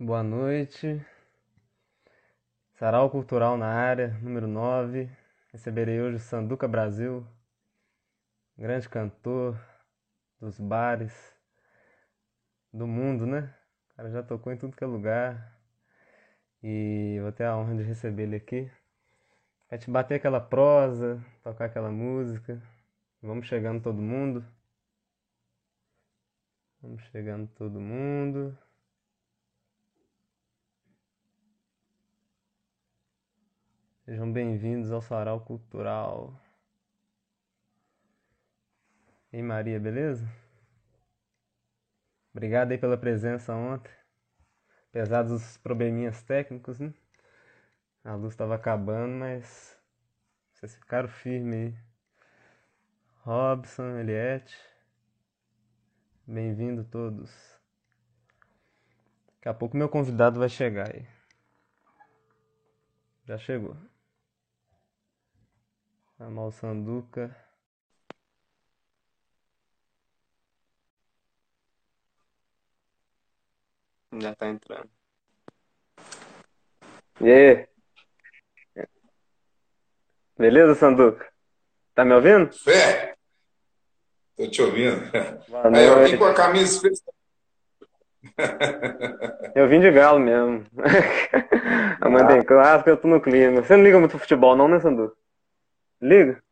Boa noite. Sarau Cultural na área, número 9. Receberei hoje o Sanduca Brasil, grande cantor dos bares do mundo, né? O cara já tocou em tudo que é lugar. E vou ter a honra de receber ele aqui. Vai te bater aquela prosa, tocar aquela música. Vamos chegando todo mundo. Vamos chegando todo mundo. Sejam bem-vindos ao Sarau Cultural. E Maria, beleza? Obrigado aí pela presença ontem. Apesar dos probleminhas técnicos, né? A luz estava acabando, mas vocês ficaram firmes aí. Robson, Eliette. Bem-vindo todos. Daqui a pouco meu convidado vai chegar aí. Já chegou. Amal Sanduca. Já tá entrando. E aí? Beleza, Sanduca? Tá me ouvindo? Fé! Tô te ouvindo. Boa Aí eu vim com a camisa especial. Eu vim de galo mesmo. A mãe tem clássico, eu tô no clima. Você não liga muito pro futebol, não, né, Sanduca? Liga?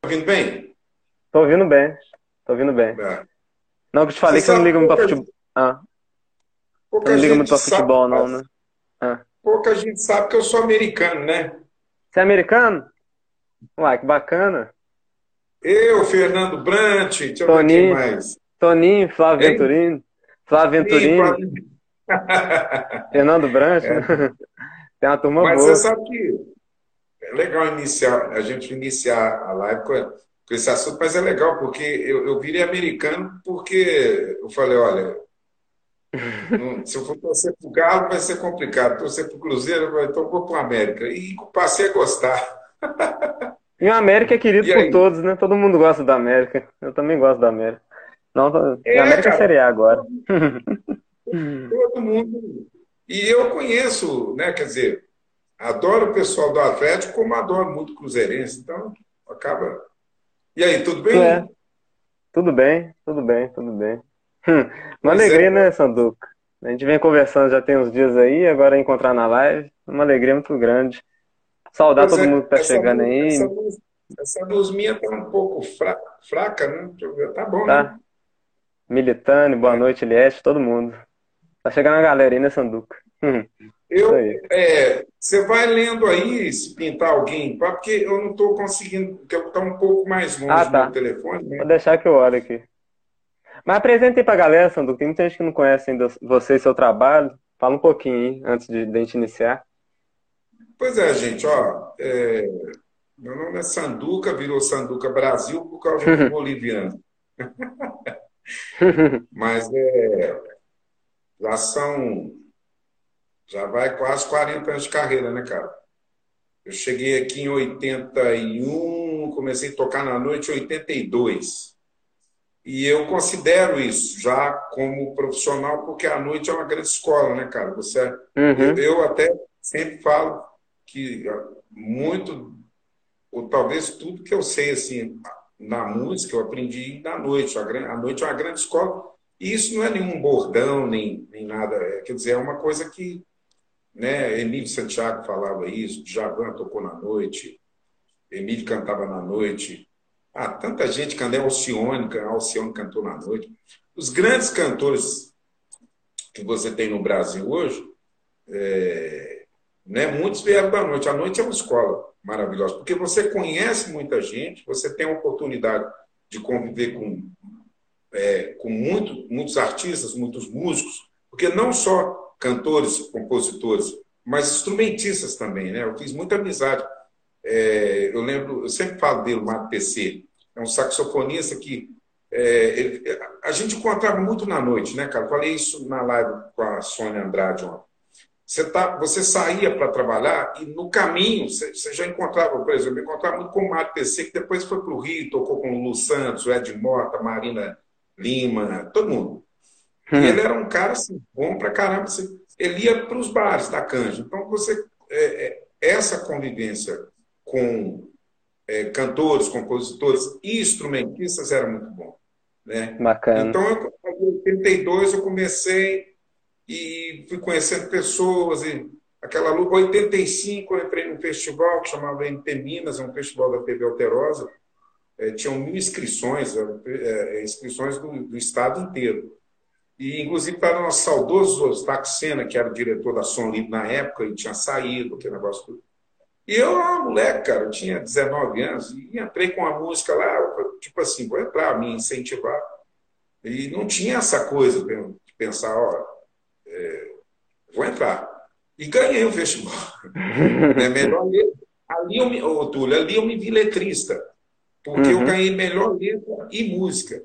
Tá ouvindo bem? Tô ouvindo bem. Tô ouvindo bem. É. Não, que eu te falei Você que você não sabe liga muito pra futebol. Ah, você não gente muito pra sabe, futebol, não, mas né? Ah. Pouca gente sabe que eu sou americano, né? Você é americano? Uai, que bacana. Eu, Fernando Brant, deixa eu ver Toninho. quem mais. Toninho, Flávio Hein? Venturini. Flávio Venturini, Ih, Fernando Branco. Tem uma turma Mas boa. você sabe que é legal iniciar, a gente iniciar a live com, com esse assunto, mas é legal porque eu, eu virei americano porque eu falei, olha, não- se eu for torcer pro Galo vai ser complicado, torcer pro Cruzeiro, então vou pro América. E passei a gostar. E o América é querido E por aí? todos, né? Todo mundo gosta da América. Eu também gosto da América. Não, É, a América é cara. Série A agora. Todo mundo. E eu conheço, né? Quer dizer, adoro o pessoal do Atlético, como adoro muito Cruzeirense. Então, acaba. E aí, tudo bem? É. Tudo bem, tudo bem, tudo bem. Uma Pois alegria, é. né, Sanduca? A gente vem conversando já tem uns dias aí, agora encontrar na live, uma alegria muito grande. Saudar Pois todo é, mundo que tá chegando luz- aí. Essa luz, essa luz minha tá um pouco fra- fraca, né? Tá bom, né? Tá? Militane, boa noite, Eliette, todo mundo. Tá chegando a galera aí, né, Sanduca? Hum, Eu, aí. é, você vai lendo aí, se pintar alguém, porque eu não estou conseguindo, porque eu estou um pouco mais longe Ah, do tá. meu telefone, né? Vou deixar que eu olho aqui. Mas apresenta aí pra galera, Sanduca. Tem muita gente que não conhece ainda você e seu trabalho. Fala um pouquinho aí, antes de, de a gente iniciar. Pois é, gente, ó, é, meu nome é Sanduca, virou Sanduca Brasil por causa do boliviano. Mas é, já são, já vai quase 40 anos de carreira, né, cara? Eu cheguei aqui em 81, comecei a tocar na noite em 82. E eu considero isso já como profissional, porque a noite é uma grande escola, né, cara? Você, Uhum. eu, até sempre falo que muito, ou talvez tudo que eu sei assim na música, eu aprendi na noite. A noite é uma grande escola. E isso não é nenhum bordão, nem, nem nada. É, quer dizer, é uma coisa que né, Emílio Santiago falava isso, Djavan tocou na noite, Emílio cantava na noite. Ah, tanta gente cantou, Alcione, Alcione cantou na noite. Os grandes cantores que você tem no Brasil hoje, é, né, muitos vieram da noite. A noite é uma escola maravilhosa, porque você conhece muita gente, você tem a oportunidade de conviver com, é, com muito, muitos artistas, muitos músicos, porque não só cantores, compositores, mas instrumentistas também. Né? Eu fiz muita amizade. É, eu lembro, eu sempre falo dele, o Marco PC, é um saxofonista que é, ele, a gente encontrava muito na noite, né, cara? Falei isso na live com a Sônia Andrade ontem. você, tá, você saía para trabalhar e no caminho você, você, já encontrava, por exemplo, eu encontrava muito com o Mário PC, que depois foi para o Rio, tocou com o Lu Santos, o Ed Mota, Marina Lima, todo mundo. Hum. Ele era um cara assim, bom pra caramba. Assim, ele ia para os bares da Canja. Então, você, é, é, essa convivência com é, cantores, compositores e instrumentistas era muito bom. Né? Bacana. Então, eu, em 82, eu comecei e fui conhecendo pessoas. E aquela luta, 85, eu entrei num festival que chamava MP Minas, é um festival da TV Alterosa. É, tinham mil inscrições, é, é, inscrições do, do estado inteiro. E, inclusive, para o nosso saudoso Ostaco Sena, que era o diretor da Som Livre na época, e tinha saído, aquele negócio tudo. E eu, ah, moleque, cara, tinha 19 anos, e entrei com a música lá, tipo assim, vou entrar, me incentivar. E não tinha essa coisa de pensar, ó, é, vou entrar. E ganhei o festival. é melhor letra. Ali eu me, oh, Túlio, ali eu me vi letrista, porque uhum. eu ganhei melhor letra e música.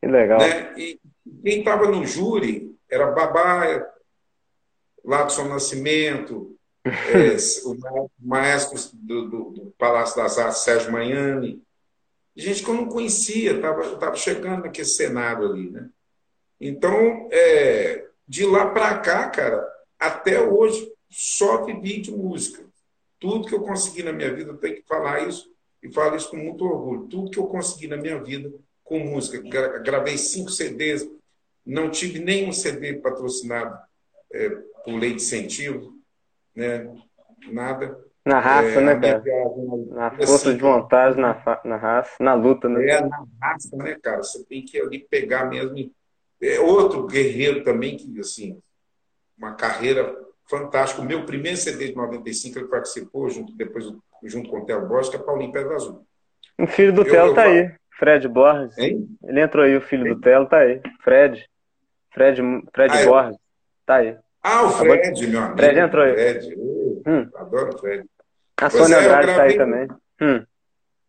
Que legal. Né? E, quem estava no júri era Babá, Latson Nascimento, é, o maestro do, do, do, Palácio das Artes, Sérgio Manhani. Gente que eu não conhecia, estava tava chegando naquele cenário ali. Né? Então, é, de lá para cá, cara, até hoje, só vivi de música. Tudo que eu consegui na minha vida, eu tenho que falar isso, e falo isso com muito orgulho. Tudo que eu consegui na minha vida com música. Gravei cinco CDs, não tive nenhum CD patrocinado é, por lei de incentivo, né? nada. Na raça, é, né, cara? Viagem, na força assim, de vontade, na, na raça, na luta, né? É, na raça, né, cara? Você tem que ali pegar mesmo. É outro guerreiro também que, assim, uma carreira fantástica. O meu primeiro CD de 95, ele participou, junto, depois junto com o Theo Borges, que é Paulinho Pedro O filho do Theo tá aí, Fred Borges. Hein? Ele entrou aí, o filho Hein? do Theo tá aí. Fred. Fred, Fred ah, é? Borges. Tá aí. Ah, o Fred, meu amigo. Fred entrou aí. Fred. hum. Adoro o Fred. A Sônia é, Andrade tá aí também. Hum.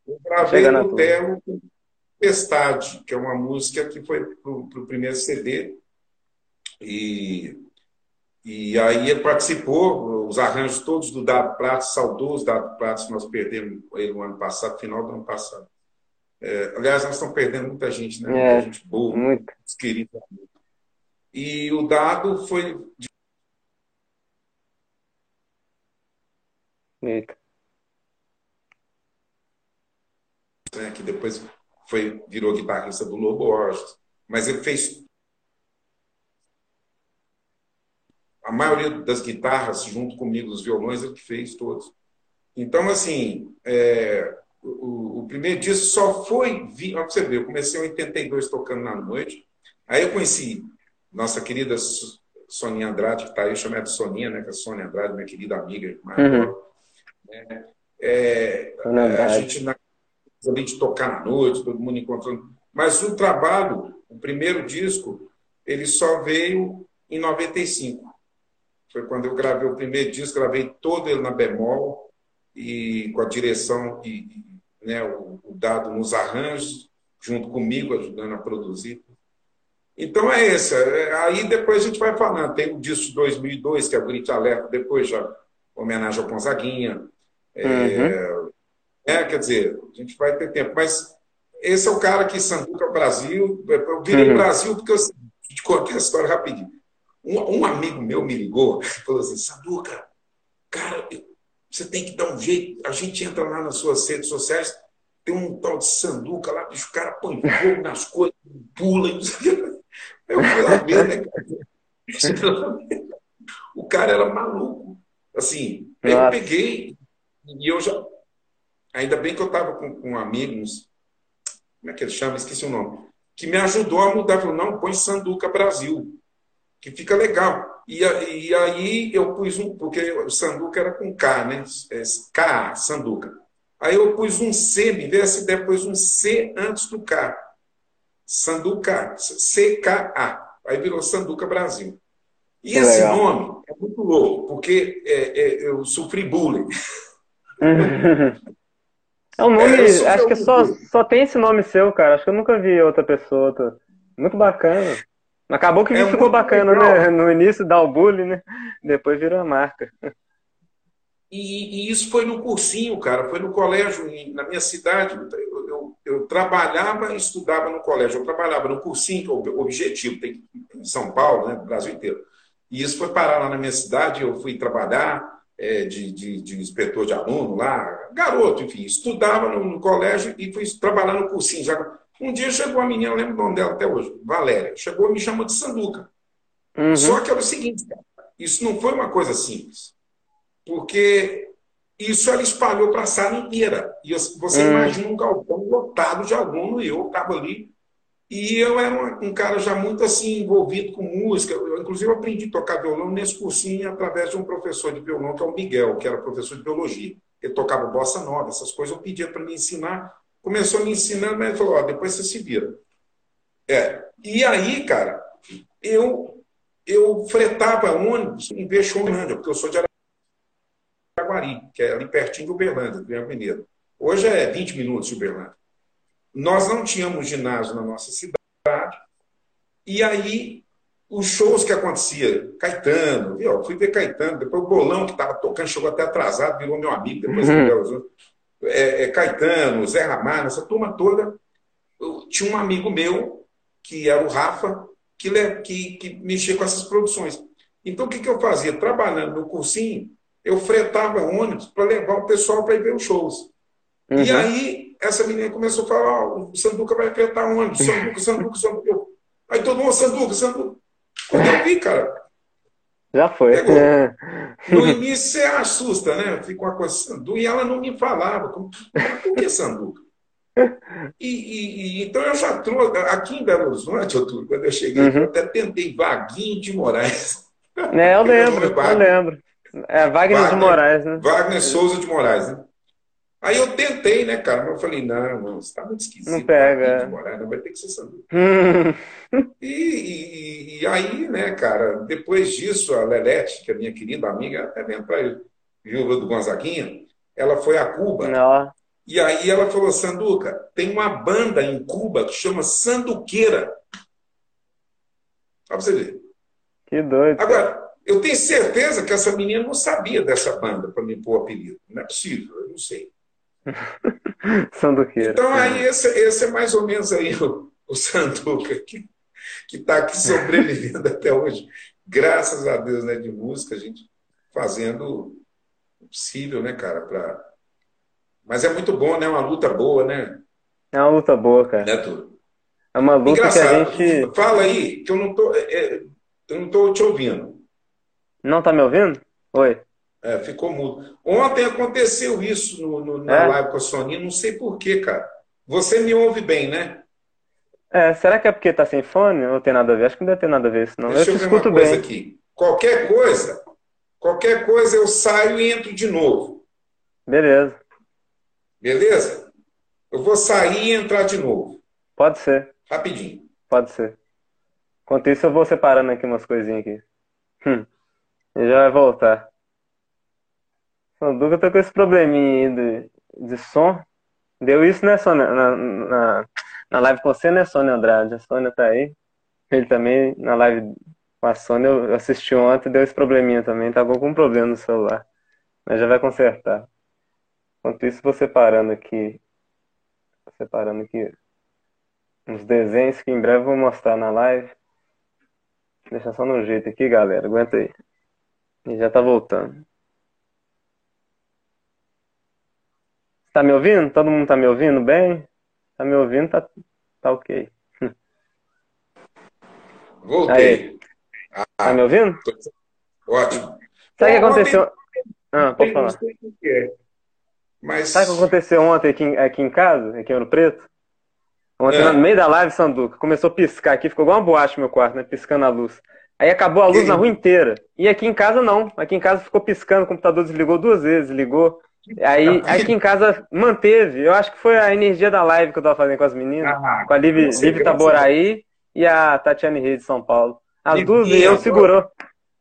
Eu gravei no Telo Tempestade, que é uma música que foi para o primeiro CD. E, e aí ele participou, os arranjos todos do Dado Pratos, saudoso Dado Pratos, nós perdemos ele no ano passado, final do ano passado. É, aliás, nós estamos perdendo muita gente, né? É, muita gente boa, muito. querida. E o dado foi. Eita. Né, que depois foi, virou guitarrista do Lobo Orges. Mas ele fez. A maioria das guitarras, junto comigo, os violões, ele que fez todos. Então, assim, é, o, o, primeiro disco só foi. Olha você ver, eu comecei em 82 tocando na noite. Aí eu conheci nossa querida Soninha Andrade, que está aí, chamada de Soninha, né? Que é a Sônia Andrade, minha querida amiga. Uhum. É, é, a gente na ali de tocar na noite, todo mundo encontrando. Mas o trabalho, o primeiro disco, ele só veio em 95. Foi quando eu gravei o primeiro disco, gravei todo ele na bemol e com a direção e, né, o, o dado nos arranjos, junto comigo, ajudando a produzir. Então é esse. É, aí depois a gente vai falando. Tem o disco de 2002, que é o Grito Alerta, depois já homenagem ao Gonzaguinha. É, uhum. é, quer dizer, a gente vai ter tempo. Mas esse é o cara que Sanduca Brasil. Eu virei uhum. Brasil porque eu te contei a história rapidinho. Um, um, amigo meu me ligou e falou assim: Sanduca, cara, você tem que dar um jeito. A gente entra lá nas suas redes sociais, tem um tal de Sanduca lá, bicho, o cara põe fogo nas coisas, pula. Não sei o que. Eu fui lá ver, né, cara? O cara era maluco. Assim, eu peguei e eu já. Ainda bem que eu estava com, com amigos, como é que ele chama? Esqueci o nome. Que me ajudou a mudar. Falou, não, põe Sanduca Brasil, que fica legal. E, e aí eu pus um, porque o Sanduca era com K, né? É, K, Sanduca. Aí eu pus um C, me veio essa ideia, pus um C antes do K. Sanduca, CKA. Aí virou Sanduca Brasil. E esse Legal. nome é muito louco, porque é, é, eu sofri bullying. É um nome, é, acho que só, só tem esse nome seu, cara. Acho que eu nunca vi outra pessoa. Muito bacana. Acabou que é ficou bacana, legal. né? No início dá o bullying, né? Depois virou a marca. E, e, isso foi no cursinho, cara. Foi no colégio, na minha cidade. Eu, eu, eu, trabalhava e estudava no colégio. Eu trabalhava no cursinho, que é o objetivo, tem em São Paulo, né? No Brasil inteiro. E isso foi parar lá na minha cidade. Eu fui trabalhar é, de, de, de, inspetor de aluno lá, garoto, enfim. Estudava no, no colégio e fui trabalhar no cursinho. Já um dia chegou uma menina, eu lembro o nome dela até hoje, Valéria. Chegou e me chamou de Sanduca. Uhum. Só que era o seguinte, cara, isso não foi uma coisa simples. Porque isso ela espalhou para a sala inteira. E você uhum. imagina um galpão lotado de aluno e eu estava ali. E eu era um, um, cara já muito assim envolvido com música. Eu, inclusive, aprendi a tocar violão nesse cursinho através de um professor de violão, que é o Miguel, que era professor de biologia. Ele tocava bossa nova, essas coisas. Eu pedia para me ensinar começou me ensinando, mas falou, ó, depois você se vira. É. E aí, cara, eu, eu fretava ônibus em Peixolândia, porque eu sou de Araguari, que é ali pertinho de Uberlândia, de Avenida. Hoje é 20 minutos de Uberlândia. Nós não tínhamos ginásio na nossa cidade, e aí os shows que acontecia, Caetano, viu? fui ver Caetano, depois o Bolão que estava tocando, chegou até atrasado, virou meu amigo, depois uhum é, é, Caetano, Zé Ramalho, essa turma toda. Eu, tinha um amigo meu, que era o Rafa, que, que, que mexia com essas produções. Então, o que, que eu fazia? Trabalhando no cursinho, eu fretava ônibus para levar o pessoal para ir ver os shows. Uhum. E aí, essa menina começou a falar: oh, o Sanduca vai fretar ônibus, Sanduca, Sanduca, Sanduca. Aí todo mundo, Sanduca, Sanduca. Quando eu vi, cara, já foi. É. No início você assusta, né? Fica uma coisa sandu e ela não me falava. Como, por que sanduca? E, e, e, então eu já trouxe, aqui em Belo Horizonte, quando eu cheguei, uhum. eu até tentei Vaguinho de Moraes. É, eu lembro, eu lembro. É Wagner, Wagner, de Moraes, né? Wagner Souza de Moraes, né? Aí eu tentei, né, cara? Mas eu falei, não, não, você tá muito esquisito. Não pega. Morar, não vai ter que ser sanduíche. E, e, e, aí, né, cara, depois disso, a Lelete, que é minha querida amiga, até mesmo para viúva do Gonzaguinha, ela foi a Cuba. Não. E aí ela falou, Sanduca, tem uma banda em Cuba que chama Sanduqueira. Pra você ver. Que doido. Agora, eu tenho certeza que essa menina não sabia dessa banda para me pôr o apelido. Não é possível, eu não sei. Sanduqueira. Então, aí, esse, esse, é mais ou menos aí o, o Sanduca, que está aqui sobrevivendo até hoje. Graças a Deus, né, de música, a gente fazendo o possível, né, cara, pra... Mas é muito bom, né? Uma luta boa, né? É uma luta boa, cara. Né, tudo. É uma luta Engraçado. que a gente. Fala aí, que eu não tô, é, é, eu não tô te ouvindo. Não tá me ouvindo? Oi. É, ficou mudo. Ontem aconteceu isso no, no, na é? live com a Soninha, não sei porquê, cara. Você me ouve bem, né? É, será que é porque tá sem fone ou tem nada a ver? Acho que não deve ter nada a ver isso, não. Deixa eu, eu te escuto bem. Aqui. Qualquer coisa, qualquer coisa eu saio e entro de novo. Beleza. Beleza? Eu vou sair e entrar de novo. Pode ser. Rapidinho. Pode ser. Enquanto isso, eu vou separando aqui umas coisinhas aqui. Hum. E já vai voltar. O Duca tá com esse probleminha aí de, de som. Deu isso, né, Sônia? Na, na, na live com você, né, Sônia Andrade? A Sônia tá aí. Ele também, na live com a Sônia, eu assisti ontem, deu esse probleminha também. Tava com um problema no celular. Mas já vai consertar. Enquanto isso, vou separando aqui. Separando aqui uns desenhos que em breve eu vou mostrar na live. Deixa só no jeito aqui, galera. Aguenta aí. E já tá voltando. Tá me ouvindo? Todo mundo tá me ouvindo bem? Tá me ouvindo? Tá, tá ok. Voltei. Ah, tá me ouvindo? Ótimo. Sabe o que aconteceu? Ah, pode falar. É. Mas... Sabe o que aconteceu ontem aqui, aqui em casa, aqui em Ouro Preto? Ontem, é. no meio da live, Sanduca, começou a piscar aqui, ficou igual uma boate no meu quarto, né? Piscando a luz. Aí acabou a luz na rua inteira. E aqui em casa não. Aqui em casa ficou piscando, o computador desligou duas vezes, ligou. Aí aqui em casa manteve. Eu acho que foi a energia da live que eu tava fazendo com as meninas, ah, com a Liv, Liv Taboraí e a Tatiane Reis de São Paulo. As duas e eu segurou.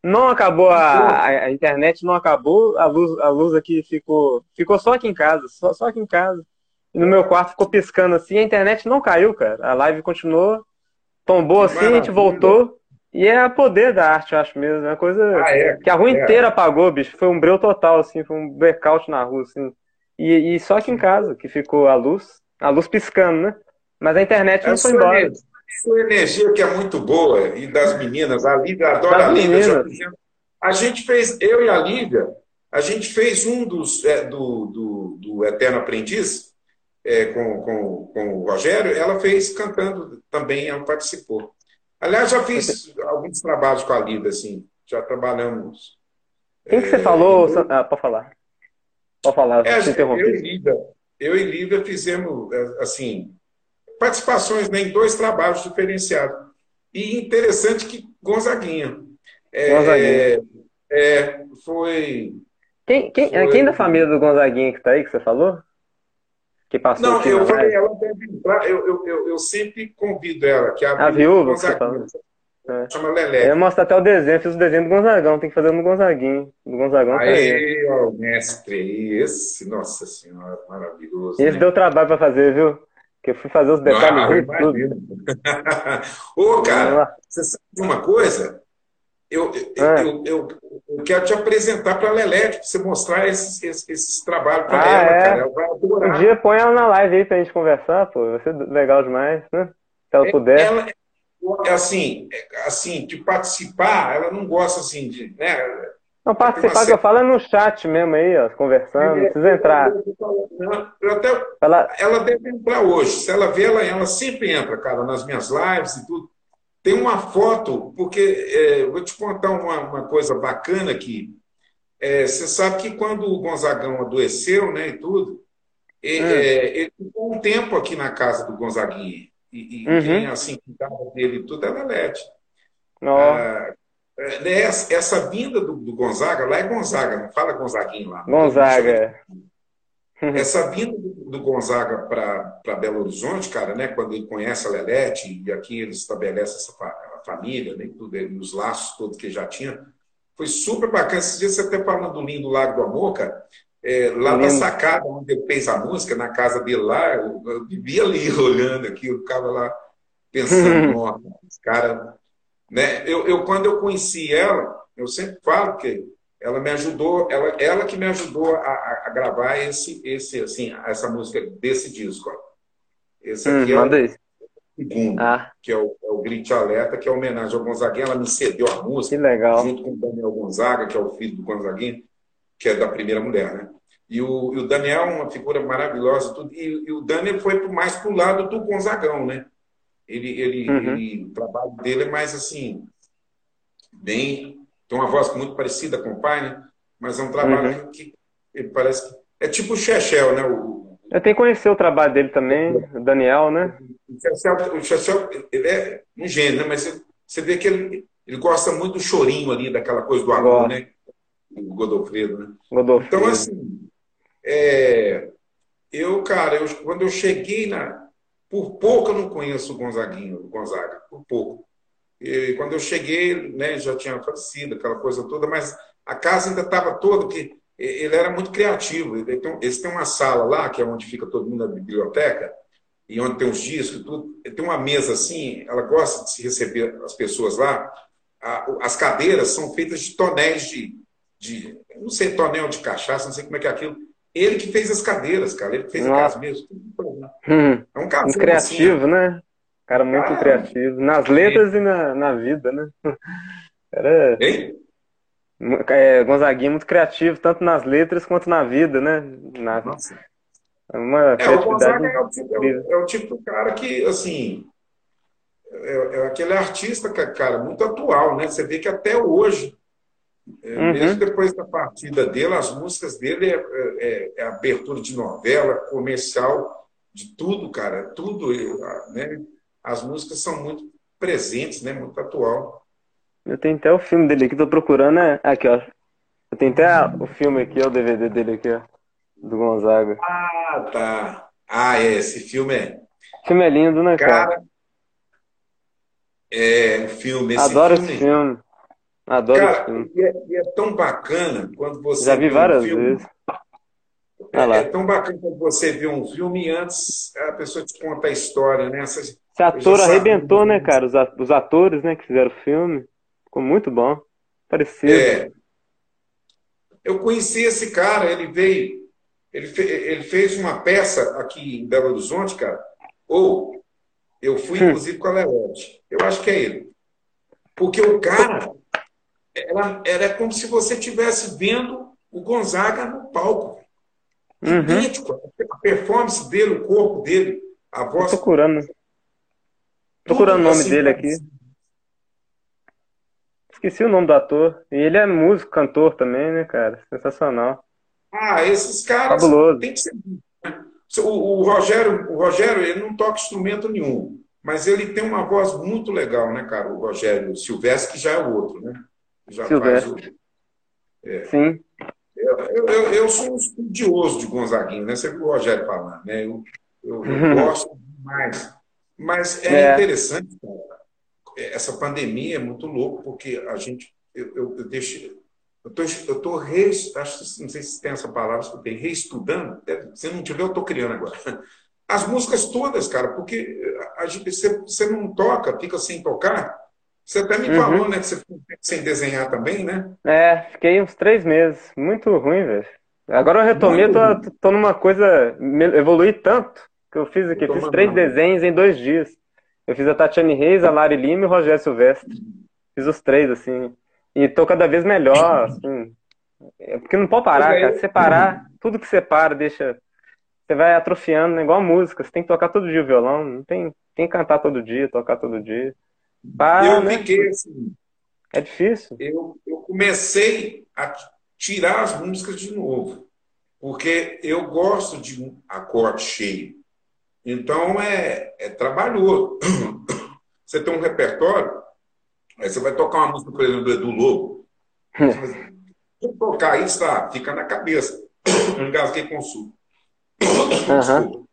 Não acabou a, a, internet, não acabou, a luz, a luz aqui ficou. Ficou só aqui em casa, só, só aqui em casa. E no meu quarto ficou piscando assim, a internet não caiu, cara. A live continuou, tombou assim, a gente voltou. E é a poder da arte, eu acho mesmo. É uma coisa Ah, é? que a rua É. inteira apagou, bicho. Foi um breu total, assim. Foi um blackout na rua, assim. E, e só aqui em casa que ficou a luz. A luz piscando, né? Mas a internet A não foi sua, embora. energia, sua energia que é muito boa, e das meninas, a Lívia, adora Das a Lívia. A gente fez, eu e a Lívia, a gente fez um dos, é, do, do, do Eterno Aprendiz, é, com, com, com o Rogério, ela fez cantando também, ela participou. Aliás, já fiz alguns trabalhos com a Lívia, assim, já trabalhamos. Quem que você É, falou? Sam- Ah, pode falar. Pode falar, É, te eu e interrompi. Lívia, eu e Lívia fizemos, é, assim, participações né, em dois trabalhos diferenciados. E interessante que Gonzaguinha. É, Gonzaguinha. é, foi. Quem, quem, Foi. quem da família do Gonzaguinha que tá aí, que você falou? Que passou Não, eu na falei, ela deve entrar. Eu, eu, eu, eu sempre convido ela, que é a, A viúva. É. Chama Eu Lelé. mostro até o desenho, fiz o desenho do Gonzagão, tem que fazer no Gonzaguinho. Do Gonzagão tá aí. Aí, ó, o mestre, esse, nossa senhora, maravilhoso. Esse né? deu trabalho pra fazer, viu? Que eu fui fazer os detalhes Ah, eu. Ô, cara, você sabe de uma coisa? Eu, Ah. eu, eu, eu quero te apresentar para a Lelete, para você mostrar esses, esses, esses trabalhos para Ah, ela, é? cara. Ela vai Um adorar. dia põe ela na live aí pra gente conversar, pô. Vai ser legal demais, né? Se ela puder. Ela, é assim, é, assim, de participar, ela não gosta assim de. Né? Não, participar que eu falo é no chat mesmo aí, ó, conversando, não precisa entrar. Eu até, Ela, ela deve entrar hoje. Se ela vê, ela, ela sempre entra, cara, nas minhas lives e tudo. Tem uma foto, porque é, vou te contar uma, uma coisa bacana aqui. É, você sabe que quando o Gonzagão adoeceu, né, e tudo, Hum. é, ele ficou um tempo aqui na casa do Gonzaguinha. E, e Uhum. quem assim cuidava dele e tudo era a Lete. Ah, é, né, essa, essa vinda do, do Gonzaga, lá é Gonzaga, não fala Gonzaguinho lá. Gonzaga. Essa vinda do, Gonzaga para Belo Horizonte, cara, né, quando ele conhece a Lelete, e aqui ele estabelece essa fa- a família, né, tudo, os laços todos que já tinha, foi super bacana. Esses dias você até falando do lindo Lago do Amor, cara, é, lá na sacada onde ele fez a música, na casa dele lá, eu, eu vivia ali olhando aqui, eu ficava lá pensando, nossa, os caras. Né? Eu, eu, quando eu conheci ela, eu sempre falo que ela me ajudou, ela, ela que me ajudou a, a- gravar esse, esse, assim, essa música desse disco. ó. Esse Hum, aqui é manda o segundo, Ah, que é o, é o Grite Alerta, que é homenagem ao Gonzaguinha. Ela me cedeu a que música legal. junto com o Daniel Gonzaga, que é o filho do Gonzaguinha, que é da primeira mulher, né? E o, e o Daniel é uma figura maravilhosa, tudo, e, e o Daniel foi mais pro lado do Gonzagão, né? Ele, ele, Uhum. ele- o trabalho dele é mais assim, bem. Tem uma voz muito parecida com o pai, né? Mas é um trabalho Uhum. que, ele parece que. É tipo o Chechel, né? O, Eu tenho que conhecer o trabalho dele também, o Daniel, né? o Chechel, ele é um gênio, né? Mas você, vê que ele, ele gosta muito do chorinho ali, daquela coisa do amor, Gosta. né? O Godofredo, né? Godofredo. Então, assim, é, eu, cara, eu, quando eu cheguei na. Por pouco eu não conheço o Gonzaguinho, o Gonzaga, por pouco. E quando eu cheguei, né, já tinha falecido, aquela coisa toda, mas a casa ainda estava toda, porque ele era muito criativo. Ele tem, eles têm uma sala lá, que é onde fica todo mundo na biblioteca, e onde tem os discos e tudo. Ele tem uma mesa assim, ela gosta de se receber as pessoas lá. A- As cadeiras são feitas de tonéis de, de não sei, tonel de cachaça, não sei como é que é aquilo. Ele que fez as cadeiras, cara. Ele que fez a Nossa. casa mesmo. Hum, É um cara muito criativo, né? Cara muito Ah, criativo. Nas letras e na, na vida, né? Era, Hein? é, Gonzaguinha é muito criativo, tanto nas letras quanto na vida, né? Na, Nossa. é uma É, o. Gonzaga é o, tipo, é, o, é o tipo do cara que, assim, é, é aquele artista, que, cara, muito atual, né? Você vê que até hoje, é, Uhum. mesmo depois da partida dele, as músicas dele é, é- é abertura de novela, comercial, de tudo, cara, tudo, né? As músicas são muito presentes, né? Muito atual. Eu tenho até o filme dele aqui, tô procurando, né? Aqui, ó. Eu tenho até a- o filme aqui, ó, o DVD dele aqui, ó. Do Gonzaga. Ah, tá. Ah, é, esse filme é. O filme é lindo, né, cara? Cara, é um filme. Esse Adoro filme, esse filme. Adoro esse Cara, filme. e é, e é tão bacana quando você Já vi vê um várias filme. vezes. É, é tão bacana quando você vê um filme e antes a pessoa te conta a história, né? Esse ator arrebentou, né, cara? Os atores, né, que fizeram o filme. Ficou muito bom. Parecido. É. Eu conheci esse cara, ele veio. Ele, fe, ele fez uma peça aqui em Belo Horizonte, cara. Ou eu fui, hum. inclusive, com a Leote. Eu acho que é ele. Porque o cara era, era como se você estivesse vendo o Gonzaga no palco. Uhum. Idêntico. A performance dele, o corpo dele, a voz. Tô procurando. Procurando o nome assim, dele aqui. Esqueci o nome do ator. E ele é músico, cantor também, né, cara? Sensacional. Ah, esses caras Fabuloso. tem que ser. Né? O, o, Rogério, o Rogério, ele não toca instrumento nenhum, mas ele tem uma voz muito legal, né, cara? O Rogério Silvestre, que já é o outro, né? Já Silvestre. Faz o... é. Sim. Eu, eu, eu, sou um estudioso de Gonzaguinho, né? Você viu o Rogério falando, né? Eu, eu, eu gosto demais. Mas é, é. interessante, cara. Essa pandemia é muito louco, porque a gente. Eu, eu, eu deixo. Eu tô, eu tô re, acho, não sei se tem essa palavra, se tem, reestudando. Se não tiver, eu estou criando agora. As músicas todas, cara, porque a gente, você, você não toca, fica sem tocar. Você até me uhum. falou, né, que você ficou sem desenhar também, né? É, fiquei uns três meses. Muito ruim, velho. Agora eu retomei, tô, tô numa coisa. Evolui tanto que eu fiz aqui. Eu fiz três desenhos em dois dias. Eu fiz a Tatiane Reis, a Lari Lima e o Rogério Silvestre. Fiz os três, assim. E tô cada vez melhor, assim. É porque não pode parar, cara. Se você parar, tudo que você para, deixa. Você vai atrofiando, né? igual a música. Você tem que tocar todo dia o violão. Não tem, tem que cantar todo dia, tocar todo dia. Para, eu né? fiquei assim. É difícil. Eu, eu comecei a tirar as músicas de novo. Porque eu gosto de um acorde cheio. Então é, é trabalhoso. Você tem um repertório, aí você vai tocar uma música, por exemplo, do Edu Lobo. Vou tocar isso, tá? Fica na cabeça. Engasguei com o sul. Uhum.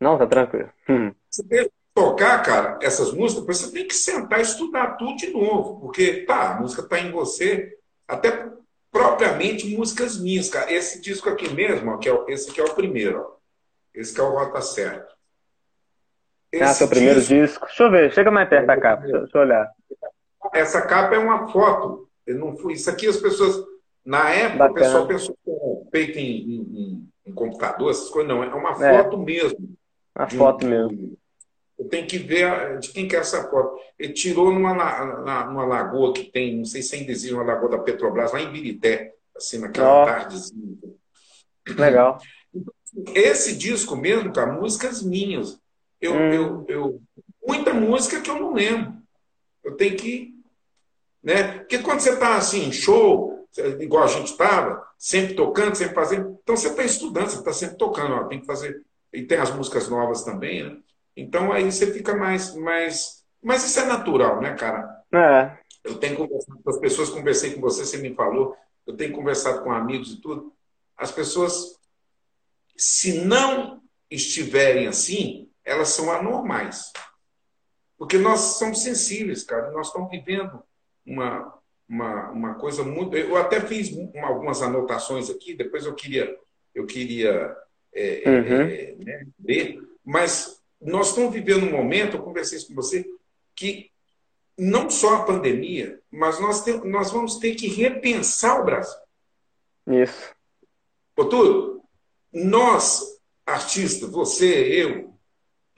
Não, tá tranquilo. Você tem que tocar, cara, essas músicas, você tem que sentar e estudar tudo de novo. Porque, tá, a música tá em você. Até propriamente músicas minhas, cara. Esse disco aqui mesmo, ó, que é, esse aqui é o primeiro, ó. Esse que é o Rota Certo. Esse ah, seu primeiro disco... disco. Deixa eu ver, chega mais perto da capa, deixa, deixa eu olhar. Essa capa é uma foto. Fui... Isso aqui as pessoas. Na época, Bacana. o pessoal pensou que era feito em, em, em, computador, essas coisas. Não, é uma é. foto mesmo. Uma foto um, mesmo. Eu tenho que ver de quem que é essa foto. Ele tirou numa, na, numa lagoa que tem, não sei se ainda existe uma lagoa da Petrobras, lá em Birité, assim, naquela oh. tardezinha. Legal. Esse disco mesmo, cara, músicas minhas. Eu, hum. eu, eu, muita música que eu não lembro. Eu tenho que. Né? Porque quando você está assim, show, igual a gente estava, sempre tocando, sempre fazendo. Então você está estudando, você está sempre tocando, ó, tem que fazer. E tem as músicas novas também, né? Então aí você fica mais. mais... Mas isso é natural, né, cara? É. Eu tenho conversado com as pessoas, conversei com você, você me falou, eu tenho conversado com amigos e tudo. As pessoas, se não estiverem assim, elas são anormais. Porque nós somos sensíveis, cara. Nós estamos vivendo uma, uma, uma coisa muito. Eu até fiz uma, algumas anotações aqui, depois eu queria, eu queria é, uhum. é, né, ver, mas nós estamos vivendo um momento, eu conversei isso com você, que não só a pandemia, mas nós, tem, nós vamos ter que repensar o Brasil. Isso. Ô, nós, artistas, você, eu,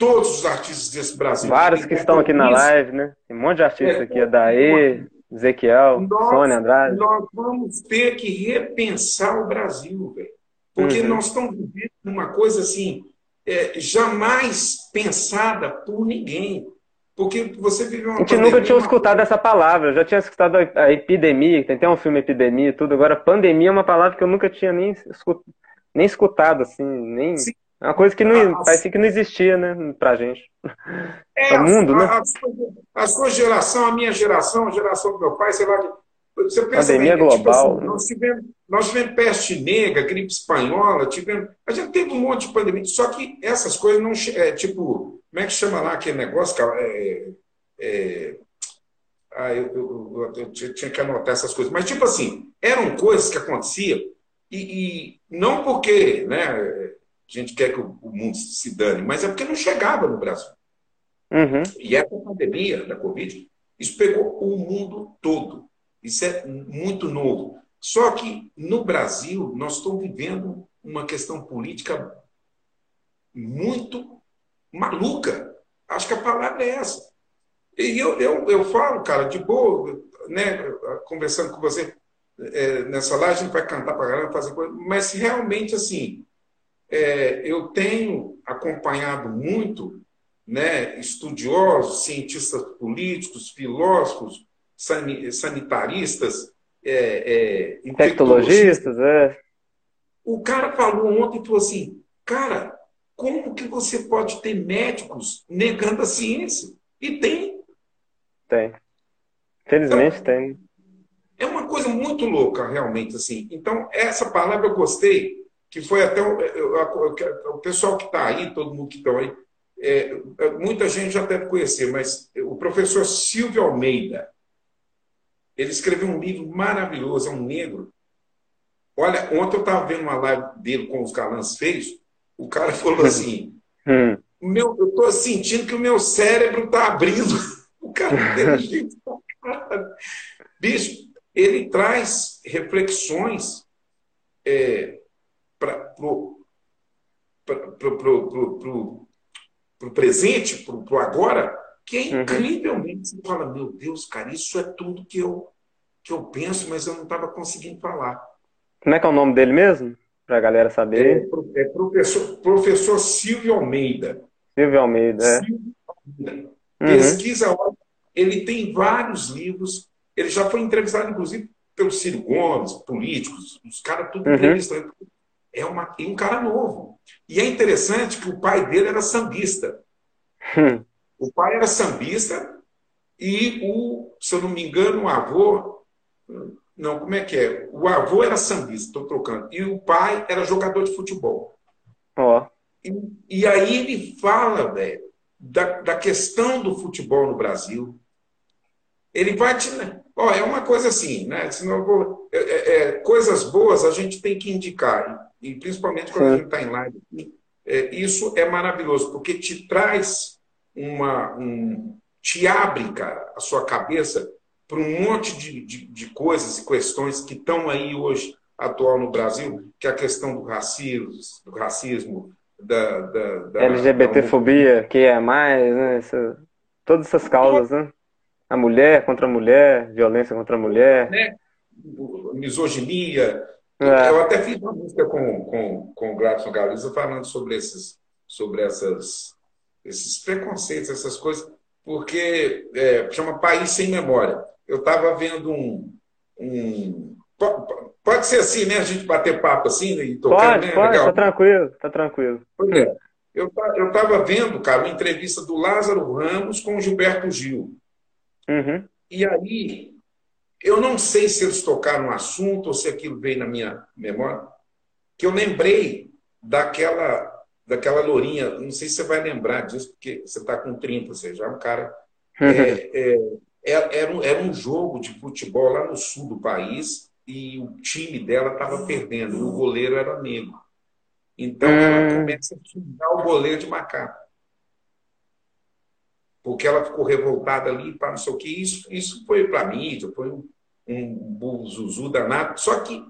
todos os artistas desse Brasil. Vários que estão aqui na live, né? Tem um monte de artistas é, aqui, a Daê, Ezequiel, nós, Sônia Andrade. Nós vamos ter que repensar o Brasil, velho. Porque uhum. nós estamos vivendo uma coisa assim, é, jamais pensada por ninguém. Porque você viveu uma A gente nunca tinha escutado essa palavra. Eu já tinha escutado a epidemia, tem até um filme Epidemia e tudo. Agora, pandemia é uma palavra que eu nunca tinha nem, escutado, nem escutado, assim, nem. Sim. É uma coisa que não, a, parecia que não existia, né, pra gente. É, o mundo, a, né? A, a, sua geração, a minha geração, a geração do meu pai, sei lá. Você pensa Pandemia bem, tipo global. Tipo assim, nós, tivemos, nós tivemos peste negra, gripe espanhola, tivemos. A gente teve um monte de pandemia, só que essas coisas não. É, tipo, como é que chama lá aquele negócio, cara? É, é, ah, eu, eu, eu, eu, tinha que anotar essas coisas. Mas, tipo assim, eram coisas que aconteciam, e, e não porque né, a gente quer que o, mundo se dane, mas é porque não chegava no Brasil. Uhum. E essa pandemia da Covid, isso pegou o mundo todo. Isso é muito novo. Só que no Brasil, nós estamos vivendo uma questão política muito maluca. Acho que a palavra é essa. E eu, eu, eu falo, cara, de boa, né, conversando com você é, nessa live, a gente vai cantar para galera, fazer coisa, mas realmente, assim, é, eu tenho acompanhado muito né, estudiosos, cientistas políticos, filósofos, sanitaristas, é, é, tecnologistas, é. O cara falou ontem, falou assim, cara, como que você pode ter médicos negando a ciência? E tem. Tem. Felizmente então, tem. É uma coisa muito louca, realmente, assim. Então, essa palavra eu gostei, que foi até o, o, pessoal que está aí, todo mundo que está aí, é, é, muita gente já deve conhecer, mas o professor Silvio Almeida, ele escreveu um livro maravilhoso, é um negro. Olha, ontem eu estava vendo uma live dele com os galãs feios, o cara falou assim, hum. meu, eu estou sentindo que o meu cérebro está abrindo. O cara inteligente. Bicho, ele traz reflexões é, para o presente, para o agora, que é uhum. incrivelmente. Você fala, meu Deus, cara, isso é tudo que eu, que eu penso, mas eu não estava conseguindo falar. Como é que é o nome dele mesmo? Para a galera saber. É, é, professor, professor Silvio Almeida. Silvio Almeida, é. Silvio Almeida. Uhum. Pesquisa, ele tem vários livros. Ele já foi entrevistado, inclusive, pelo Ciro Gomes, políticos, os caras tudo uhum. entrevistando é uma, um cara novo. E é interessante que o pai dele era sambista. Hum. O pai era sambista e o, se eu não me engano, o avô. Não, como é que é? O avô era sambista, estou trocando. E o pai era jogador de futebol. Ó. Oh. E, e, aí ele fala, velho, da, da questão do futebol no Brasil. Ele vai te. Ó, é uma coisa assim, né? Senão vou, é, é, é, coisas boas a gente tem que indicar e principalmente quando Sim. a gente está em live, é, isso é maravilhoso, porque te traz uma. Um, te abre, cara, a sua cabeça para um monte de, de, de, coisas e questões que estão aí hoje atual no Brasil, que é a questão do racismo, do racismo, da, da, da LGBTfobia, da... que é mais, né? Essa, todas essas causas, né? A mulher contra a mulher, violência contra a mulher. Né? Misoginia, é. Eu até fiz uma música com, com, com o Gladson Galiza falando sobre esses, sobre essas, esses preconceitos, essas coisas, porque é, chama País Sem Memória. Eu estava vendo um, um. Pode ser assim, né? A gente bater papo assim né, e tocar, pode, né? Pode, Legal. tá tranquilo, tá tranquilo. Pois é. Eu estava vendo, cara, uma entrevista do Lázaro Ramos com o Gilberto Gil. Uhum. E aí eu não sei se eles tocaram no assunto ou se aquilo veio na minha memória, que eu lembrei daquela daquela lourinha, não sei se você vai lembrar disso, porque você está com 30, você já é um cara. É, é, é, era, um, era um jogo de futebol lá no sul do país e o time dela estava perdendo, e o goleiro era negro. Então ela hum. começa a xingar o goleiro de macaco. Porque ela ficou revoltada ali, para não sei o que. Isso, isso foi para a mídia, foi um, um buzuzu danado. Só que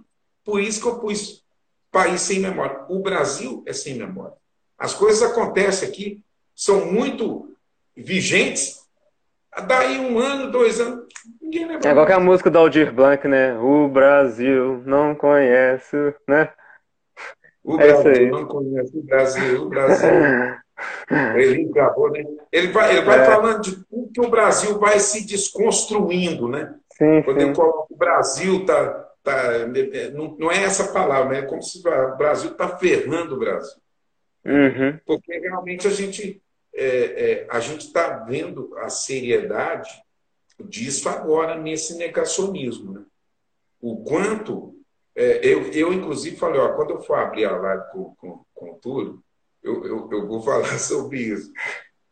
por isso que eu pus país sem memória. O Brasil é sem memória. As coisas acontecem aqui, são muito vigentes. Daí um ano, dois anos, ninguém lembra. É igual que a música do Aldir Blanc, né? O Brasil não conhece, né? O é Brasil não conhece o Brasil, o Brasil. ele gravou, né? Ele vai, ele vai é. falando de tudo que o Brasil vai se desconstruindo, né? Sim, Quando sim. eu coloco o Brasil, tá, tá, não, não é essa palavra, é como se o Brasil está ferrando o Brasil. Uhum. Porque realmente a gente é, é, a gente está vendo a seriedade disso agora nesse negacionismo. Né? O quanto. É, eu, eu, inclusive, falei: ó, quando eu for abrir a live com, com, com o Túlio, eu, eu, eu vou falar sobre isso.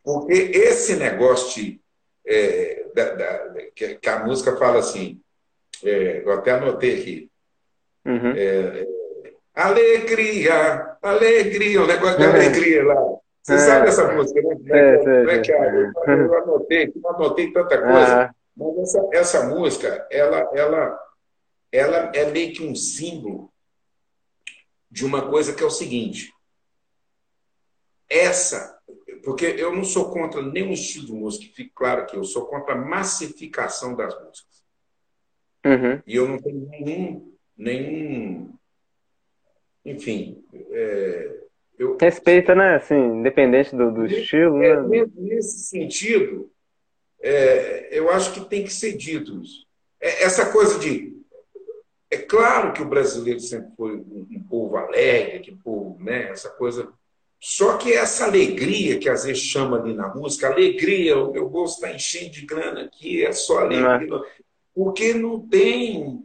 Porque esse negócio de é, da, da, que, que, a música fala assim, é, eu até anotei aqui. Uhum. É, alegria, alegria, o negócio de alegria lá. Você é. sabe essa música, né? É, é, é, eu anotei, eu anotei tanta coisa. Ah. Mas essa, essa música, ela, ela, ela é meio que um símbolo de uma coisa que é o seguinte. Essa, porque eu não sou contra nenhum estilo de música, fique claro que eu sou contra a massificação das músicas. Uhum. E eu não tenho nenhum, nenhum enfim, é, eu, Respeita, né? Assim, independente do, do estilo. É, né? Nesse sentido, é, eu acho que tem que ser dito isso. É, essa coisa de. É claro que o brasileiro sempre foi um, um povo alegre, que povo, né? Essa coisa. Só que essa alegria que às vezes chama ali na música, alegria, o meu bolso está enchendo de grana aqui, é só alegria. Não. Porque não tem.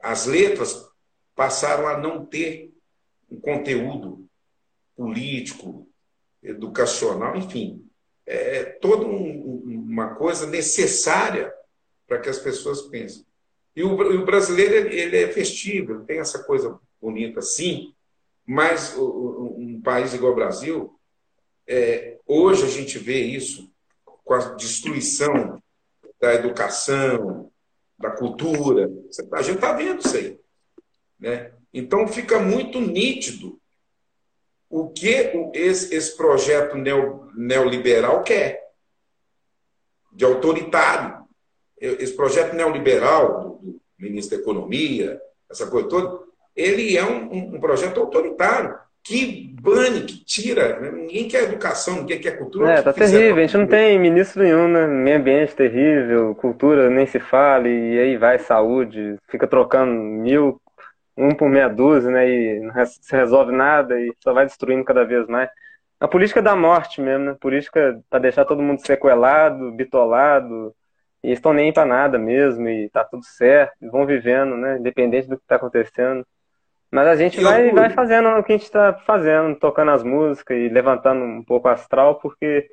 As letras passaram a não ter um conteúdo político, educacional, enfim, é toda um, uma coisa necessária para que as pessoas pensem. E o, o brasileiro ele é festivo, tem essa coisa bonita, sim, mas um país igual o Brasil, é, hoje a gente vê isso com a destruição da educação, da cultura. A gente está vendo isso aí. Né? Então fica muito nítido o que esse, projeto neo, neoliberal quer, de autoritário. Esse projeto neoliberal do ministro da Economia, essa coisa toda, ele é um, um projeto autoritário que bane, que tira. Né? Ninguém quer educação, ninguém quer cultura. É, tá terrível. A gente não tem ministro nenhum, né? Meio ambiente terrível, cultura nem se fale, e aí vai saúde, fica trocando mil um por meia dúzia, né? E não se resolve nada e só vai destruindo cada vez mais. A política da morte mesmo, né? Política para deixar todo mundo sequelado, bitolado, e estão nem para nada mesmo, e tá tudo certo, vão vivendo, né? Independente do que está acontecendo. Mas a gente vai, vai fazendo o que a gente está fazendo, tocando as músicas e levantando um pouco o astral, porque.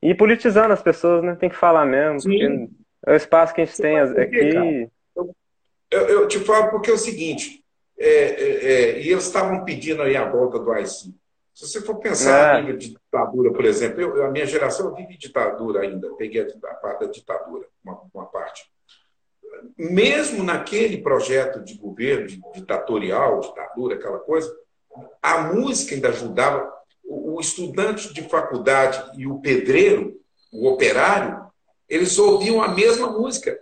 E politizando as pessoas, né? Tem que falar mesmo. Sim. É o espaço que a gente Você tem aqui. Eu, eu, te falo porque é o seguinte: é, é, é, e eles estavam pedindo aí a volta do AI-5. Se você for pensar é. em ditadura, por exemplo, eu, a minha geração eu vive ditadura ainda, peguei a, parte da ditadura, uma, uma, parte. Mesmo naquele projeto de governo de, ditatorial, ditadura, aquela coisa, a música ainda ajudava. O, estudante de faculdade e o pedreiro, o operário, eles ouviam a mesma música.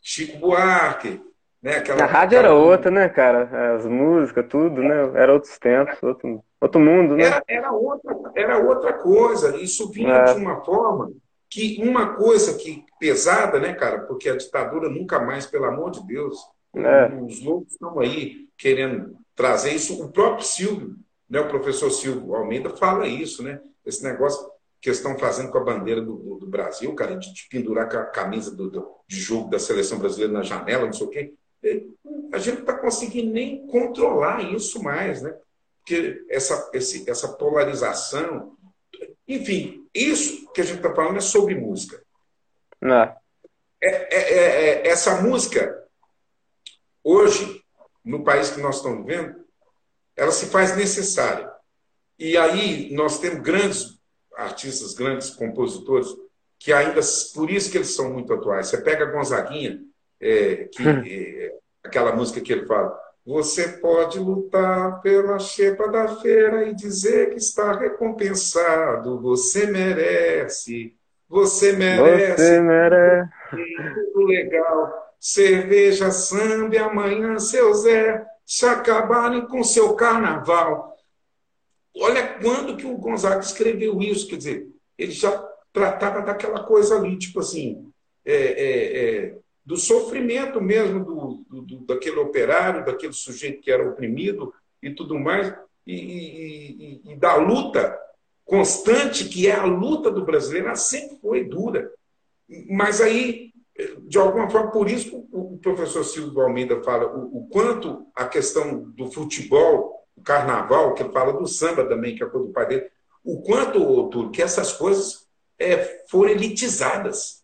Chico Buarque, né? Aquela, a rádio era outra, né, cara? As músicas, tudo, né? Era outros tempos, outro, outro mundo, né? Era, era, outra, era outra coisa. Isso vinha é. de uma forma que uma coisa que pesada, né, cara? Porque a ditadura nunca mais, pelo amor de Deus, é. os loucos estão aí querendo trazer isso. O próprio Silvio, né, o professor Silvio Almeida fala isso, né? Esse negócio que eles estão fazendo com a bandeira do, do, do Brasil, cara, de, de, pendurar com a camisa do, de jogo da seleção brasileira na janela, não sei o quê a gente não está conseguindo nem controlar isso mais, né? Porque essa, esse, essa polarização. Enfim, isso que a gente está falando é sobre música. É. É, é, é, é, essa música, hoje, no país que nós estamos vivendo, ela se faz necessária. E aí nós temos grandes artistas, grandes compositores, que ainda, por isso que eles são muito atuais. Você pega Gonzaguinha, é, que, hum. aquela música que ele fala. Você pode lutar pela xepa da feira e dizer que está recompensado. Você merece. Você merece. Você merece. Tudo legal. Cerveja, samba, amanhã seu Zé se acabarem com seu carnaval. Olha quando que o Gonzaga escreveu isso, quer dizer, ele já tratava daquela coisa ali, tipo assim, é, é, é, do sofrimento mesmo do, do, daquele operário, daquele sujeito que era oprimido e tudo mais, e, e, e, e, da luta constante, que é a luta do brasileiro, ela sempre foi dura. Mas aí, de alguma forma, por isso o professor Silvio Almeida fala o, o quanto a questão do futebol, o carnaval, que ele fala do samba também, que é a coisa do pai dele, o quanto, Túlio, que essas coisas é, foram elitizadas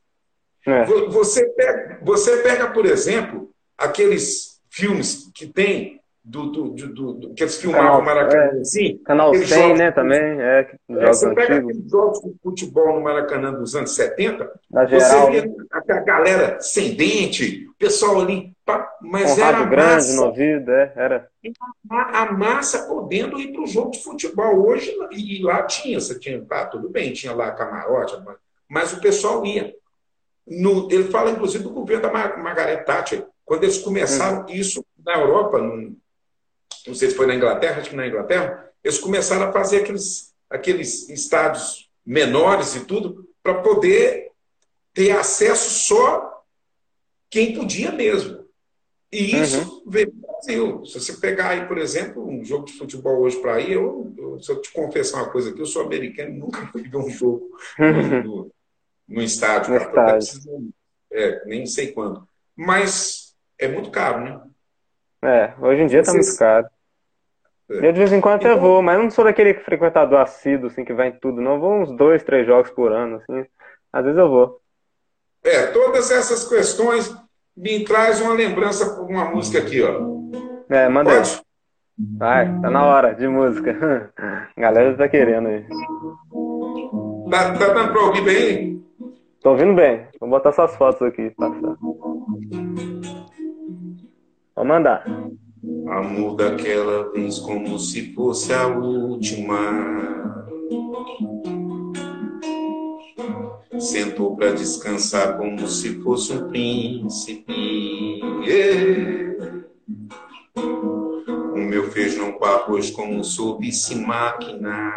é. Você, pega, você pega, por exemplo, aqueles filmes que tem do, do, do, do que eles filmavam Canal, Maracanã. é, Sim, Canal 100, aqueles jogos- né, também, é, É, você pega aqueles jogos de futebol no Maracanã dos anos 70, da você geral, via aquela galera sem dente, o pessoal ali, mas era a grande massa, no ouvido, é, era. a, a massa podendo ir para o jogo de futebol. Hoje, e, e lá tinha, você tinha, tá, tudo bem, tinha lá camarote, mas, mas o pessoal ia. No- ele fala, inclusive, do governo da Mar- Margaret Thatcher, quando eles começaram isso na Europa, não, não sei se foi na Inglaterra, acho que na Inglaterra, eles começaram a fazer aqueles, aqueles estádios menores e tudo, para poder ter acesso só quem podia mesmo. E isso veio do Brasil. Se você pegar aí, por exemplo, um jogo de futebol hoje para ir, eu, eu, se eu te confessar uma coisa aqui, eu sou americano e nunca fui ver um jogo no, no estádio. No estádio. Eu preciso- é, nem sei quando. Mas é muito caro, né? É, hoje em dia tá Vocês- muito caro. É. Eu de vez em quando até Então- vou, mas não sou daquele frequentador assíduo, assim, que vai em tudo, não. Eu vou uns dois, três jogos por ano, assim. Às vezes eu vou. É, todas essas questões me traz uma lembrança por uma música aqui, ó. É, manda aí. Pode? Vai, tá na hora de música. A galera tá querendo aí. Tá, tá dando para ouvir bem? Tô ouvindo bem. Vou botar suas fotos aqui, passar. Vou mandar. Amor daquela vez como se fosse a última. Sentou pra descansar como se fosse um príncipe. Yeah. O meu feijão com arroz como soube se máquina.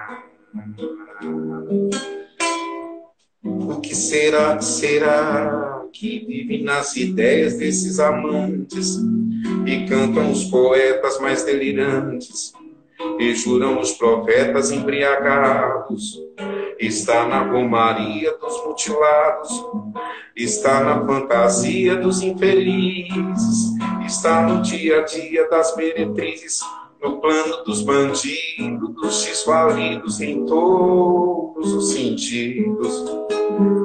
O que será será que vive nas ideias desses amantes? e cantam os poetas mais delirantes, e juram os profetas embriagados. Está na romaria dos mutilados, está na fantasia dos infelizes, está no dia a dia das meretrizes, no plano dos bandidos, dos desvalidos em todos os sentidos.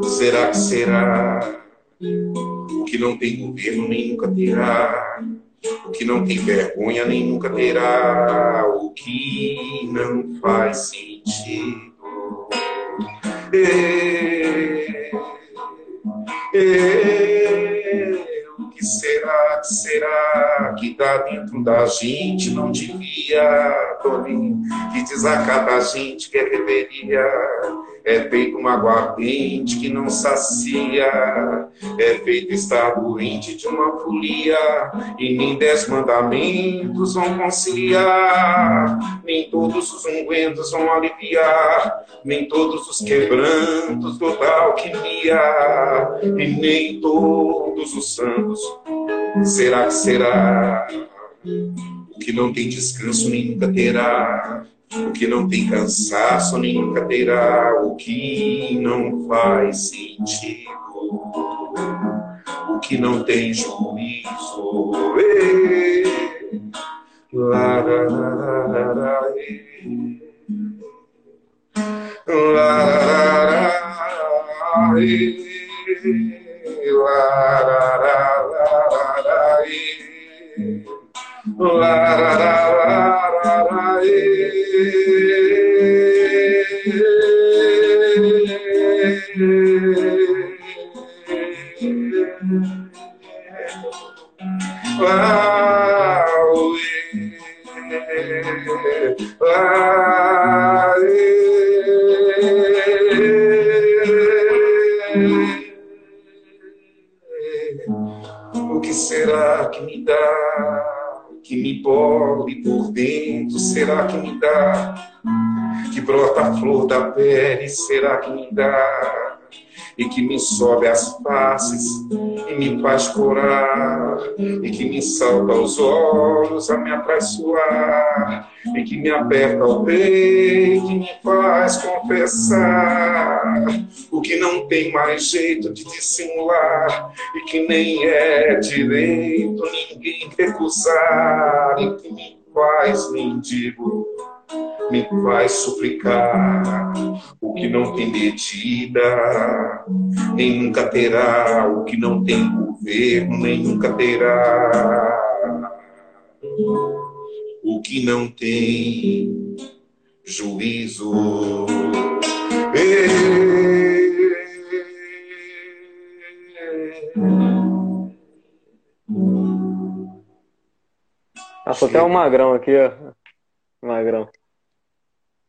Será que será? O que não tem governo nem nunca terá o que não tem vergonha nem nunca terá, o que não faz sentido. É, é, o que será, que será que dá dentro da gente não devia, Toninho, que desacata a gente que é reveria. É feito uma aguardente que não sacia, é feito estar doente de uma folia, e nem dez mandamentos vão conciliar, nem todos os ungüentos vão aliviar, nem todos os quebrantos toda alquimia, e nem todos os santos. Será que será? O que não tem descanso nunca terá. O que não tem cansaço nem terá. O que não faz sentido. O que não tem juízo. Lá, lá, lá, lá, ê. Lá, lá, lá, lá, lá, lá, Que me bole por dentro? Será que me dá? Que brota a flor da pele? Será que me dá? E que me sobe as faces e me faz corar, e que me salta aos olhos a me atraiçoar, e que me aperta o peito e me faz confessar o que não tem mais jeito de dissimular, e que nem é direito ninguém recusar, e que me faz mendigo, me faz suplicar o que não tem medida, nem nunca terá, o que não tem governo, nem nunca terá. o que não tem juízo. Passou até um magrão aqui, ó. Magrão.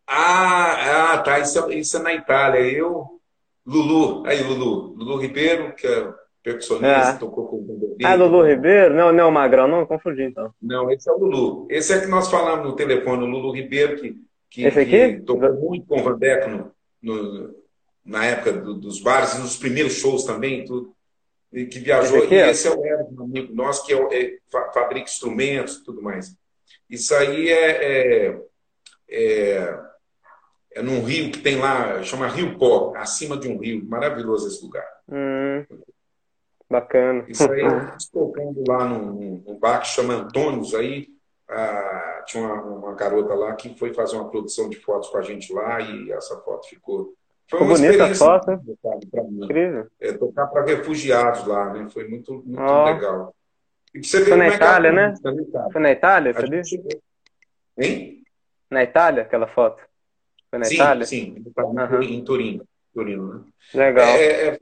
Ah, ah tá. Isso, é, isso é na Itália. Eu, Lulu, aí Lulu, Lulu Ribeiro, que é percussionista, é. tocou com o Ah, Lulu Ribeiro? Não, não, Magrão, não, confundi então. Não, esse é o Lulu. Esse é que nós falamos no telefone, o Lulu Ribeiro, que, que, esse aqui? que tocou muito com o Vandeco no, no, na época do, dos bares nos primeiros shows também, tudo. E que viajou. Esse, aqui, e esse é o Eric, um amigo nosso, que é, é, fabrica instrumentos e tudo mais. Isso aí é, é, é, é num rio que tem lá, chama Rio Pó, acima de um rio. Maravilhoso esse lugar. Hum. Bacana. Isso aí, tocando lá num, num bar que chama Antônios, aí ah, tinha uma, uma, garota lá que foi fazer uma produção de fotos com a gente lá e essa foto ficou. Foi uma bonita a foto. Incrível. É, tocar para refugiados lá, né? Foi muito, muito oh. legal. E você foi na é Itália, né? Foi na Itália, você disse? Hein? Na Itália, aquela foto? Foi na sim, Itália? Sim, uhum. em Turim. Turino. Né? Legal. É, é,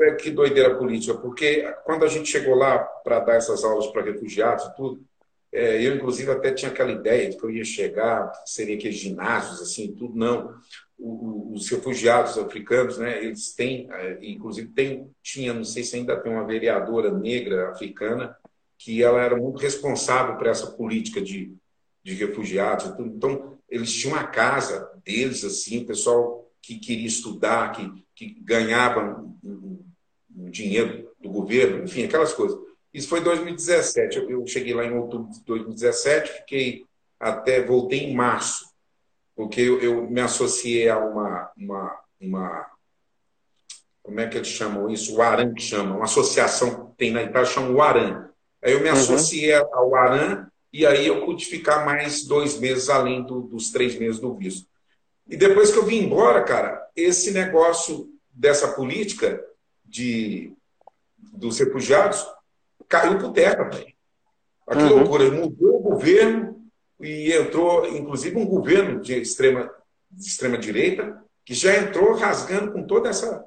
é, que doideira política, porque quando a gente chegou lá para dar essas aulas para refugiados e tudo, é, eu, inclusive, até tinha aquela ideia de que eu ia chegar, seria aqueles ginásios, assim, tudo. Não. O, os refugiados africanos, né, eles têm, é, inclusive, tem, tinha, não sei se ainda tem uma vereadora negra africana, que ela era muito responsável por essa política de, de refugiados. Então, eles tinham a casa deles, assim, o pessoal que queria estudar, que, que ganhava um, um dinheiro do governo, enfim, aquelas coisas. Isso foi em 2017. Eu, eu cheguei lá em outubro de 2017, fiquei até voltei em março, porque eu, eu me associei a uma, uma, uma como é que eles chamam isso? O ARAN que chama, uma associação que tem na Itália, chama o ARAN. Aí eu me uhum. associei ao ARAN e aí eu pude ficar mais dois meses além do, dos três meses do visto. E depois que eu vim embora, cara, esse negócio dessa política de, dos refugiados caiu por terra, velho. Que uhum. loucura. Mudou o governo e entrou, inclusive, um governo de extrema, de extrema direita que já entrou rasgando com toda essa,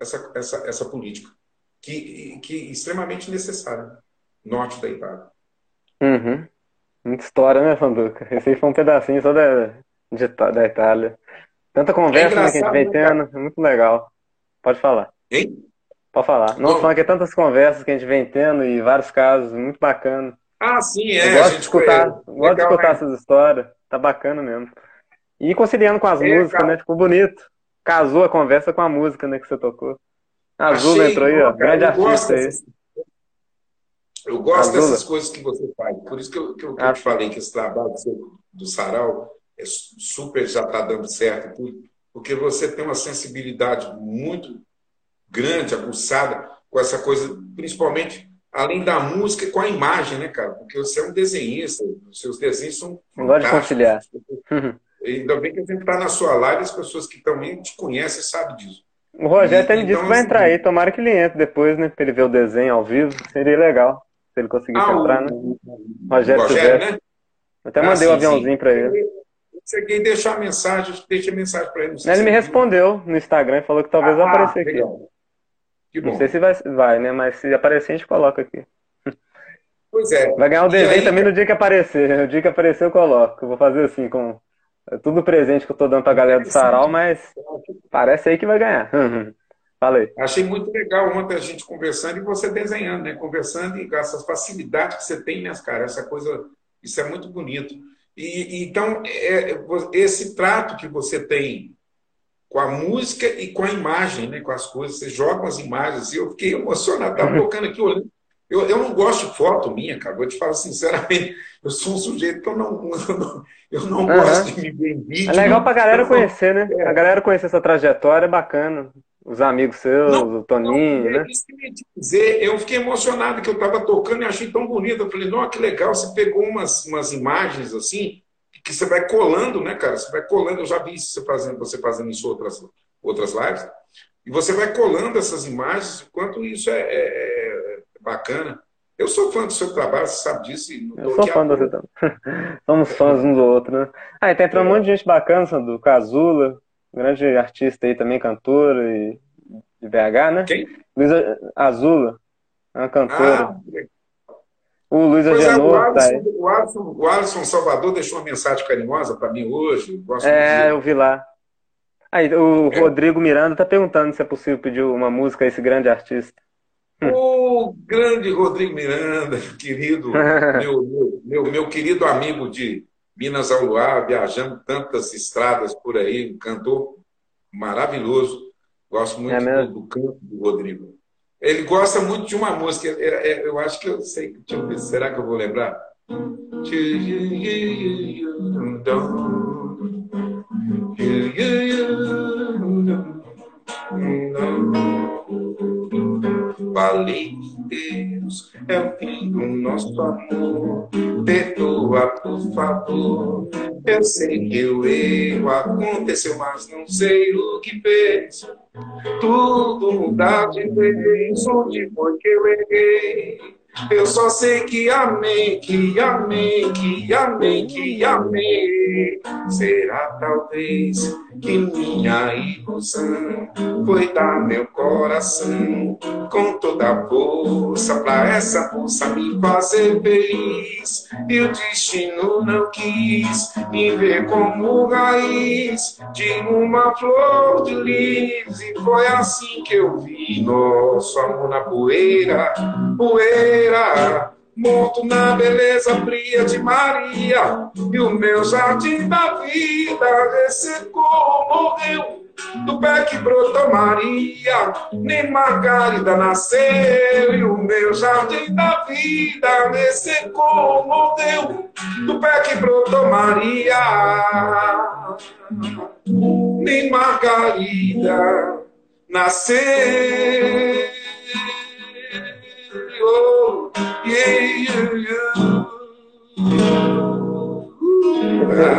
essa, essa, essa política, que, que é extremamente necessária, norte da Itália. Uhum. Muita história, né, Sanduca? Esse aí foi um pedacinho só da, de, da Itália. Tanta conversa é que a gente vem né, tendo, é muito legal. Pode falar. Hein? Pode falar. Não, falando que é tantas conversas que a gente vem tendo e vários casos, muito bacana. Ah, sim, é. Eu gosto de escutar, foi... gosto legal, de escutar né? essas histórias. Tá bacana mesmo. E conciliando com as é, músicas, cara. né? Ficou bonito. Casou a conversa com a música, né, que você tocou. Azul entrou aí, ó. Grande artista aí. Dessas... Eu gosto dessas coisas que você faz. Por isso que eu, que eu, que eu te falei que esse trabalho do, Sarau é super já está dando certo, porque você tem uma sensibilidade muito grande, aguçada com essa coisa, principalmente além da música, com a imagem, né, cara? Porque você é um desenhista, os seus desenhos são. Gosto de conciliar. Ainda bem que a gente está na sua live, as pessoas que também te conhecem sabem disso. O Rogério até me então, disse que vai entrar assim, aí, tomara que ele entre depois, né? Para ele ver o desenho ao vivo, seria legal, se ele conseguisse ah, entrar, né? o, né? Rogério, Rogério né? até mandei ah, um aviãozinho para ele. Cheguei a deixar mensagem, deixei mensagem para ele. ele me respondeu no Instagram e falou que talvez ah, aparecer legal. aqui. Que bom. Não sei se vai, vai, né? Mas se aparecer, a gente coloca aqui. Pois é. Vai ganhar o desenho também no dia que aparecer. No dia que aparecer, eu coloco. Eu vou fazer assim, com tudo presente que eu tô dando pra galera do Sarau, mas parece aí que vai ganhar. Falei. Achei muito legal ontem a gente conversando e você desenhando, né? Conversando e com essas facilidades que você tem, né, cara? Essa coisa, isso é muito bonito. E, então, é, esse trato que você tem com a música e com a imagem, né, com as coisas, você joga as imagens, e eu fiquei emocionado, estava uhum. tocando aqui, olhando. Eu, eu não gosto de foto minha, cara, vou te falar sinceramente, eu sou um sujeito que eu não, eu não, eu não uhum. gosto de me ver em vídeo. É legal para a galera conhecer, né? É. A galera conhecer essa trajetória é bacana os amigos seus, não, o Toninho, não, é né? Eu, dizer. eu fiquei emocionado que eu estava tocando e achei tão bonito. Eu falei, nossa, que legal, você pegou umas, umas imagens assim, que você vai colando, né, cara? Você vai colando, eu já vi você fazendo, você fazendo isso outras, outras lives, e você vai colando essas imagens, quanto isso é, é, é bacana. Eu sou fã do seu trabalho, você sabe disso. E eu sou fã do seu trabalho. Somos fãs um do outro, né? Ah, e tá entrando é. um monte de gente bacana, do Casula, grande artista aí também, cantor e de BH, né? Quem? Luísa Azula, é uma cantora. Ah, o Luiz Agenor, é, o, tá aí. O Alisson, o Alisson Salvador deixou uma mensagem carinhosa para mim hoje. é, eu vi lá. Aí, o é. Rodrigo Miranda está perguntando se é possível pedir uma música a esse grande artista. O grande Rodrigo Miranda, querido, meu, meu, meu, meu, querido amigo de Minas ao Luar, viajando tantas estradas por aí, um cantor maravilhoso. Gosto muito é do, do canto do Rodrigo. Ele gosta muito de uma música, é, é, eu acho que eu sei, deixa eu ver, será que eu vou lembrar? Falei Deus é o fim do nosso amor. Perdoa, por favor. Eu sei que o erro aconteceu, mas não sei o que fez. Tudo mudar de vez, onde foi que eu errei? Eu só sei que amei, que amei, que amei, que amei. Será talvez que minha ilusão foi dar meu coração com toda a força pra essa força me fazer feliz. E o destino não quis me ver como raiz de uma flor de lis. E foi assim que eu vi nosso amor na poeira, poeira morto na beleza fria de Maria, e o meu jardim da vida ressecou, morreu. Do pé que brotou Maria, nem Margarida nasceu, e o meu jardim da vida ressecou, morreu. Do pé que brotou Maria, nem Margarida nasceu.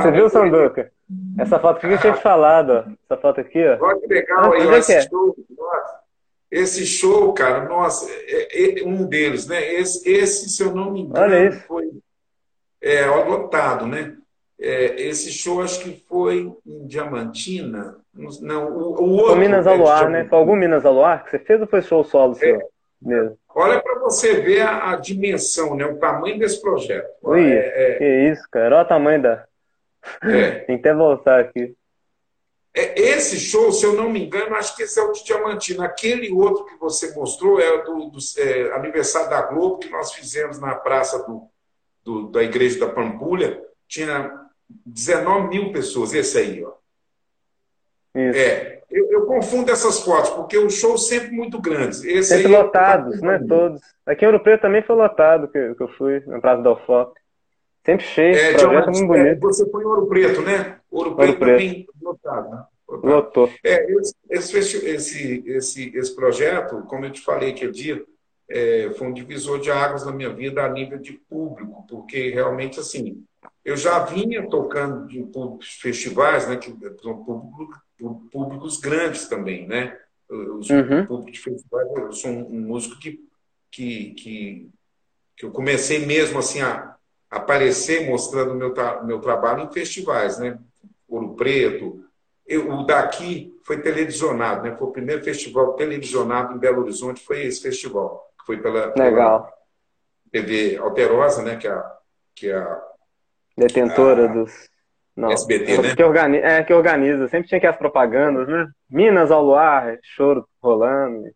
Você viu, Sanduca? Essa foto que eu tinha te falado, ó. Essa foto aqui, ó. Olha que legal aí, esse é? show. Nossa, esse show, cara, nossa, é, é, um deles, né? Esse, esse, se eu não me engano, foi é, lotado, né? É, esse show acho que foi em Diamantina. Não, o, o outro. Foi Minas ao Luar, né? Foi algum Minas ao Luar que você fez ou foi show solo seu? É. Mesmo. Olha para você ver a, a, dimensão, né? o tamanho desse projeto. Ui, é, é... Que isso, cara. Olha o tamanho da. É. Tem que até voltar aqui. É, esse show, se eu não me engano, acho que esse é o de Diamantino. Aquele outro que você mostrou é o do, do é, aniversário da Globo, que nós fizemos na praça do, do, da Igreja da Pampulha. Tinha 19 mil pessoas, esse aí, ó. Isso. É, eu, eu, confundo essas fotos, porque o show sempre muito grandes. Esse sempre aí, lotados, né? Todos. Aqui em Ouro Preto também foi lotado, que, que eu fui, na Praça da UFOP. Sempre cheio, é, projeto muito bonito. É, você foi em Ouro Preto, né? Ouro Preto, Ouro Preto. também lotado, né? Lotou. É, esse, esse, esse, esse, esse projeto, como eu te falei aquele dia, é, foi um divisor de águas na minha vida a nível de público, porque realmente, assim, eu já vinha tocando em festivais, né, que são públicos grandes também, né? Os uhum. públicos de festivais, eu sou um, músico que, que, que, que, eu comecei mesmo assim a aparecer mostrando meu, meu trabalho em festivais, né? Ouro Preto. Eu, o daqui foi televisionado, né? Foi o primeiro festival televisionado em Belo Horizonte, foi esse festival. Foi pela. Pela TV Alterosa, né? Que é a, que é a Detentora a... dos. Não, SBT, né? Que organiza, é, que organiza. Sempre tinha que as propagandas, né? Minas ao luar, choro rolando.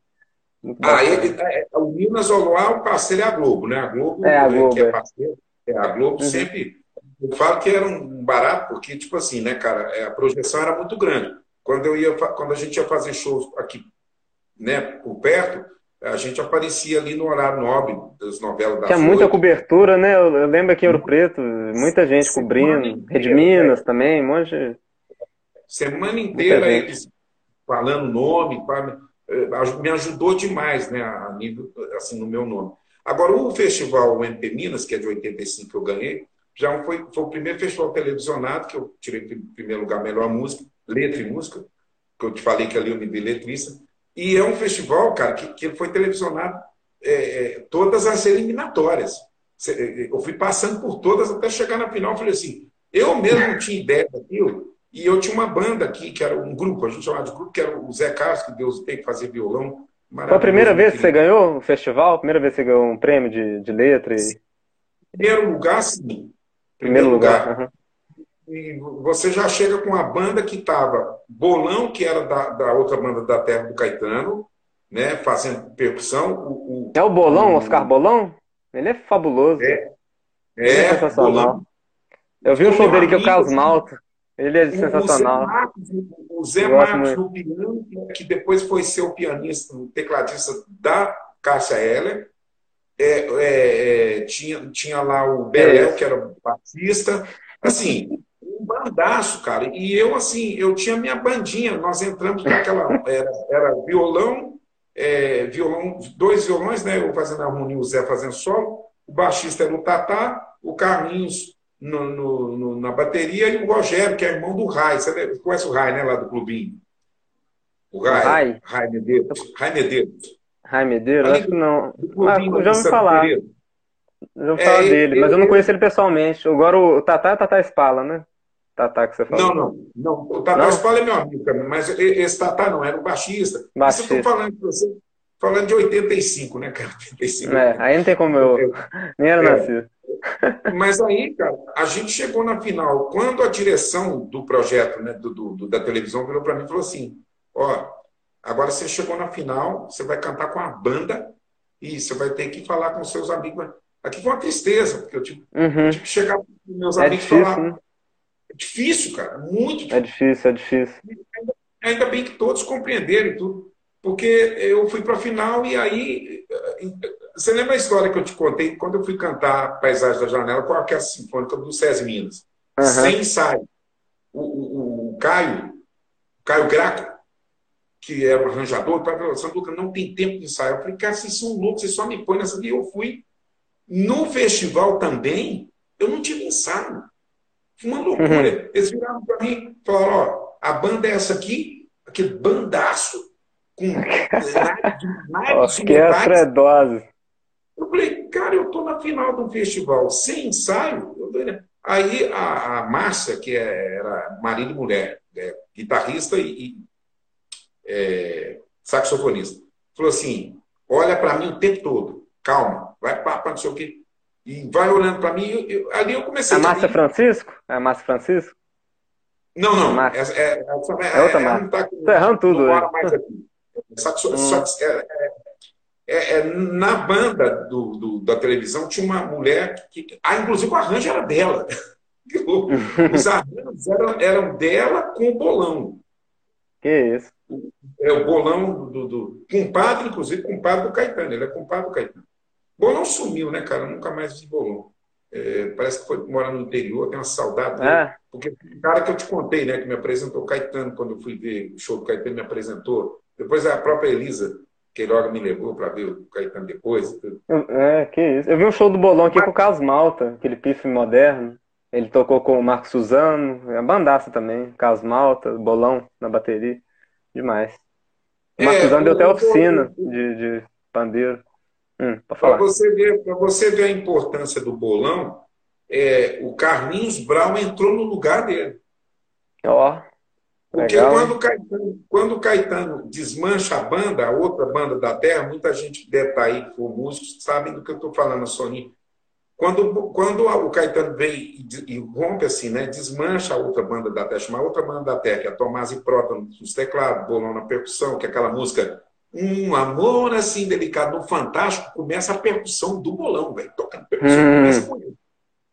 Ah, ele, é, o Minas ao luar, o parceiro é a Globo, né? A Globo, é, a Globo, que é, é. parceiro, é a Globo uhum. sempre. Eu falo que era um barato, porque, tipo assim, né, cara, é, a projeção era muito grande. Quando, eu ia, quando a gente ia fazer shows aqui, né, por perto, a gente aparecia ali no horário nobre das novelas da Tinha Folha. muita cobertura, né? Eu, lembro aqui em Ouro Preto, muita gente Semana cobrindo, inteira, Rede Minas é. também, um monte de... Semana inteira eles falando nome, eh, me ajudou demais, né, a nível, assim, no meu nome. Agora, o festival MP Minas, que é de 85 que eu ganhei, já foi, foi o primeiro festival televisionado que eu tirei em primeiro lugar melhor música, letra e música, que eu te falei que ali eu me vi letrista. E é um festival, cara, que, que foi televisionado é, é, todas as eliminatórias. Eu fui passando por todas até chegar na final. Falei assim, eu mesmo não tinha ideia daquilo. E eu tinha uma banda aqui, que era um grupo, a gente chamava de grupo, que era o Zé Carlos, que Deus tem que fazer violão. Foi a primeira vez que você ganhou o festival? Primeira vez que você ganhou um prêmio de, de letra? E... Primeiro lugar, sim. Primeiro, Primeiro lugar. lugar. Uhum. E você já chega com a banda que estava Bolão, que era da, da outra banda da Terra do Caetano, né, fazendo percussão. O, o, é o Bolão, o, Oscar Bolão? Ele é fabuloso. É, é, é sensacional. Eu vi o show dele que é o Carlos Malta. Ele é sensacional. O Zé Marcos, o piano, que depois foi ser o pianista, o tecladista da Cássia Heller. É, é, é, tinha, tinha lá o Beléu, é. que era o baixista. Assim, um bandaço, cara. E eu, assim, eu tinha minha bandinha. Nós entramos naquela. Era, era violão, é, violão, dois violões, né? Eu fazendo harmonia, o Zé fazendo solo. O baixista era o Tatá, o Carlinhos no, no, no, na bateria e o Rogério, que é irmão do Rai. Você conhece o Rai, né? Lá do clubinho. O Rai. Rai, Rai Medeiros. Rai Medeiros. Rai Medeiros? Acho que não. Ah, já ouvi falar. Já ouvi é, falar dele, mas eu não conheço ele pessoalmente. Agora o Tatá é Tatá Espala, né? Tatá que você falou. Não, não. não. O Tatá Espala é meu amigo mas esse Tatá não, era o baixista. baixista. Isso eu estou falando com você, falando de 85, né, cara? 85. É, aí não tem como eu. Nem era é. nascido. Mas aí, cara, a gente chegou na final. Quando a direção do projeto, né, do, do da televisão, virou para mim e falou assim: Ó, agora você chegou na final, você vai cantar com a banda e você vai ter que falar com seus amigos. Aqui foi uma tristeza, porque eu tive, uhum. eu tive que chegar com meus é amigos e falar. Né? É difícil, cara, muito difícil. É difícil, é difícil. Ainda, ainda bem que todos compreenderam tudo, porque eu fui para a final e aí você lembra a história que eu te contei quando eu fui cantar Paisagem da Janela com a Orquestra Sinfônica do SESI Minas? Uhum. Sem ensaio. O, o, o, Caio, o Caio Graco, que era o arranjador, falou: Sanduca, não tem tempo de ensaio. Eu falei, cara, vocês são loucos, vocês só me põem nessa. E eu fui. No festival também, eu não tive ensaio. Uma loucura. Uhum. Eles viraram para mim e falaram: ó, a banda é essa aqui, aquele bandaço, com Orquestra é dose. Eu falei, cara, eu estou na final de um festival sem ensaio. Aí a, a Márcia, que é, era marido e mulher, é, guitarrista e, e é, saxofonista, falou assim: olha para mim o tempo todo, calma, vai para não sei o quê. E vai olhando para mim. Eu, eu, ali eu comecei a. Márcia Francisco? É a Márcia Francisco? Não, não. É, é, é, é, outra Márcia. Tá Estou errando tudo. Aqui. Saxo, hum. sax, é, é é, é, na banda do, do, da televisão tinha uma mulher que. Ah, inclusive o arranjo era dela. Os arranjos eram, eram dela com o bolão. Que isso? É o bolão do, do compadre, inclusive, compadre do Caetano. Ele é compadre do Caetano. Bolão sumiu, né, cara? nunca mais vi bolão. É, parece que foi morar no interior, tem uma saudade. É. Porque o cara que eu te contei, né, que me apresentou Caetano, quando eu fui ver o show do Caetano, me apresentou. Depois a própria Elisa Queiroga me levou para ver o Caetano depois. É, que isso. Eu vi um show do Bolão aqui Mas... com o Carlos Malta, aquele pife moderno. Ele tocou com o Marco Suzano, a bandaça também, Carlos Malta, Bolão na bateria. Demais. O Marco é, Suzano deu até oficina de, de pandeiro. Hum, para você, ver, você ver a importância do bolão, é, o Carlinhos Brown entrou no lugar dele. Ó. Oh. Porque quando, o Caetano, quando o Caetano desmancha a banda, a outra banda da Terra, muita gente deve estar aí, que for músico, sabem do que eu estou falando, Sony. Quando, quando o Caetano vem e, e, rompe assim, né, desmancha a outra banda da Terra, chama a outra banda da Terra, que é a Tomás e Prota nos teclados, Bolão na percussão, que é aquela música Um Amor Assim Delicado, no Fantástico, começa a percussão do Bolão, velho, tocando percussão, hum. começa com ele.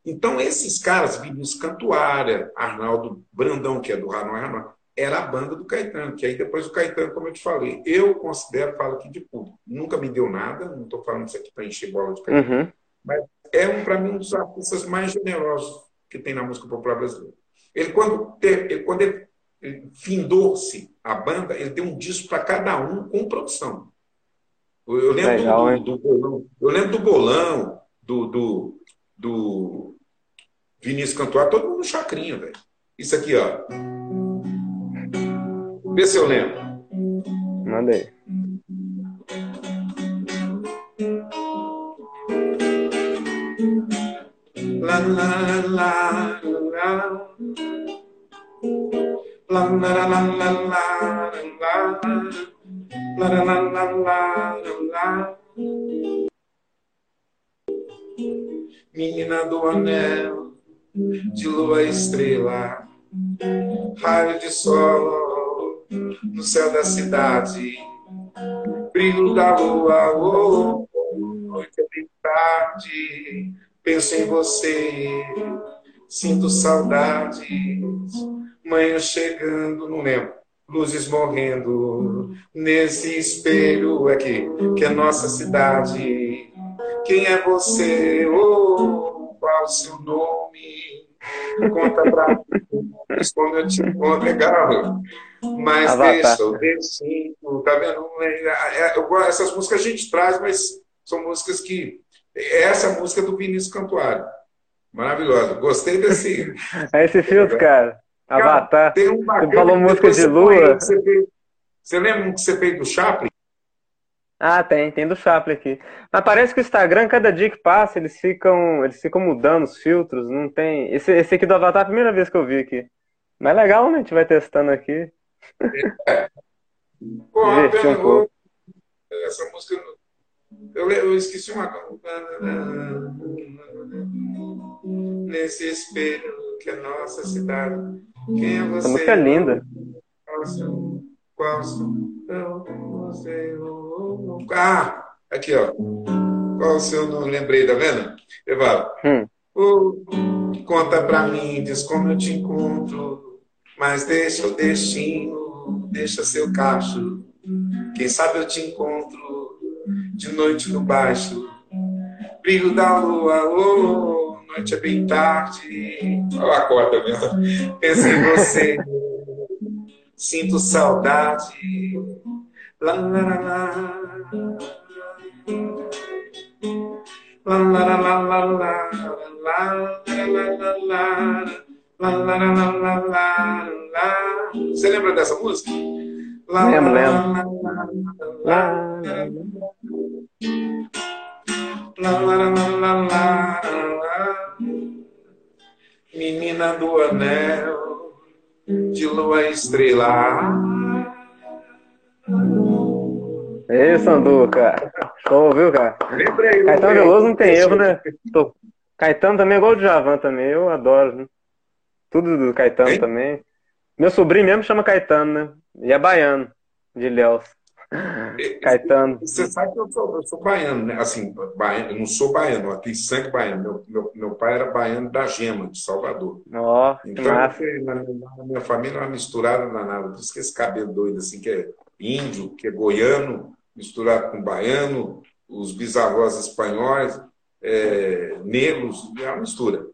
Então, esses caras, Vinícius Cantuária, Arnaldo Brandão, que é do Ranoi Ranoi, era a banda do Caetano, que aí depois o Caetano, como eu te falei, eu considero, falo aqui de público, nunca me deu nada, não estou falando isso aqui para encher bola de Caetano, uhum. mas é, um, para mim, um dos artistas mais generosos que tem na música popular brasileira. Ele, quando, ele, quando ele, ele findou-se a banda, ele tem um disco para cada um com produção. Eu, lembro Legal, do, do, do, eu lembro do bolão do, do, do Vinícius Cantuar, todo mundo chacrinha, velho. Isso aqui, ó. Vê se eu lembro. Mandei. La, la, la, la, la. Menina do anel, de lua estrela, raio de sol no céu da cidade, brilho da lua, oh, noite é tarde, penso em você, sinto saudades, manhã chegando, não lembro, luzes morrendo, nesse espelho aqui, que é nossa cidade. Quem é você? Oh, qual o seu nome? Conta pra mim, quando eu te encontro, legal. Mas Avatar. deixa o destino, tá vendo? É, é, eu, essas músicas a gente traz, mas são músicas que. Essa é a música do Vinícius Cantuário. Maravilhosa. Gostei desse. É esse filtro, cara. Avatar. Tem um você falou música de lua. Você, fez... você lembra que você fez do Chaplin? Ah, tem, tem do Chaplin aqui. Mas parece que o Instagram, cada dia que passa, eles ficam, eles ficam mudando os filtros. Não tem. Esse, esse aqui do Avatar é a primeira vez que eu vi aqui. Mas é legal, né? A gente vai testando aqui. É. Pô, um pouco. Essa música. Eu, eu esqueci uma. Nesse espelho que é nossa cidade. Quem é você? Essa música é linda. Qual você? Ah, aqui, ó. Qual o seu nome? Lembrei, tá vendo? Evalo. Hum. Oh, conta pra mim, diz como eu te encontro. Mas deixa o destino, deixa seu cacho. Quem sabe eu te encontro de noite no baixo. Brilho da lua, oh, noite é bem tarde. Olha a corda mesmo. Penso em você, sinto saudade. Lá, lá, lá, lá. Lá, lá, lá, lá, lá, lá, lá, lá, lá, Você lembra dessa música? Lembro, lembro. Menina do anel, de lua estrela. Ei, Sanduca. Show, viu, cara? Lembrei. Caetano Veloso não tem erro, né? Tô... Caetano também é igual o Javan também. Eu adoro, né? Tudo do Caetano Hein? também. Meu sobrinho mesmo chama Caetano, né? E é baiano, de Ilhéus. Caetano. Você sabe que eu sou, eu sou baiano, né? Assim, baiano, eu não sou baiano, eu tenho sangue baiano. Meu, meu, meu pai era baiano da Gema, de Salvador. Oh, então, na, na, minha família é uma misturada danada. Por isso que esse cabelo doido, assim, que é índio, que é goiano, misturado com baiano, os bisavós espanhóis, é, negros, é uma mistura.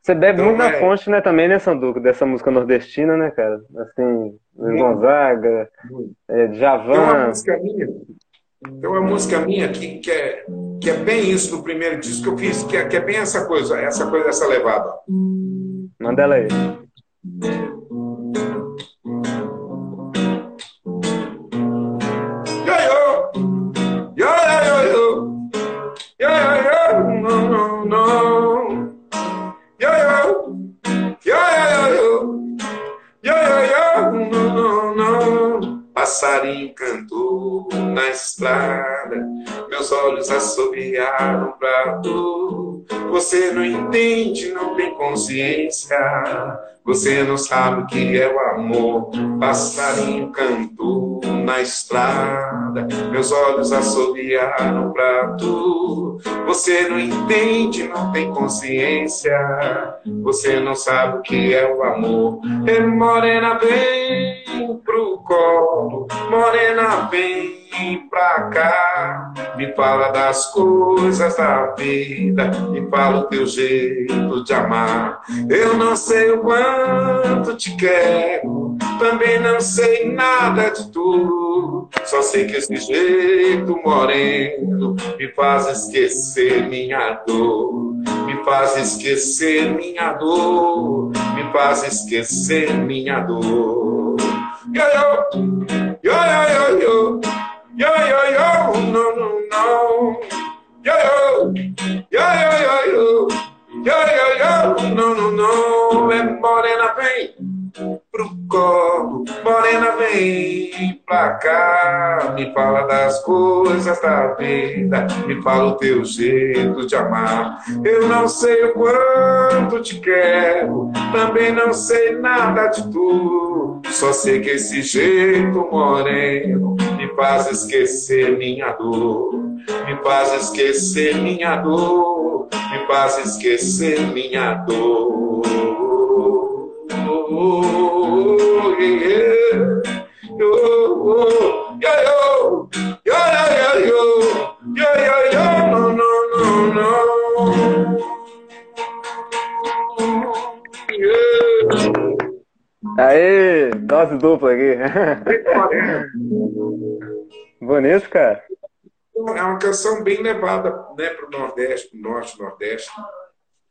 Você bebe então, muito na é... fonte, né, também, né, Sanduco, dessa música nordestina, né, cara? Assim, Luiz Gonzaga, é, Djavan. Tem uma música minha, tem uma música minha que, que, é, que é bem isso do primeiro disco que eu fiz, que é, que é bem essa coisa, essa coisa, essa levada. Manda ela aí. Passarinho cantou na estrada, meus olhos assobiaram pra tu. Você não entende, não tem consciência, você não sabe o que é o amor. Passarinho cantou na estrada, meus olhos assobiaram pra tu. Você não entende, não tem consciência, você não sabe o que é o amor. E morena, vem pro colo, morena, pra cá. Me fala das coisas da vida, me fala o teu jeito de amar. Eu não sei o quanto te quero, também não sei nada de tudo. Só sei que esse jeito moreno me faz esquecer minha dor. Me faz esquecer minha dor, me faz esquecer minha dor. Yo, yo, yo, yo, yo, yo. Yo, yo, yo, no, no, no. Yo, yo, yo, yo, yo, yo. Yo, yo, yo, no, no, no. É morena, vem pro colo. Morena, vem pra cá, me fala das coisas da vida, me fala o teu jeito de amar. Eu não sei o quanto te quero, também não sei nada de tu, só sei que esse jeito moreno me faz esquecer minha dor, me faz esquecer minha dor, me faz esquecer minha dor. Oh, yeah. Aê, dose dupla aqui. Bonito, cara. É uma canção bem levada né, para o Nordeste, para o Norte, Nordeste.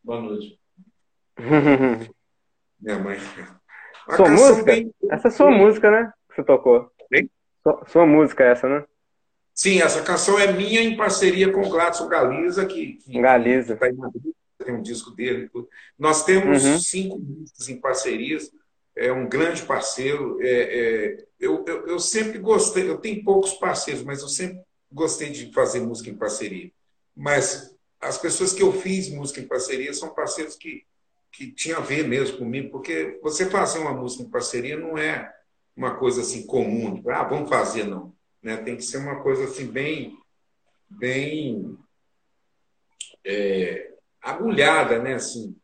Boa noite. Minha mãe. Uma sua música? Bem... Essa é sua música, né? Que você tocou. Bem? Sua, sua música é essa, né? Sim, essa canção é minha em parceria com o Gladson Galiza, que, que Galiza. Tá tem um disco dele. Nós temos uhum. cinco discos em parcerias. É um grande parceiro. É, é, eu, eu, eu sempre gostei, eu tenho poucos parceiros, mas eu sempre gostei de fazer música em parceria. Mas as pessoas que eu fiz música em parceria são parceiros que que tinha a ver mesmo comigo, porque você fazer uma música em parceria não é uma coisa assim comum, tipo, ah, vamos fazer, não. Né? Tem que ser uma coisa assim bem, bem é, agulhada, né? Assim,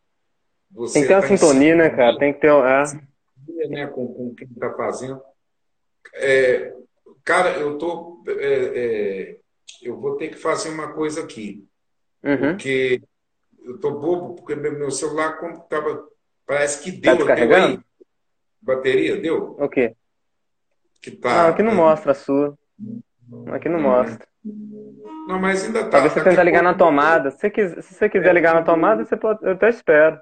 Tem que ter uma tá sintonia, né, cara? Tem que ter. É... Né, com, com quem está fazendo. É, cara, eu tô. É, é, eu vou ter que fazer uma coisa aqui. Uhum. Porque eu tô bobo, porque meu celular como tava, parece que deu. Tá descarregando? Deu Bateria, deu? O quê? Que tá, não, aqui não é. mostra a sua. Aqui não, mostra. Não, mas ainda tá. Talvez você tenta ligar na tomada. Se você quiser, se você quiser ligar na tomada, você pode, eu até espero.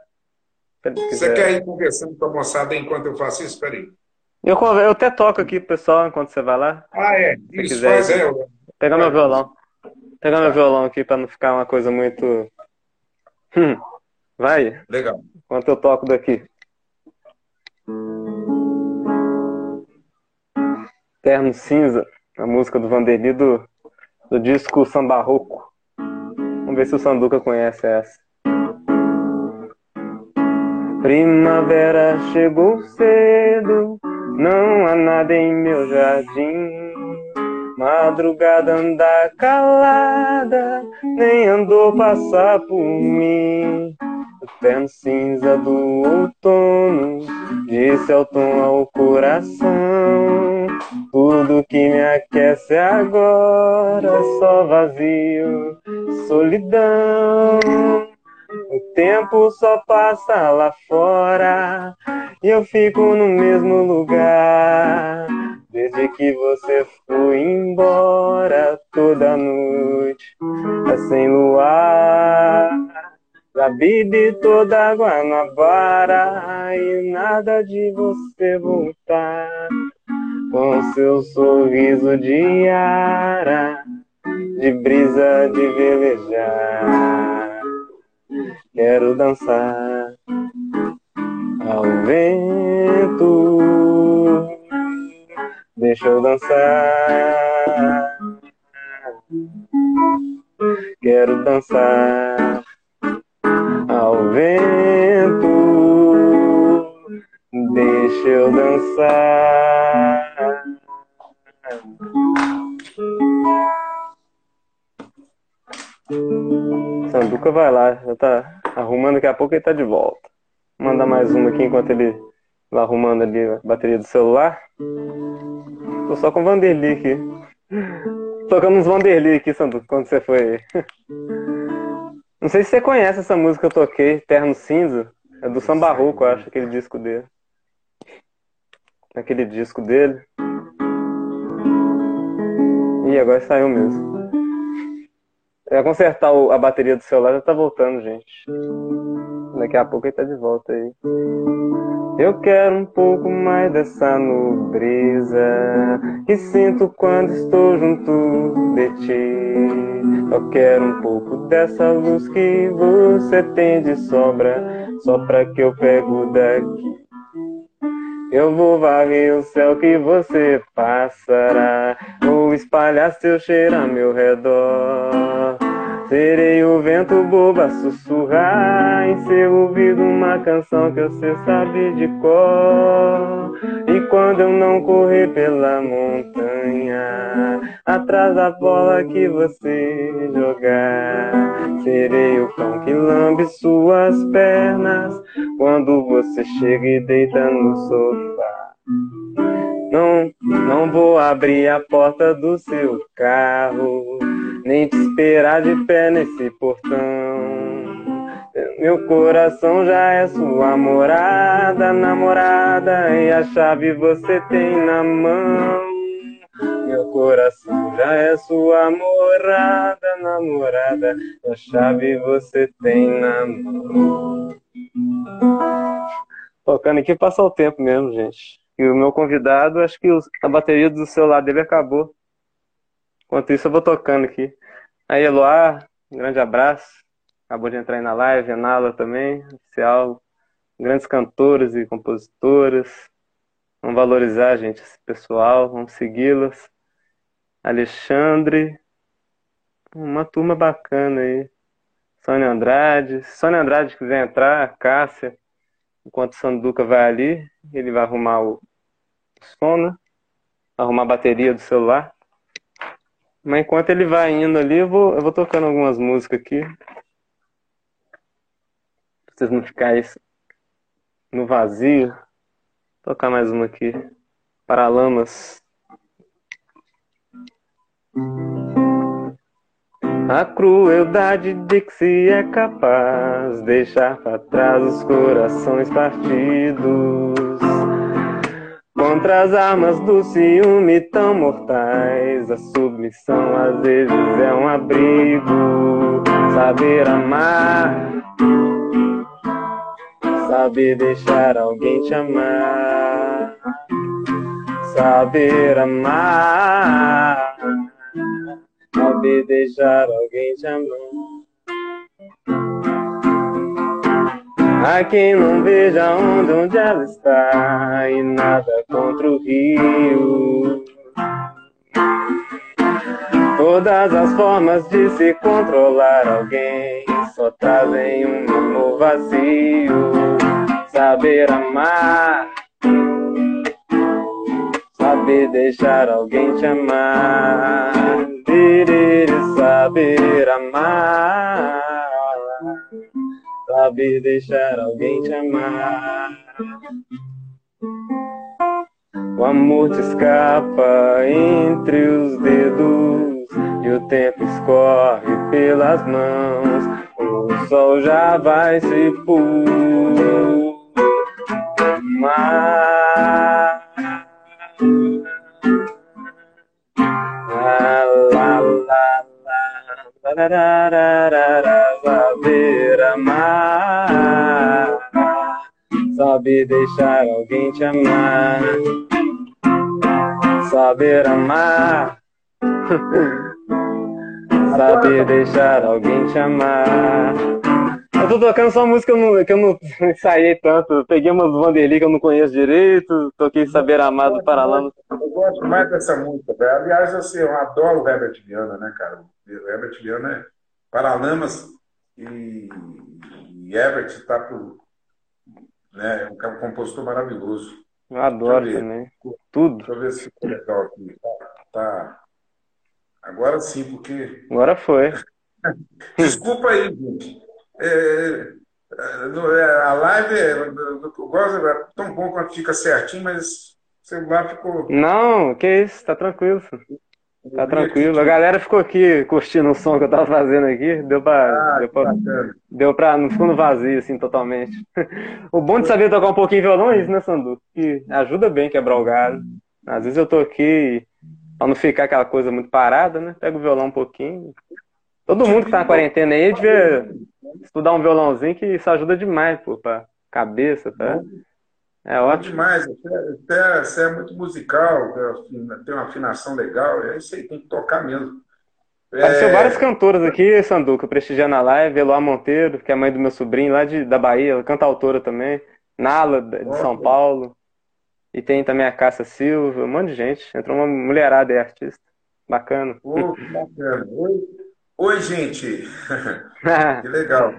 Você quer ir conversando com a moçada enquanto eu faço isso? Espera aí. Eu, eu até toco aqui pro pessoal enquanto você vai lá. Ah, é? Se isso, quiser. Faz, é. Pegar meu violão. Pegar meu violão aqui para não ficar uma coisa muito Hum, vai. Legal. Enquanto eu toco daqui. Terno Cinza, a música do Vanderly do, do disco Sambarroco. Vamos ver se o Sanduca conhece essa. Primavera chegou cedo, não há nada em meu jardim. Madrugada anda calada, nem andou passar por mim. O terno cinza do outono disse ao tom ao coração. Tudo que me aquece agora é só vazio, solidão. O tempo só passa lá fora e eu fico no mesmo lugar. Desde que você foi embora toda noite, é sem luar. Já bebi toda a Guanabara e nada de você voltar. Com seu sorriso de ara, de brisa de velejar. Quero dançar ao vento Deixa eu dançar. Quero dançar ao vento. Deixa eu dançar. Sanduca vai lá, já tá arrumando, daqui a pouco ele tá de volta. Vou mandar mais uma aqui enquanto ele vai arrumando ali a bateria do celular. Tô só com Vanderly aqui. Tocando uns Vanderly aqui, Sandu, quando você foi. Não sei se você conhece essa música que eu toquei, Terno Cinza. É do Samba Barroco, acho, aquele disco dele. Aquele disco dele. Ih, agora saiu mesmo. É consertar a bateria do celular, já tá voltando, gente. Daqui a pouco ele tá de volta aí. Eu quero um pouco mais dessa nobreza que sinto quando estou junto de ti. Eu quero um pouco dessa luz que você tem de sobra, só pra que eu pego daqui. Eu vou varrer o céu que você passará. Vou espalhar seu cheiro a meu redor. Serei o vento bobo a sussurrar em seu ouvido uma canção que você sabe de cor. E quando eu não correr pela montanha, atrás da bola que você jogar, serei o cão que lambe suas pernas quando você chega e deita no sofá. Não, não vou abrir a porta do seu carro nem te esperar de pé nesse portão. Meu coração já é sua morada, namorada, e a chave você tem na mão. Meu coração já é sua morada, namorada, e a chave você tem na mão. Tocando aqui passar o tempo mesmo, gente. E o meu convidado, acho que a bateria do celular dele acabou. Enquanto isso, eu vou tocando aqui. Aí, Eloá, um grande abraço. Acabou de entrar aí na live, a Nala também, oficial. Grandes cantores e compositoras. Vamos valorizar, gente, esse pessoal, vamos segui-las. Alexandre, uma turma bacana aí. Sônia Andrade. Sônia Andrade que vem entrar, Cássia. Enquanto o Sanduca vai ali, ele vai arrumar o som? Arrumar a bateria do celular. Mas enquanto ele vai indo ali, eu vou, eu vou tocando algumas músicas aqui. Pra vocês não ficarem no vazio. Vou tocar mais uma aqui. Paralamas. A crueldade de que se é capaz deixar para trás os corações partidos. Contra as armas do ciúme tão mortais, a submissão às vezes é um abrigo. Saber amar, saber deixar alguém te amar, saber amar, saber deixar alguém te amar. Há quem não veja onde, onde ela está e nada contra o rio. Todas as formas de se controlar alguém só trazem um amor vazio. Saber amar, saber deixar alguém te amar, saber amar saber deixar alguém te amar. O amor te escapa entre os dedos e o tempo escorre pelas mãos. O sol já vai se pôr. Mas... Saber amar, saber deixar alguém te amar, saber amar, saber deixar alguém te amar. Eu tô tocando só música que eu não, que eu não ensaiei tanto. peguei umas Vanderly que eu não conheço direito. Toquei Saber Amar do Paralama. Eu gosto mais dessa música, velho. Aliás, assim, eu adoro o Herbert Viana, né, cara? O Herbert Viana é Paralamas e, e Herbert está por. Né, é um compositor maravilhoso. Eu adoro eu também. Tudo. Deixa eu ver se ficou legal aqui. Tá. Agora sim, porque. Agora foi. Desculpa aí, gente. É, é, a live é, gosto, é tão bom quando fica certinho, mas o celular ficou. Não, que isso, tá tranquilo. Tá tranquilo. A galera ficou aqui curtindo o som que eu tava fazendo aqui. Deu pra. Ah, deu, pra deu pra. Não ficou no vazio, assim, totalmente. o bom de saber tocar um pouquinho violão é isso, né, Sandu? Que ajuda bem quebrar o galho. Às vezes eu tô aqui, pra não ficar aquela coisa muito parada, né? Pega o violão um pouquinho. Todo mundo que tá na quarentena aí devia estudar um violãozinho que isso ajuda demais, pô, pra cabeça, tá? É ótimo. demais. Você, você é muito musical, tem uma afinação legal, é isso aí, tem que tocar mesmo. Apareceu é... várias cantoras aqui, Sanduca, prestigiando a live, Eloá Monteiro, que é mãe do meu sobrinho lá de, da Bahia, ela canta autora também, Nala, de São Paulo. E tem também a Cássia Silva, um monte de gente. Entrou uma mulherada e artista. Bacana. Oh, que bacana. Oi, Oi gente. que legal.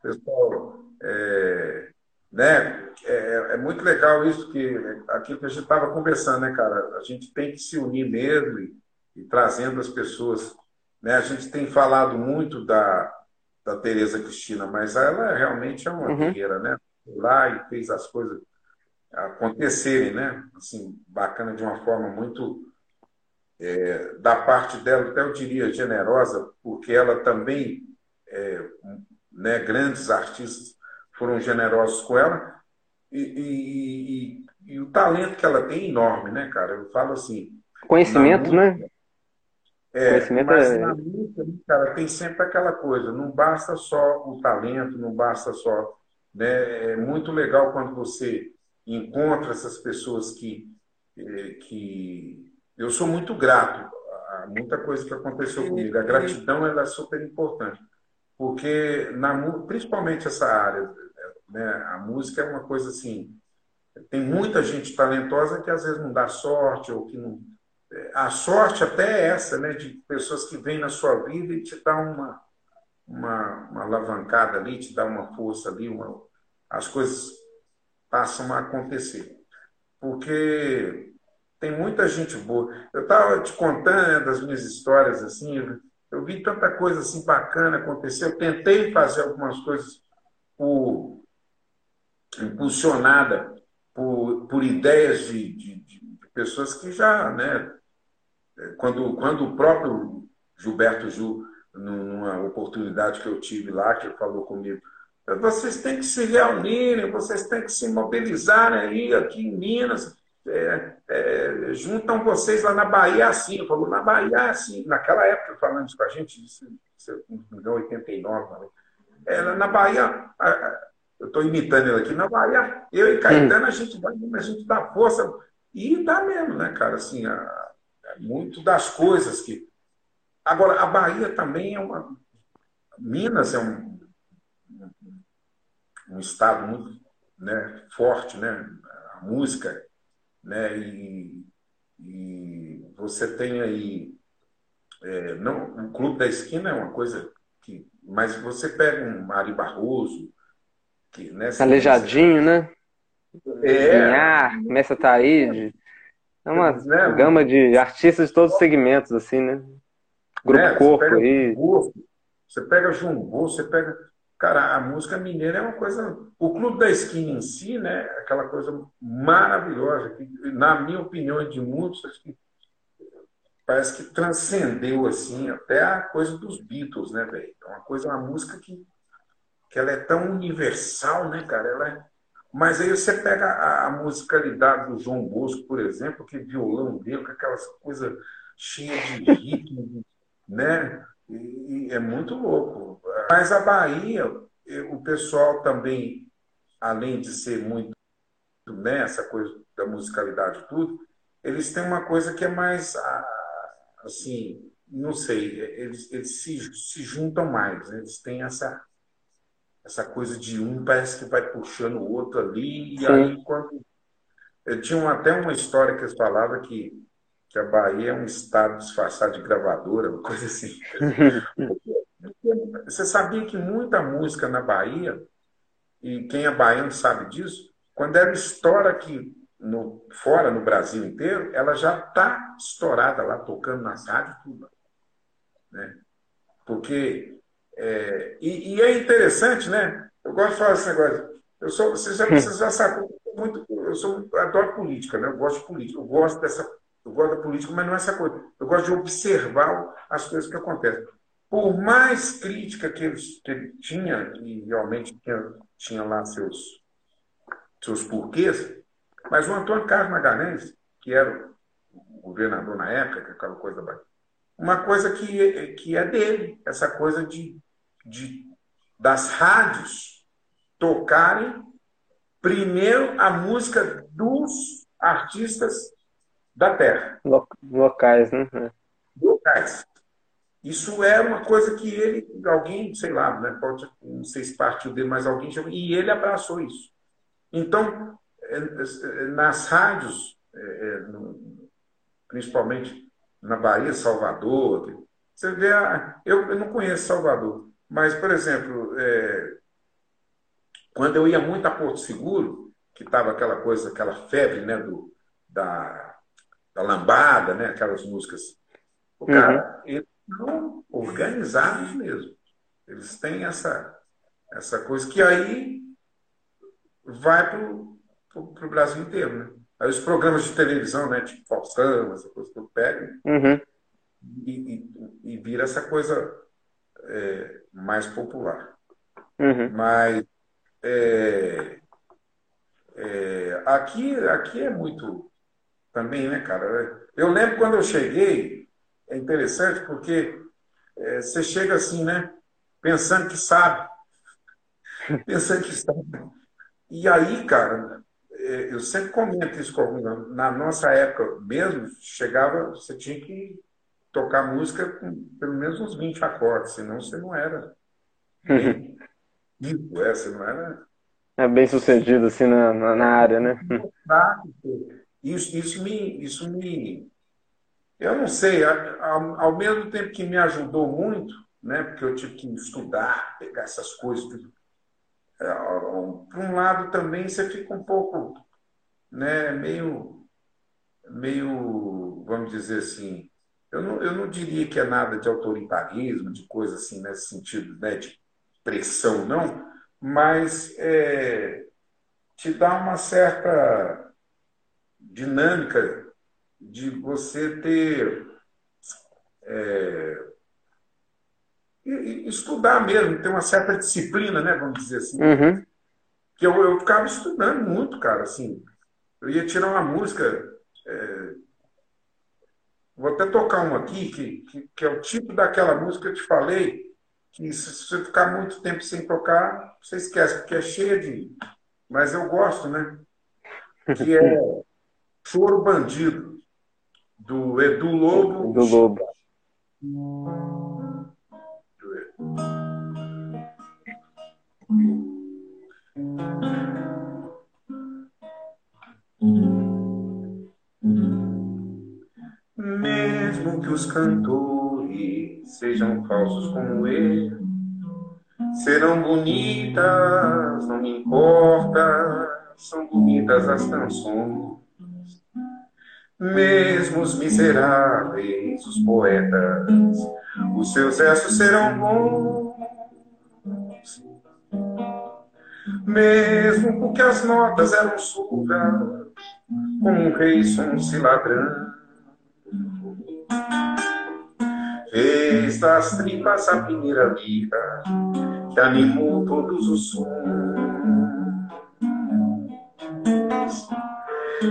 Pessoal, é, né, é, é, muito legal isso que aquilo que a gente estava conversando, né, cara? A gente tem que se unir mesmo e, e trazendo as pessoas. Né? A gente tem falado muito da, da Tereza Cristina, mas ela realmente é uma uhum. guerreira, né? Lá e fez as coisas acontecerem, né? Assim, bacana de uma forma muito é, da parte dela, até eu diria generosa, porque ela também, é, né, grandes artistas foram generosos com ela e, e, e, e, o talento que ela tem é enorme, né, cara? Eu falo assim. Conhecimento, música, né? É, Conhecimento mas é... na música, cara, tem sempre aquela coisa, não basta só o talento, não basta só. Né? É muito legal quando você encontra essas pessoas que, eh, que eu sou muito grato a muita coisa que aconteceu comigo. A gratidão ela é super importante, porque na, principalmente essa área, né, a música é uma coisa assim. Tem muita gente talentosa que às vezes não dá sorte ou que não. É, a sorte até é essa, né, de pessoas que vêm na sua vida e te dá uma, uma, uma alavancada ali, te dá uma força ali, uma, as coisas passam a acontecer. Porque tem muita gente boa. Eu estava te contando das minhas histórias assim, eu vi tanta coisa assim bacana acontecer. Eu tentei fazer algumas coisas por, impulsionada por, por ideias de, de, de, pessoas que já, né, quando, quando o próprio Gilberto Ju, numa oportunidade que eu tive lá, que ele falou comigo, vocês têm que se reunirem, vocês têm que se mobilizarem aí aqui em Minas. É, é, juntam vocês lá na Bahia assim. Falou, na Bahia assim. Naquela época, falando isso com a gente, isso, em 89, é, na Bahia, eu estou imitando ele aqui, na Bahia, eu e Caetano, a gente vai, a gente dá força. E dá mesmo, né, cara? Assim, a, a, muito das coisas que. Agora, a Bahia também é uma. Minas é um, um estado muito né, forte, né? A música, né? E, e você tem aí é, não, o Clube da Esquina é uma coisa que, mas você pega um Mari Barroso, que né, Alejadinho, né? É. Minhar, Messa Taíde. É uma né, gama de artistas de todos os segmentos, assim, né? Grupo é, Corpo aí. Você pega Bolso, você pega Cara, a música mineira é uma coisa. O Clube da Esquina em si, né? Aquela coisa maravilhosa, que, na minha opinião e de muitos, que parece que transcendeu assim até a coisa dos Beatles, né, velho? É uma coisa, uma música que, que ela é tão universal, né, cara? Ela é... Mas aí você pega a, a, musicalidade do João Bosco, por exemplo, que violão dele, com aquelas coisas cheias de ritmo, né? E, e é muito louco. Mas a Bahia, o pessoal também, além de ser muito nessa né, coisa da musicalidade tudo, eles têm uma coisa que é mais assim, não sei, eles, eles se, se juntam mais, eles têm essa essa coisa de um parece que vai puxando o outro ali, e Sim. aí quando. Eu tinha até uma história que eles falavam que, que a Bahia é um estado disfarçado de gravadora, uma coisa assim. Você sabia que muita música na Bahia, e quem é baiano sabe disso, quando ela estoura aqui no, fora no Brasil inteiro, ela já está estourada lá, tocando nas rádios, tudo. Né? Porque. É, e, e, é interessante, né? Eu gosto de falar esse negócio. Eu sou, você já, você já sabe, muito, eu sou, adoro política, né? Eu gosto de política, eu gosto dessa. Eu gosto da política, mas não é essa coisa. Eu gosto de observar as coisas que acontecem por mais crítica que ele, que ele tinha, e realmente tinha, tinha lá seus, seus porquês, mas o Antônio Carlos Magalhães, que era o governador na época, que aquela coisa uma coisa que, que é dele, essa coisa de, de das rádios tocarem primeiro a música dos artistas da terra. Locais, né? Locais. Isso é uma coisa que ele, alguém, sei lá, né, pode, não sei se partiu dele, mas alguém e ele abraçou isso. Então, nas rádios, principalmente na Bahia, Salvador, você vê, a, eu, eu não conheço Salvador, mas, por exemplo, é, quando eu ia muito a Porto Seguro, que estava aquela coisa, aquela febre né, do, da, da lambada, né, aquelas músicas, o cara, uhum. eles são organizados mesmo. Eles têm essa, essa coisa que aí vai para o Brasil inteiro, né? Aí os programas de televisão, né, tipo Faustão, essa coisa que eu pego, uhum. e, e, e, vira essa coisa é, mais popular. Uhum. Mas é, é, aqui, aqui é muito também, né, cara? Eu lembro quando eu cheguei, é interessante porque é, você chega assim, né? Pensando que sabe. pensando que sabe. E aí, cara, eu sempre comento isso com alguns. Na nossa época mesmo, chegava, você tinha que tocar música com pelo menos uns 20 acordes, senão você não era vivo, é, você não era. É bem sucedido assim na, na, na área, né? Isso, isso, me, isso me. Eu não sei, ao, ao mesmo tempo que me ajudou muito, né, porque eu tive que estudar, pegar essas coisas, é, por um lado também você fica um pouco, né, meio, meio, vamos dizer assim, eu não, eu não diria que é nada de autoritarismo, de coisa assim nesse sentido, né, de pressão, não, mas é, te dá uma certa dinâmica de você ter é, estudar mesmo, ter uma certa disciplina, né? Vamos dizer assim. Uhum. Que eu, eu ficava estudando muito, cara, assim. Eu ia tirar uma música. É... Vou até tocar uma aqui, que, que, que, é o tipo daquela música que eu te falei, que se você ficar muito tempo sem tocar, você esquece, porque é cheia de. Mas eu gosto, né? Que é Choro Bandido, do Edu Lobo. Do Lobo. Mesmo que os cantores sejam falsos como eu, serão bonitas, não me importa, são bonitas as canções. Mesmo os miseráveis, os poetas, os seus versos serão bons. Mesmo porque as notas eram como um rei som-se ladrão. Fez das tripas a primeira vida que animou todos os sons.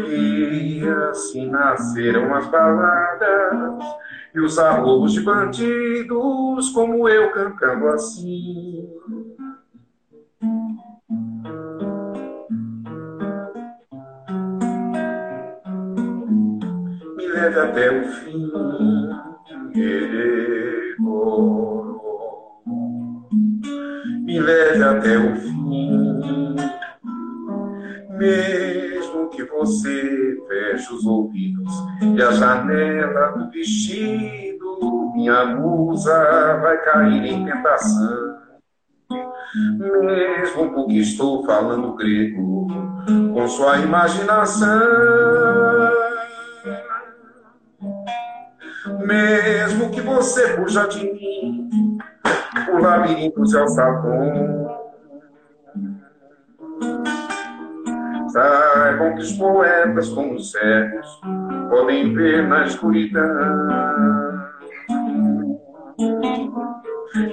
E assim nasceram as baladas e os arrobos de bandidos, como eu cantando assim. Me leve até o fim, me leve até o fim, mesmo que você feche os ouvidos e a janela do vestido, minha musa vai cair em tentação. Mesmo porque estou falando grego com sua imaginação. Mesmo que você fuja de mim, o labirinto se alçador. Saibam que os poetas, como os cegos, podem ver na escuridão.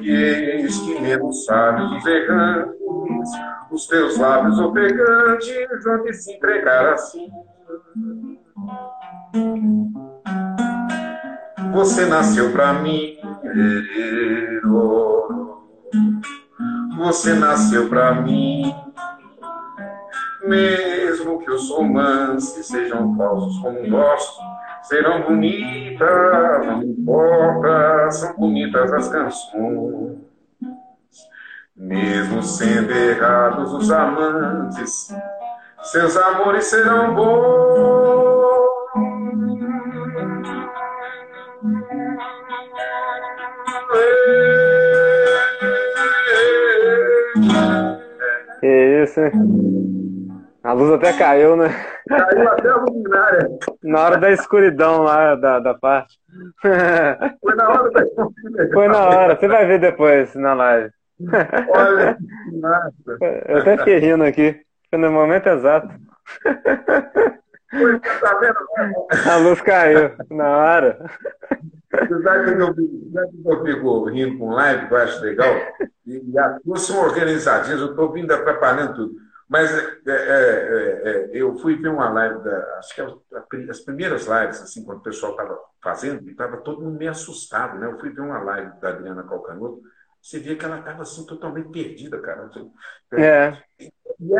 E eis que mesmo sábios os errantes, os teus lábios ofegantes, vão se entregar assim. Você nasceu pra mim, você nasceu pra mim. Mesmo que os romances sejam falsos como gosto, serão bonitas, não importa, são bonitas as canções. Mesmo sendo errados os amantes, seus amores serão bons. Que isso, hein? A luz até caiu, né? Caiu até a luminária. Na hora da escuridão lá da, da parte. Foi na hora da Foi na hora, você vai ver depois na live. Olha. Eu até fiquei rindo aqui. Foi no momento exato. Tá vendo? A luz caiu na hora. Você sabe que eu, eu fico rindo com live, que eu acho legal? E, e as duas são organizadinhas, eu estou vindo atrapalhando tudo. Mas é, é, é, é, eu fui ver uma live, da, acho que é as primeiras lives, assim, quando o pessoal estava fazendo, estava todo mundo meio assustado, né? Eu fui ver uma live da Adriana Calcanhoto, você via que ela estava assim, totalmente perdida, cara. É. E,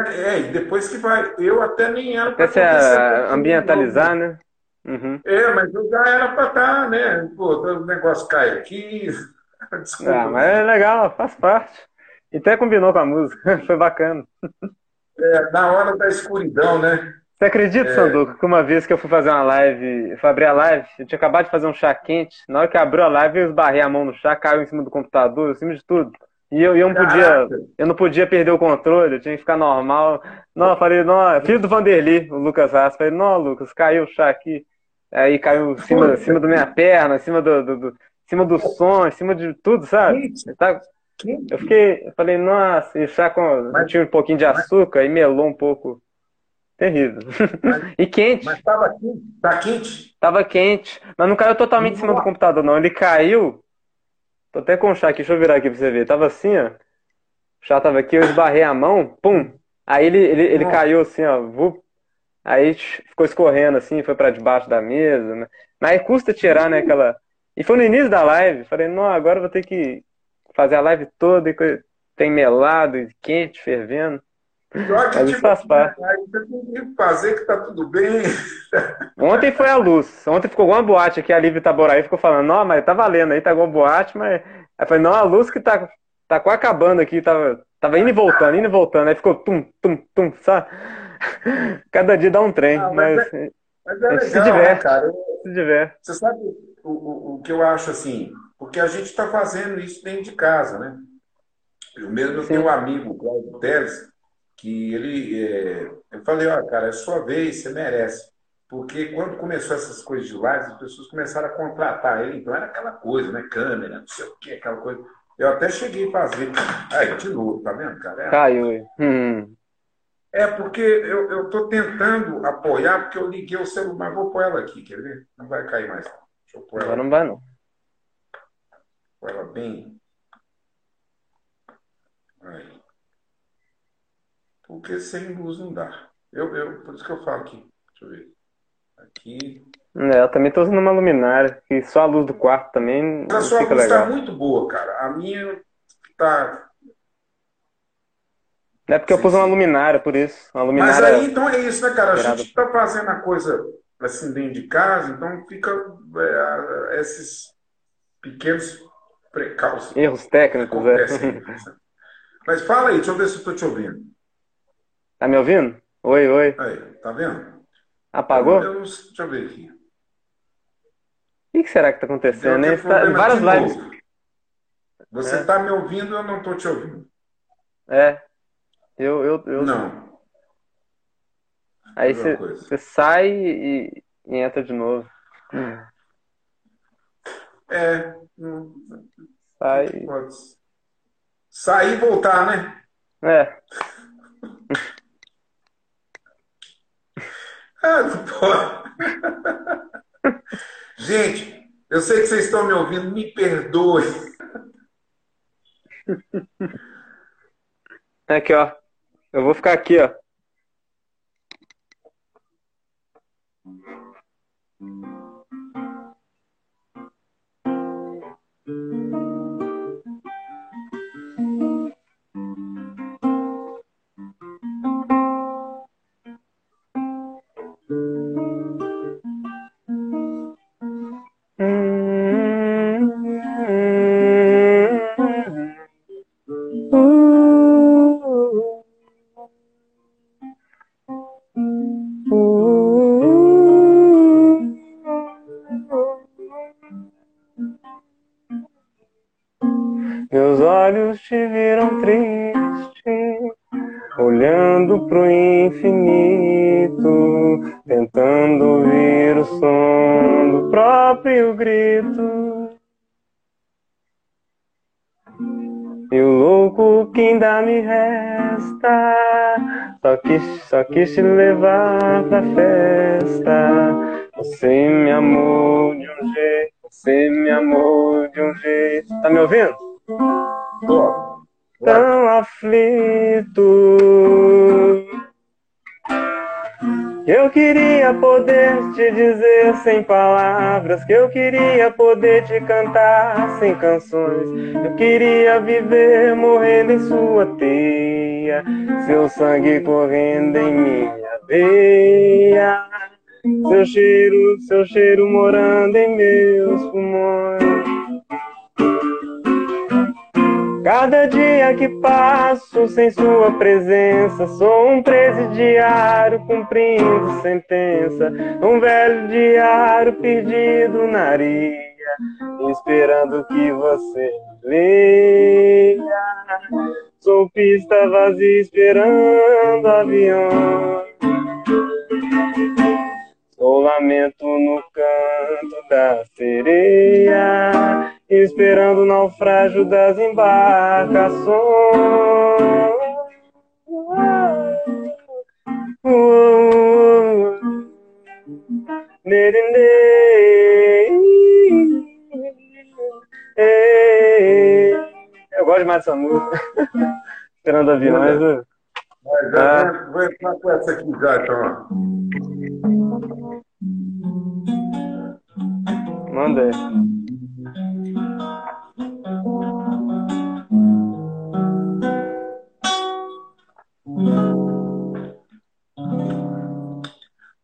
é, e depois que vai, eu até nem era para é ambientalizar, né? Uhum. É, mas eu já era para estar, tá, né? Pô, o negócio cai aqui. Desculpa. Ah, mas é legal, faz parte. E até combinou com a música, foi bacana. É, na hora da escuridão, né? Você acredita, é... Sanduca, que uma vez que eu fui fazer uma live, eu fui abrir a live, eu tinha acabado de fazer um chá quente, na hora que abriu a live, eu esbarrei a mão no chá, caiu em cima do computador, em cima de tudo. E eu, eu não podia, eu não podia perder o controle, eu tinha que ficar normal. Não, eu falei, não, filho do Vanderly, o Lucas Raspa, falei, não, Lucas, caiu o chá aqui. Aí caiu em cima, em cima da minha perna, em cima do, do, do, em cima do som, em cima de tudo, sabe? Tá, eu fiquei, eu falei, nossa, e chá com. Tinha um pouquinho de açúcar e melou um pouco. Terrível. Mas, e quente. Mas tava quente. Tá quente? Tava quente. Mas não caiu totalmente em cima do computador, não. Ele caiu. Tô até com o chá aqui, deixa eu virar aqui pra você ver. Tava assim, ó. O chá tava aqui, eu esbarrei a mão, pum. Aí ele, ele, ele caiu assim, ó. Vup. Aí ficou escorrendo assim, foi para debaixo da mesa. Né? Mas custa tirar, né, aquela. E foi no início da live. Falei, não, agora vou ter que fazer a live toda e tem melado e quente, fervendo. Pior que, tipo. Aí você tem que fazer que tá tudo bem. Ontem foi a luz. Ontem ficou uma boate aqui, a Lívia Itaboraí ficou falando, não, mas tá valendo aí, tá igual boate, mas. Aí foi, não, a luz que tá, tá quase acabando aqui, tava, tava indo e voltando, indo e voltando. Aí ficou tum, tum, tum, sabe? Cada dia dá um trem, ah, mas, mas, é, mas é legal, se diverte, né, cara? Se diverte. Você sabe o, o, o que eu acho assim? Porque a gente está fazendo isso dentro de casa, né? Eu mesmo Sim. tenho um amigo, o Cláudio Teles, que ele. É... eu falei, ó, cara, é sua vez, você merece. Porque quando começou essas coisas de lives, as pessoas começaram a contratar ele, então era aquela coisa, né? Câmera, não sei o que, aquela coisa. Eu até cheguei a fazer. Aí, de novo, tá vendo, cara? É... Caiu. Hum. É porque eu estou tentando apoiar, porque eu liguei o celular. Vou pôr ela aqui, quer ver? Não vai cair mais. Deixa eu pôr ela. Agora não vai, não ela bem. Aí. Porque sem luz não dá. Eu, eu, por isso que eu falo aqui. Deixa eu ver. Aqui. É, eu também estou usando uma luminária, que só a luz do quarto também. A sua luz está muito boa, cara. A minha está. É porque sim, eu pus uma luminária, por isso. Uma luminária Mas aí então é isso, né, cara? A gente está fazendo a coisa assim dentro de casa, então fica é, esses pequenos precaução. Erros técnicos, é. Mas fala aí, deixa eu ver se eu estou te ouvindo. Tá me ouvindo? Oi, oi. Aí, tá vendo? Apagou? Eu, deixa eu ver aqui. O que será que está acontecendo? Né? Tá, várias lives. Novo. Você é. me ouvindo eu não estou te ouvindo? É. Eu, eu, eu... Não. Aí você sai e, e, entra de novo. É. Sai. Sair e voltar, né? É. ah, não pode. Gente, eu sei que vocês estão me ouvindo, me perdoe. Aqui, ó. Eu vou ficar aqui, ó. Te levar pra festa. Você me amou de um jeito, você me amou de um jeito. Tá me ouvindo? Tô. Tão aflito. Eu queria poder te dizer sem palavras, que eu queria poder te cantar sem canções. Eu queria viver morrendo em sua teia, seu sangue correndo em minha veia, seu cheiro, seu cheiro morando em meus pulmões. Cada dia que passo sem sua presença, sou um presidiário cumprindo sentença, um velho diário perdido na areia, esperando que você leia. Sou pista vazia esperando avião. Sou lamento no canto da sereia, esperando o naufrágio das embarcações. Eu gosto mais dessa música. Esperando aviões. né? Vai, já, vou entrar com essa aqui já, então. Manda aí.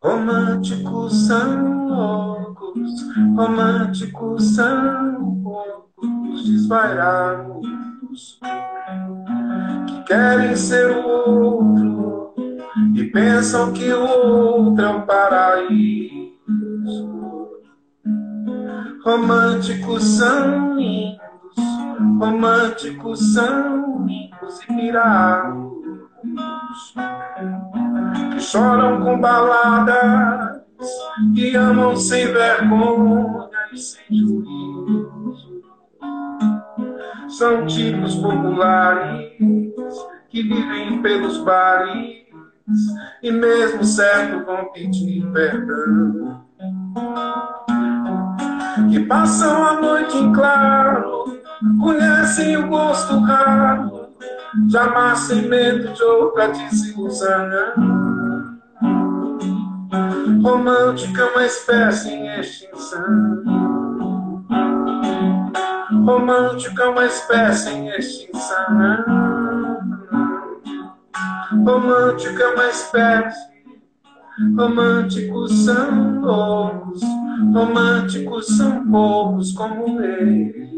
Românticos são loucos, românticos são poucos desvairados que querem ser o outro e pensam que o outro é um paraíso. Românticos são lindos, românticos são lindos e pirados que choram com baladas, que amam sem vergonha e sem juízo. São tipos populares que vivem pelos bares e mesmo certo vão pedir perdão. Que passam a noite em claro, conhecem o gosto raro jamais sem medo de outra desilusão. Romântica é uma espécie em extinção. Romântica é uma espécie em extinção. Romântica uma espécie. Românticos são loucos, românticos são poucos como ele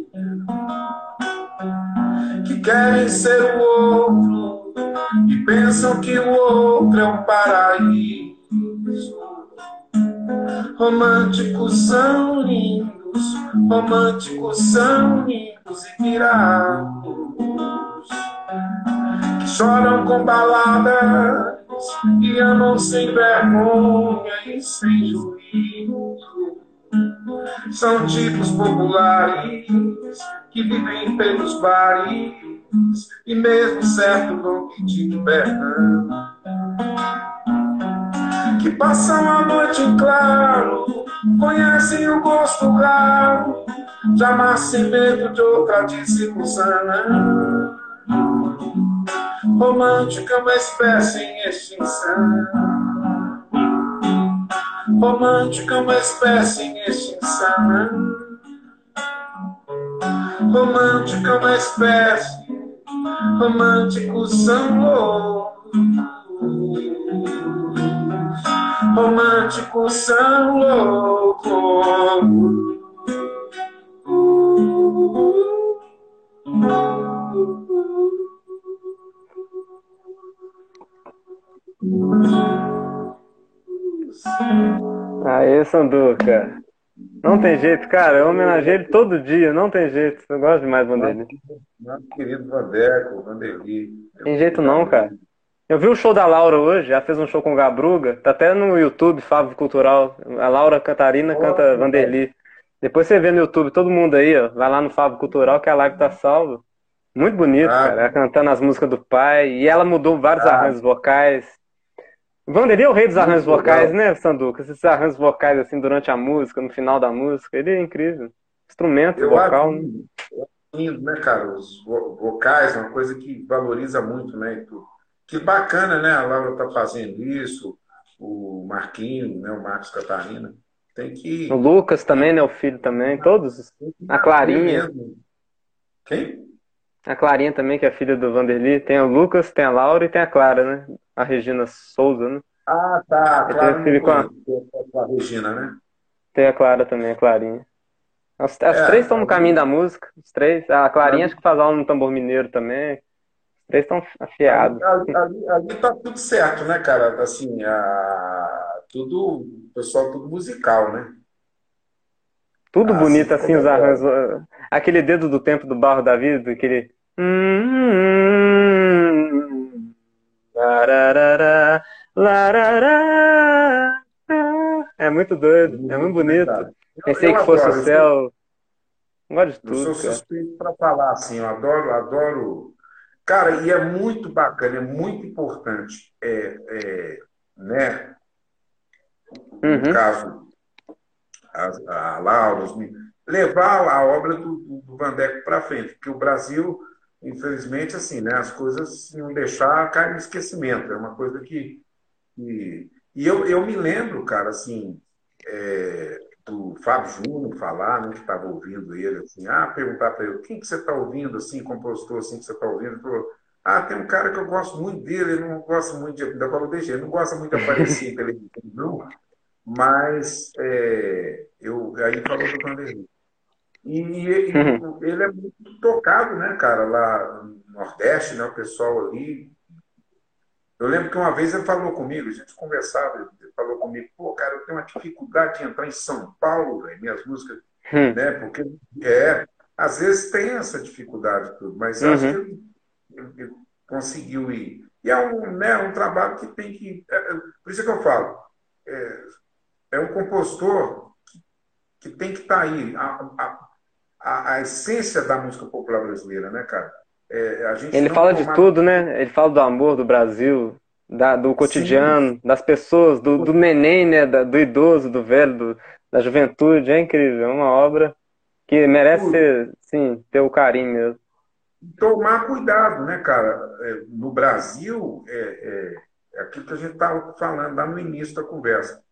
que querem ser o outro e pensam que o outro é um paraíso. Românticos são lindos, românticos são lindos e virados, que choram com baladas e amam sem vergonha e sem juízo. São tipos populares que vivem pelos bares e mesmo certo vão pedir perdão. Que passam a noite em claro, conhecem o gosto raro, jamais sem medo de outra desilusão. Romântica uma espécie em extinção. Romântica é uma espécie em extinção. Romântica é uma espécie. Românticos são loucos. Românticos são loucos. Aê, Sanduca. Não tem jeito, cara. Eu homenageei ele todo dia, não tem jeito. Eu gosto demais do Vanderlei. Nosso querido Vandeco, Vanderlei. Tem jeito não, cara. Eu vi o show da Laura hoje, já fez um show com o Gabruga, tá até no YouTube, Fábio Cultural. A Laura Catarina canta Vanderlei. Depois você vê no YouTube, todo mundo aí, ó, vai lá no Fábio Cultural que a live tá salva. Muito bonito, ah, cara. Ela cantando as músicas do pai. E ela mudou vários ah, arranjos vocais. Vanderlei é o rei dos arranjos vocais, né, Sanduca? Esses arranjos vocais, assim, durante a música, no final da música. Ele é incrível. Instrumento Eu vocal. Acho lindo, né, cara? Os vocais, uma coisa que valoriza muito, né? Que bacana, né? A Laura tá fazendo isso, o Marquinho, né? O Marcos Catarina. Tem que. O Lucas também, né? O filho também, todos. A Clarinha. Quem? A Clarinha também, que é filha do Vanderly. Tem o Lucas, tem a Laura e tem a Clara, né? A Regina Souza, né? Ah, tá. A Clara filho com a... com a Regina, né? Tem a Clara também, a Clarinha. As, as é, três estão no caminho da música. Os três. A Clarinha acho que faz aula no tambor mineiro também três estão afiados. Ali, ali, ali tá tudo certo, né, cara? Assim, a, tudo, o pessoal tudo musical, né? Tudo ah, bonito, assim, os arranjos. Aquele dedo do tempo do barro da vida, aquele. É muito doido, é muito bonito. Pensei que fosse o céu. Gosto de tudo. Eu sou suspeito para falar assim, eu adoro, adoro Cara, e é muito bacana, é muito importante, é, é, né? No uhum. caso, a, a Laura, levar a obra do, do, do Vandeco para frente, porque o Brasil, infelizmente, assim, né? As coisas não deixar cair no esquecimento, é uma coisa que. que e eu, eu me lembro, cara, assim, é, do Fábio Júnior falar, né, que estava ouvindo ele, assim, ah, perguntar para ele, quem que você está ouvindo, assim, compositor, assim, que você está ouvindo? Ele falou, ah, tem um cara que eu gosto muito dele, ele não gosta muito de, da Paulo DG, não gosta muito de aparecer em televisão, não, mas é, eu, aí falou do Vanderlei. E, e, uhum. ele é muito tocado, né, cara, lá no Nordeste, né, o pessoal ali. Eu lembro que uma vez ele falou comigo, a gente conversava, falou comigo, pô, cara, eu tenho uma dificuldade de entrar em São Paulo, véio, minhas músicas, hum. né? Porque é, às vezes tem essa dificuldade tudo, mas uhum. acho que ele, ele, conseguiu ir. E é um, né, um trabalho que tem que. É, é, por isso que eu falo, é, é um compositor que, que, tem que estar tá aí. A, a, a, a, essência da música popular brasileira, né, cara? É, ele fala de tudo, né? Ele fala do amor do Brasil, da, do cotidiano, Sim. das pessoas, do, do neném, né, da, do idoso, do velho, do, da juventude. É incrível, é uma obra que merece ser, sim, ter o carinho mesmo. Tomar cuidado, né, cara? É, no Brasil, é, é, é aquilo que a gente estava falando lá no início da conversa.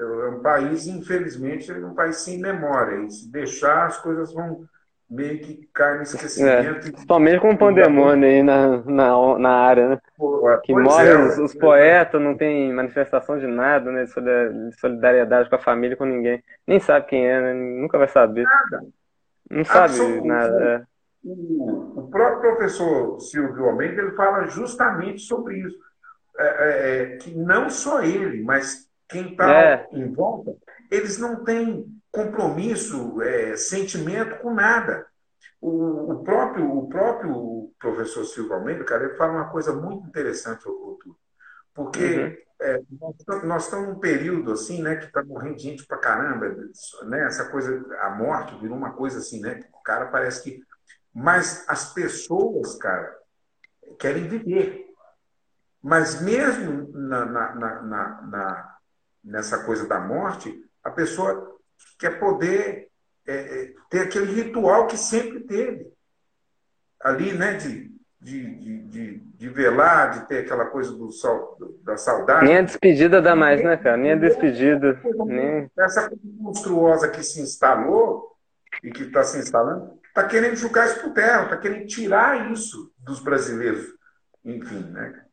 É, é um país, infelizmente, é um país sem memória. E se deixar, as coisas vão meio que cai no esquecimento. É, principalmente com o pandemônio aí na, na, na área, né? Pô, que morrem é, os, os poetas, não tem manifestação de nada, né? De solidariedade com a família, com ninguém. Nem sabe quem é, né? Nunca vai saber. Nada. Não sabe nada. É. O, o, próprio professor Silvio Almeida ele fala justamente sobre isso. É, é, é que não só ele, mas quem está é. em volta, eles não têm compromisso, é, sentimento com nada. O, o, próprio, o próprio professor Silva Almeida, cara, ele fala uma coisa muito interessante, Arthur, porque uhum. é, nós, nós, estamos num período assim, né, que está morrendo gente pra caramba, né, essa coisa, a morte virou uma coisa assim, né, o cara parece que... Mas as pessoas, cara, querem viver. Mas mesmo na, na, na, na nessa coisa da morte, a pessoa que é poder é, é, ter aquele ritual que sempre teve. Ali, né, de, de, de, de, velar, de ter aquela coisa do sol, da saudade. Nem a despedida dá mais, né, cara? Nem a despedida. Nem... Essa coisa monstruosa que se instalou e que está se instalando, está querendo jogar isso por terra, está querendo tirar isso dos brasileiros. Enfim, né?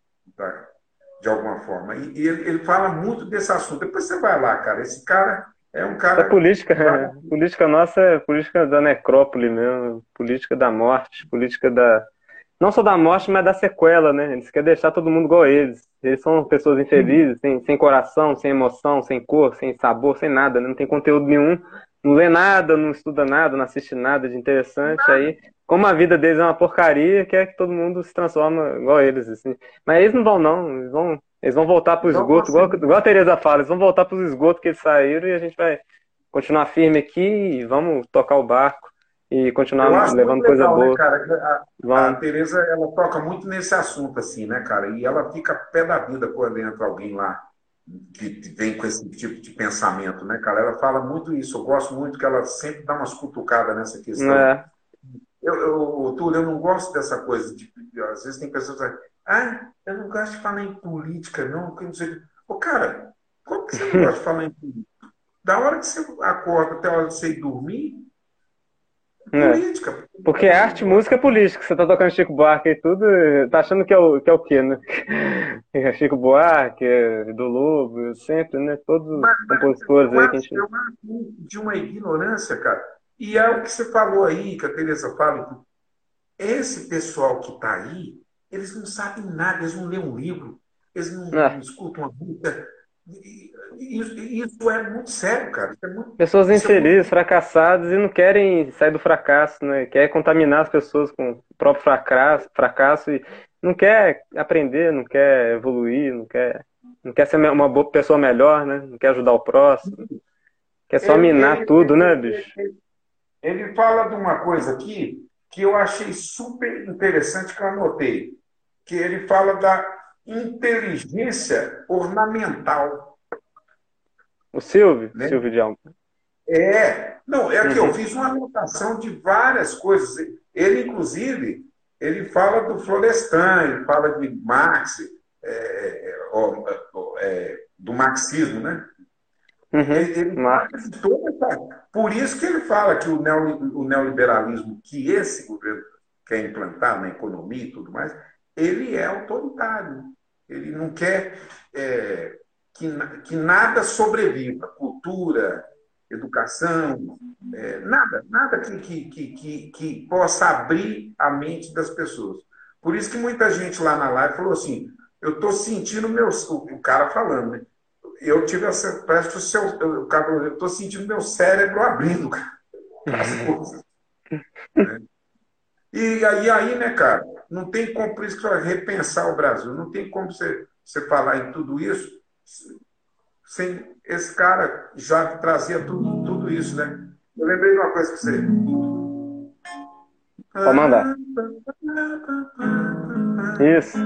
De alguma forma. E, e ele, ele fala muito desse assunto. Depois você vai lá, cara. Esse cara é um cara. A política, a política nossa é política da necrópole mesmo, política da morte, política da. Não só da morte, mas da sequela, né? Eles querem deixar todo mundo igual a eles. Eles são pessoas infelizes, sem, sem coração, sem emoção, sem cor, sem sabor, sem nada, né? não tem conteúdo nenhum. Não lê nada, não estuda nada, não assiste nada de interessante. Aí, como a vida deles é uma porcaria, quer que todo mundo se transforma igual eles, assim. Mas eles não vão, não. Eles vão, eles vão voltar para o esgoto, igual, igual a Tereza fala, eles vão voltar para os esgotos que eles saíram e a gente vai continuar firme aqui e vamos tocar o barco e continuar levando coisa legal, né, boa. Né, cara? A, a Tereza, ela toca muito nesse assunto, assim, né, cara? E ela fica pé da vida quando entra alguém lá que vem com esse tipo de pensamento, né, cara? Ela fala muito isso. Eu gosto muito que ela sempre dá umas cutucadas nessa questão. É. Eu, eu, Túlio, eu não gosto dessa coisa. De, às vezes tem pessoas que ah, eu não gosto de falar em política, não. não sei. Ô, cara, como que você não gosta de falar em política? Da hora que você acorda até a hora de você ir dormir, é. Política. Porque é arte, música é política. Você tá tocando Chico Buarque e tudo, tá achando que é o, que é o quê, né? É Chico Buarque, é do Lobo, sempre, né? Todos os mas, compositores aí que a gente. Eu acho de uma ignorância, cara. E é o que você falou aí, que a Tereza fala. Esse pessoal que tá aí, eles não sabem nada, eles não lêem um livro, eles não, é. não escutam uma música isso, isso é muito sério, cara. É muito, pessoas infelizes, é fracassadas e não querem sair do fracasso, né? Quer contaminar as pessoas com o próprio fracasso, fracasso e não quer aprender, não quer evoluir, não quer, não quer ser uma boa pessoa melhor, né? Não quer ajudar o próximo. Quer só ele, minar ele, tudo, ele, né, bicho? Ele fala de uma coisa aqui que eu achei super interessante que eu anotei. Que ele fala da inteligência ornamental. O Silvio? Né? Silvio de Alma. É, não, é que uhum. eu fiz uma anotação de várias coisas. Ele, inclusive, ele fala do Florestan, ele fala de Marx, é, é, é, do marxismo, né? Uhum. Ele, ele Por isso que ele fala que o, neoliberalismo que esse governo quer implantar na economia e tudo mais, ele é autoritário. Ele não quer é, que, que nada sobreviva. Cultura, educação, é, nada, nada que, que, que, que, possa abrir a mente das pessoas. Por isso que muita gente lá na live falou assim, eu estou sentindo meu... O cara falando, né? Eu tive essa... Parece que o seu... O cara falou, eu estou sentindo meu cérebro abrindo, As coisas. né? E aí, aí, né, cara? Não tem como, por isso repensar o Brasil. Não tem como você, você falar em tudo isso sem esse cara já trazia tudo, tudo isso, né? Eu lembrei de uma coisa que você. Pode mandar. Isso.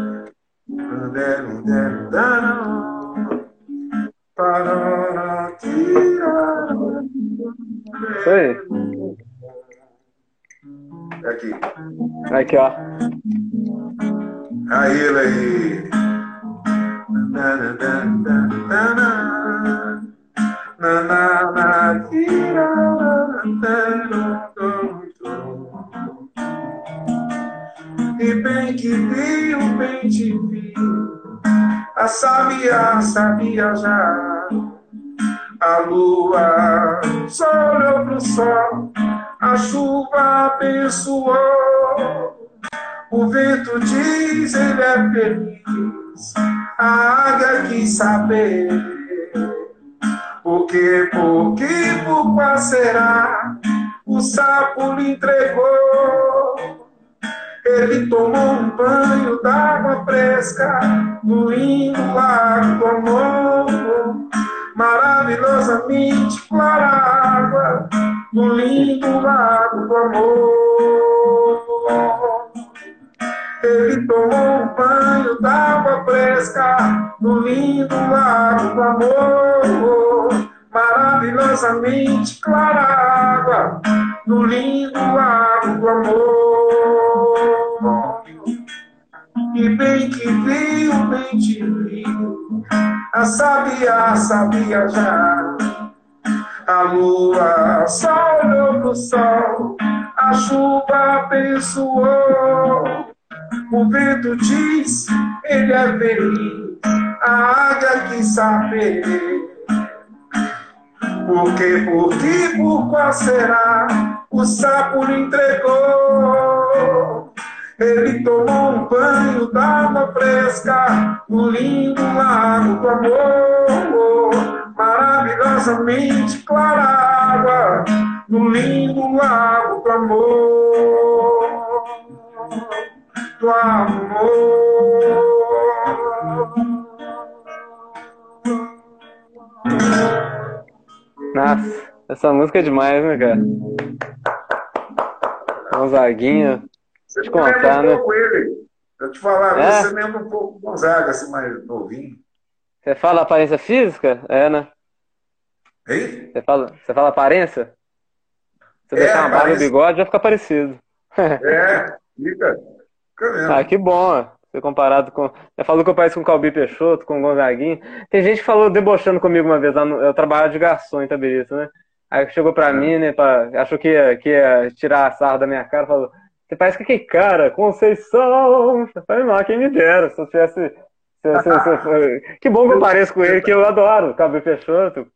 Isso aí. Aqui. Aqui, ó. Aí ele aí. E bem que vi, o bem te vi, a sabia, sabia já. A lua só olhou pro sol a chuva abençoou. O vento diz ele é feliz, a águia quis saber. Por que, por qual será? O sapo lhe entregou. Ele tomou um banho d'água fresca no lindo lago amor. Maravilhosamente clara água no lindo lago do amor. Ele tomou um banho d'água fresca no lindo lago do amor. Maravilhosamente clara água no lindo lago do amor. E bem que viu, bem te viu, a sabia, sabia já a lua só olhou pro sol, a chuva abençoou. O vento diz, ele é feliz, a águia quis saber. Por que, por que, por qual será? O sapo lhe entregou. Ele tomou um banho d'água fresca no lindo lago do amor. Maravilhoso misteriosamente clara água no lindo lago do amor, do amor. Nossa, essa música é demais, né, cara? Gonzaguinha. Você te contar, né? ele. Eu te falar, É? você lembra um pouco Gonzaga, assim, mais novinho. Você fala aparência física? É, né? Você fala, você fala aparência? Se É, deixar uma barba e bigode, já fica parecido. É, fica. Fica mesmo. Ah, que bom. Ser comparado com. Você falou que eu pareço com o Calbi Peixoto, com o Gonzaguinho. Tem gente que falou debochando comigo uma vez no... Eu trabalho de garçom em Itabirito, né? Aí chegou pra mim, né? Pra... Achou que ia, que ia tirar a sarra da minha cara, falou: Você parece que aquele cara, Conceição. Eu falei, não, quem me dera, se eu tivesse. Que bom que eu pareço com ele, que eu adoro o Calbi Peixoto,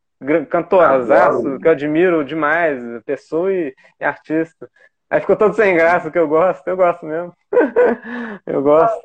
cantorzaço, que eu admiro demais, pessoa e, e artista. Aí ficou todo sem graça, que eu gosto, eu gosto mesmo. Eu gosto.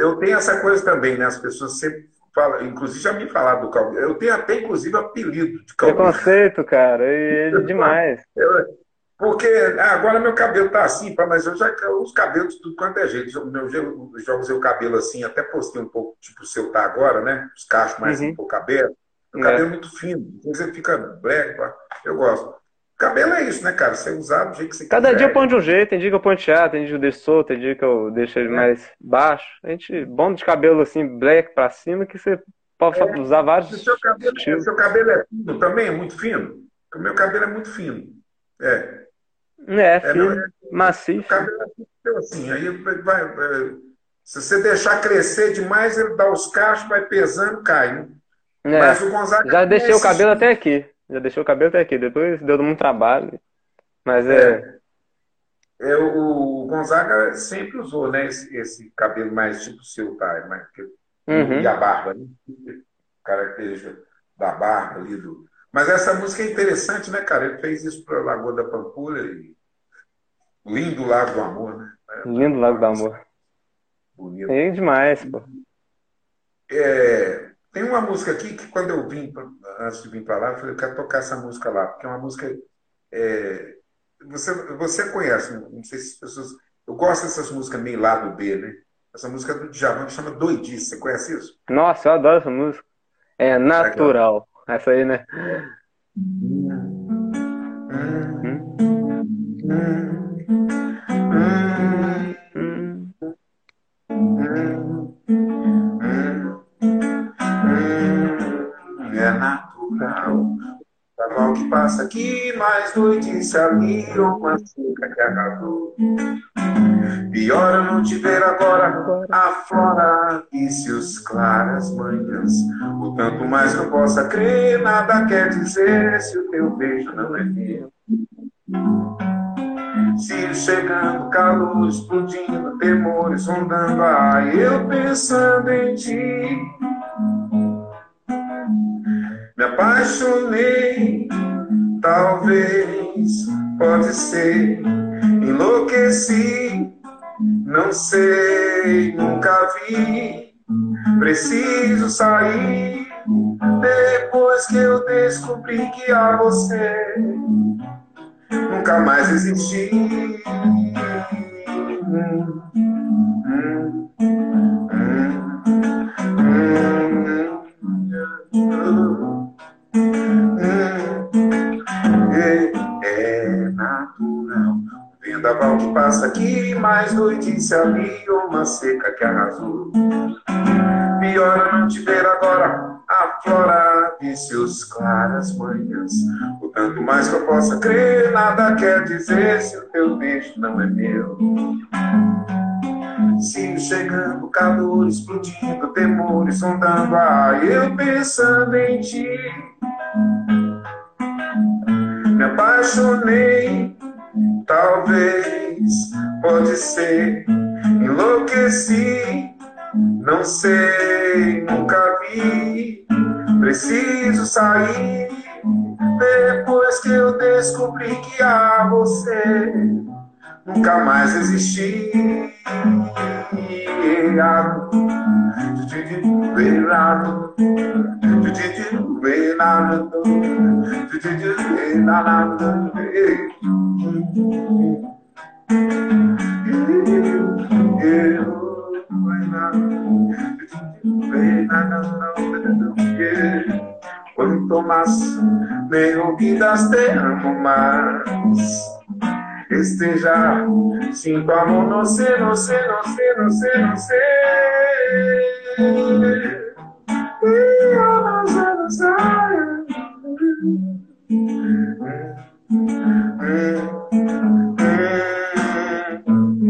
Eu tenho essa coisa também, né? As pessoas sempre falam, inclusive já me falaram do Calbi. Eu tenho até, inclusive, apelido de Calbi. Preconceito, cara, e ele é demais. Eu- Porque ah, agora meu cabelo tá assim, mas eu já eu uso cabelo de tudo quanto é jeito. Eu, meu, eu já usei o cabelo assim, até postei um pouco, tipo o seu tá agora, né? Os cachos mais Uhum. um pouco aberto. O É. cabelo é muito fino, vezes ele fica black, eu gosto. Cabelo é isso, né, cara? Você usar do jeito que você Cada quiser. dia eu ponho de um jeito, tem dia que eu ponho teatro, tem dia que eu deixo solto, tem dia que eu deixo ele mais baixo. A gente, bom de cabelo assim, black pra cima, que você pode É. usar O vários seu cabelo, estilos. seu cabelo é fino também? É muito fino? O meu cabelo é muito fino. É. É, É, não, é- macio. O cabelo é fino assim. Aí vai, vai- se você deixar crescer demais, ele dá os cachos, vai pesando, cai. Né? É, Mas o Gonzaga já deixei o cabelo até aqui. Já deixei o cabelo até aqui. Depois deu muito trabalho. Mas é. É, o Gonzaga sempre usou, né? Esse, esse cabelo mais tipo seu, tá? Mais, Uhum. E a barba, né? Característica da barba ali. Do... Mas essa música é interessante, né, cara? Ele fez isso para Lagoa da Pampulha e lindo Lago do Amor, né? É, Lindo Lago do Amor. Bonito. É demais, pô. É, tem uma música aqui que quando eu vim, antes de vir para lá, eu falei, eu quero tocar essa música lá, porque é uma música. é, você, você conhece, não sei se as pessoas. Eu gosto dessas músicas meio lado B, né? Essa música do Djavan que chama Doidice, você conhece isso? Nossa, eu adoro essa música. É natural. Essa aí, né? É natural. Carnaval que passa aqui, mais doidice ali, uma seca que acabou. Pior eu não te ver agora, aflora vícios claras manhãs. O tanto mais que eu possa crer, nada quer dizer se o teu beijo não é meu. Cílios chegando, calor explodindo, temores rondando, ai, eu pensando em ti. Me apaixonei, talvez, pode ser, enlouqueci, não sei, nunca vi. Preciso sair depois que eu descobri que a você nunca mais existi. Hum, hum, hum, hum, hum. Natural. Vendaval que passa aqui, mais doidice ali, uma seca que arrasou. Pior eu não te ver agora, aflorar vícios claras manhãs. O tanto mais que eu possa crer, nada quer dizer se o teu beijo não é meu. Sigo chegando, calor explodindo, temores sondando, ah, eu pensando em ti. Me apaixonei, talvez, pode ser, enlouqueci, não sei, nunca vi. Preciso sair depois que eu descobri que a você nunca mais existi. Errado. Errado. Quanto mais me olvidas te amo mais esteja sinto amor no sé, no sé, no sé, no sé, no sé. E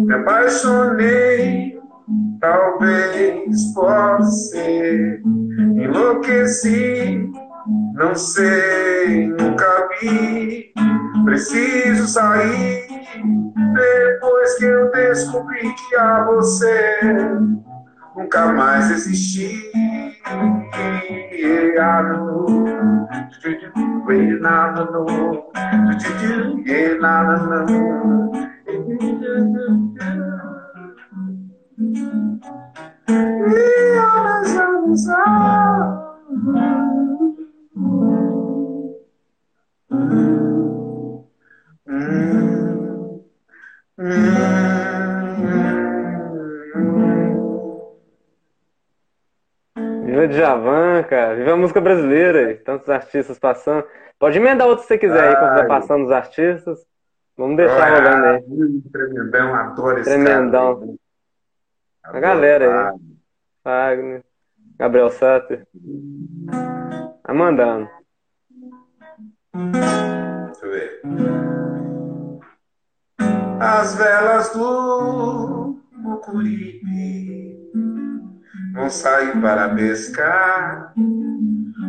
Me apaixonei, talvez possa ser. Enlouqueci, não sei, nunca vi. Preciso sair depois que eu descobri que a você nunca mais existi. Nada Viva Djavan, cara. Viva a música brasileira. Tantos artistas passando. Pode emendar outro se você quiser aí, quando vai passando os artistas. Vamos deixar Olha, rolando aí. Tremendão, adoro esse Tremendão. cara. A galera aí. Wagner, Gabriel Satter. Tá mandando. Deixa eu ver. As velas do Mucuripe vão sair para pescar.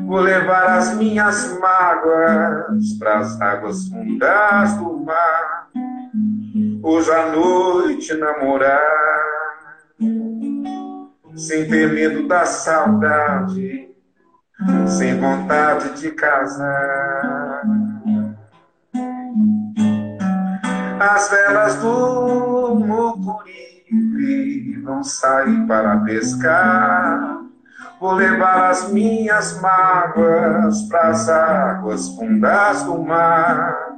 Vou levar as minhas mágoas para as águas fundas do mar. Hoje à noite namorar, sem ter medo da saudade, sem vontade de casar. As velas do Mucuripe vão sair para pescar. Vou levar as minhas mágoas para as águas fundas do mar.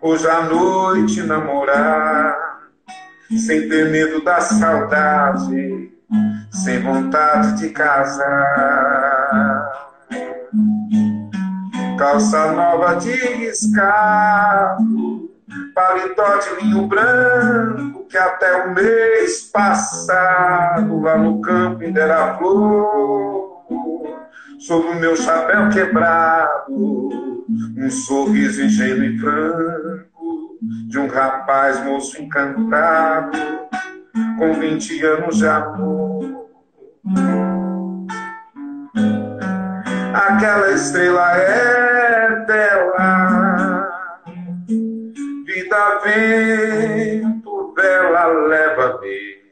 Hoje à noite namorar, sem ter medo da saudade, sem vontade de casar. Calça nova de riscado, paletó de linho branco, que até o mês passado lá no campo ainda era flor. Sob o meu chapéu quebrado, um sorriso ingênuo e franco de um rapaz moço encantado, com 20 anos de amor. Aquela estrela é dela, vida vento bela leva-me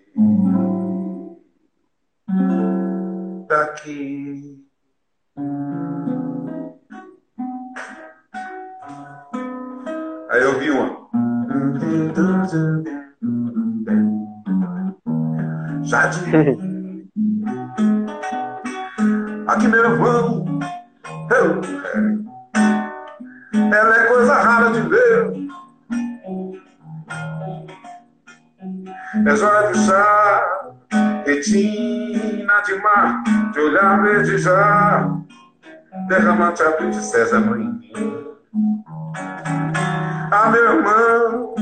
daqui. Aí eu vi uma. Jardim. Aqui meu irmão. Ela é coisa rara de ver. É joia de chá, retina de mar, de olhar verde já, derramante a de sésamo em mim. Ah, meu irmão,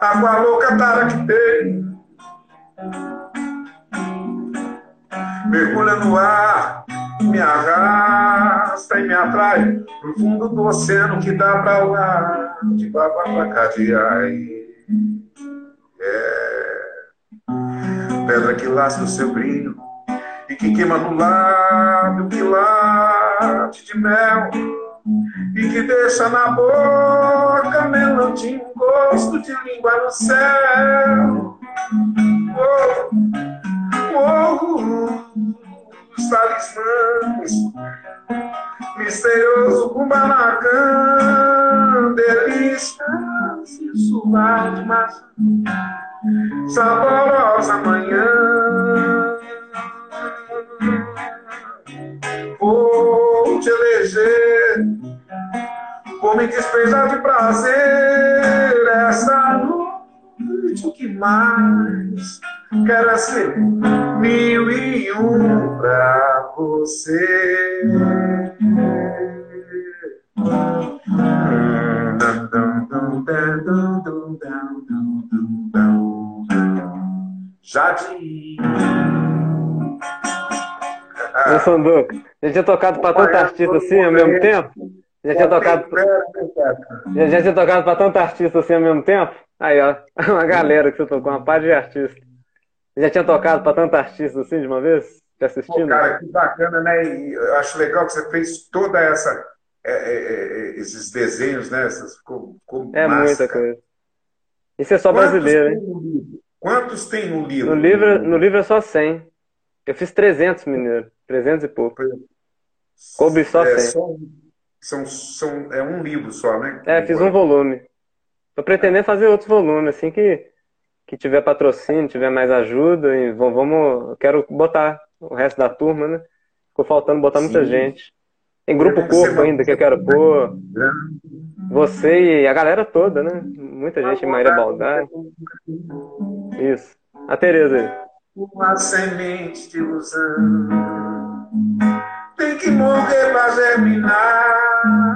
água louca tara que tem, mergulha no ar, me arrasta e me atrai pro fundo do oceano que dá pra lá, de baba pra cá de ai. É. Pedra que lasca o seu brilho e que queima no lábio que late de mel e que deixa na boca melantinho um gosto de língua no céu. Oh, oh, os talismãs, misterioso Kubanacan, delícia, isso vai de maçã saborosa manhã. Vou te eleger, por me despejar de prazer. Essa noite, o que mais quero é ser mil e um pra você. Jardim. Ô, Sanduca, já tinha tocado pra tanta artista assim ao mesmo tempo? Já tinha tocado. Já, já tinha tocado pra tanta artista assim ao mesmo tempo? Aí, ó, uma galera que você tocou, uma parte de artista. Já tinha tocado pra tanta artista assim de uma vez? Te assistindo? Pô, cara, que bacana, né? E eu acho legal que você fez toda essa. É, é, é, esses desenhos, né? Essas, ficou, ficou é massa, muita cara. coisa. Isso é só Quantos brasileiro, hein? Quantos tem no livro? No livro, no livro é só 100. Eu fiz 300, mineiro. 300 e pouco. Coube só é, 100. Só, são, são, é um livro só, né? É, fiz um volume. Tô pretendendo fazer outros volumes, assim que, que tiver patrocínio, tiver mais ajuda. E vamos, quero botar o resto da turma, né? Ficou faltando botar Sim. muita gente. Tem grupo corpo ainda que eu quero pôr. Você e a galera toda, né? Muita gente, Maíra Baldar. Isso. A Tereza aí. Uma semente de ilusão tem que morrer para germinar.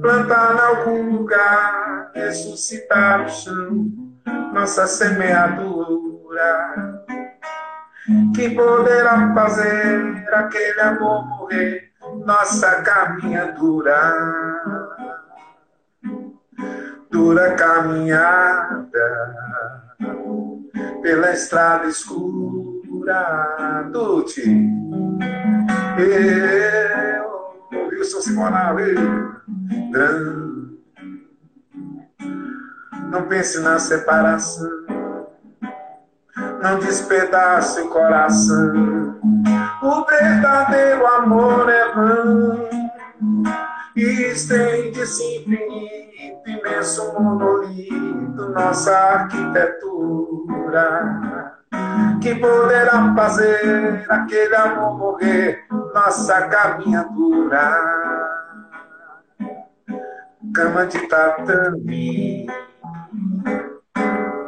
Plantar em algum lugar, ressuscitar o chão, nossa semeadura. Que poderá fazer aquele amor morrer, nossa caminhadura. Dura caminhada pela estrada escura do Ti. Eu, Wilson Simonal, não pense na separação, não despedace o coração. O verdadeiro amor é vão. E estende-se infinito, imenso monolito, nossa arquitetura que poderá fazer aquele amor morrer, nossa caminhadura. Cama de tatame,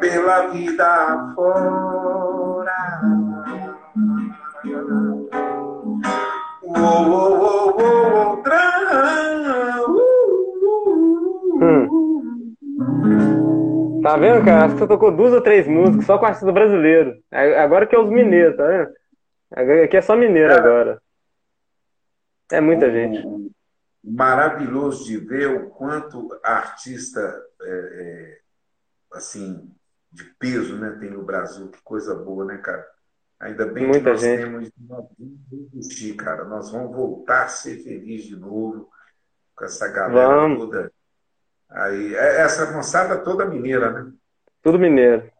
pela vida fora. Uou, uou, uou, uou, Hum. Tá vendo, cara? Acho que você tocou duas ou três músicas só com artista brasileiro. Agora que é os mineiros, tá vendo? Aqui é só mineiro agora. É muita gente. Maravilhoso de ver o quanto artista é, é, assim de peso né, tem no Brasil. Que coisa boa, né, cara? Ainda bem muita que nós gente. temos. Nós vamos cara. Nós vamos voltar a ser felizes de novo com essa galera vamos. toda Aí, é, essa moçada toda mineira, né? Tudo mineiro.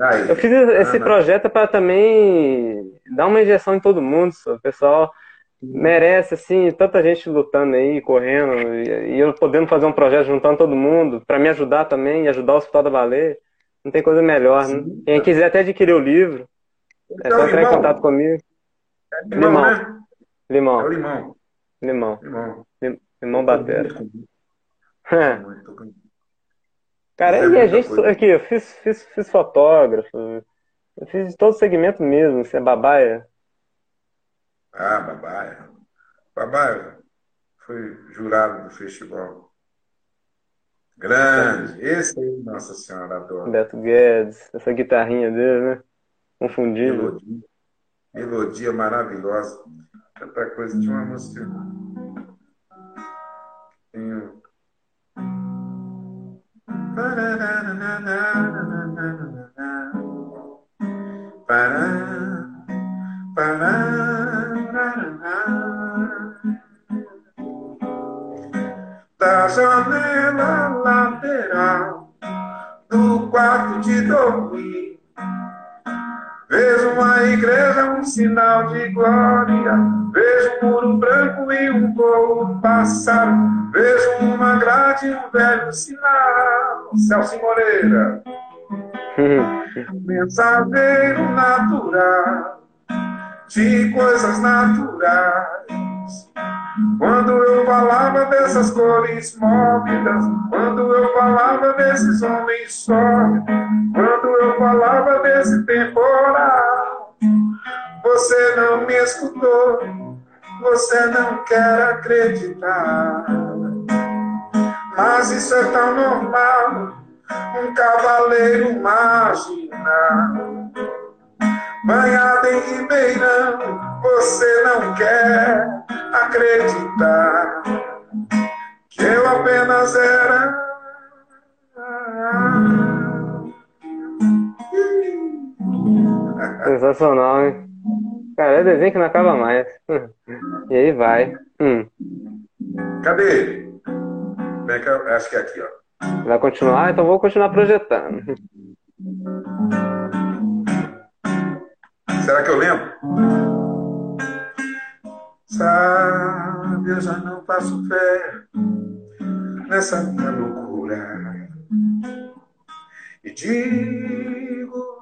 Aí, eu fiz esse projeto para também dar uma injeção em todo mundo. O pessoal merece, assim, tanta gente lutando aí, correndo, e eu podendo fazer um projeto juntando todo mundo, para me ajudar também, e ajudar o Hospital da Baleia. Não tem coisa melhor, né? Sim, né? Quem quiser até adquirir o livro, é então, é só entrar limão. em contato comigo. É limão, limão. Né? Limão. É limão. Limão. Limão. Limão batera. É. Cara, e a gente. Coisa. Aqui, eu fiz, fiz, fiz fotógrafo, eu fiz de todo segmento mesmo, você é babaia. Ah, babaia. Babaia foi jurado do festival. Grande. Esse aí, Nossa Senhora, adora. Beto Guedes, essa guitarrinha dele, né? Confundível. Melodia, melodia maravilhosa. Outra coisa, tinha uma música. Da janela lateral do quarto de dormir. Vejo uma igreja, um sinal de glória. Vejo um muro branco e um voo passar. Vejo uma grade e um velho sinal. Celso Moreira. Mensageiro natural de coisas naturais Quando eu falava dessas cores móvidas, quando eu falava desses homens sólidos, quando eu falava desse temporal, você não me escutou, você não quer acreditar. Mas isso é tão normal, um cavaleiro marginal banhada em Ribeirão, você não quer acreditar que eu apenas era. Sensacional, hein? Cara, é desenho que não acaba mais. E aí vai. Hum. Cadê? Bem, acho que é aqui, ó. Vai continuar? Então vou continuar projetando. Será que eu lembro? Sabe, eu já não faço fé nessa minha loucura. E digo,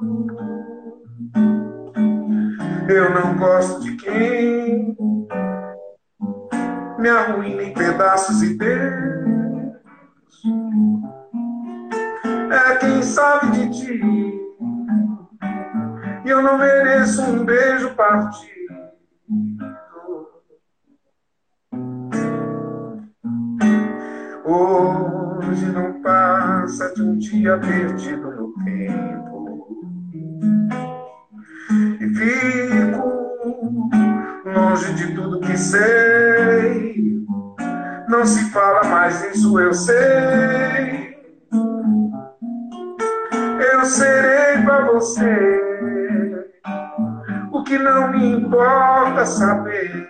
eu não gosto de quem me arruína em pedaços e Deus é quem sabe de ti e eu não mereço um beijo partido. Hoje não passa de um dia perdido no tempo. Fico longe de tudo que sei. Não se fala mais isso, eu sei. Eu serei pra você que não me importa saber.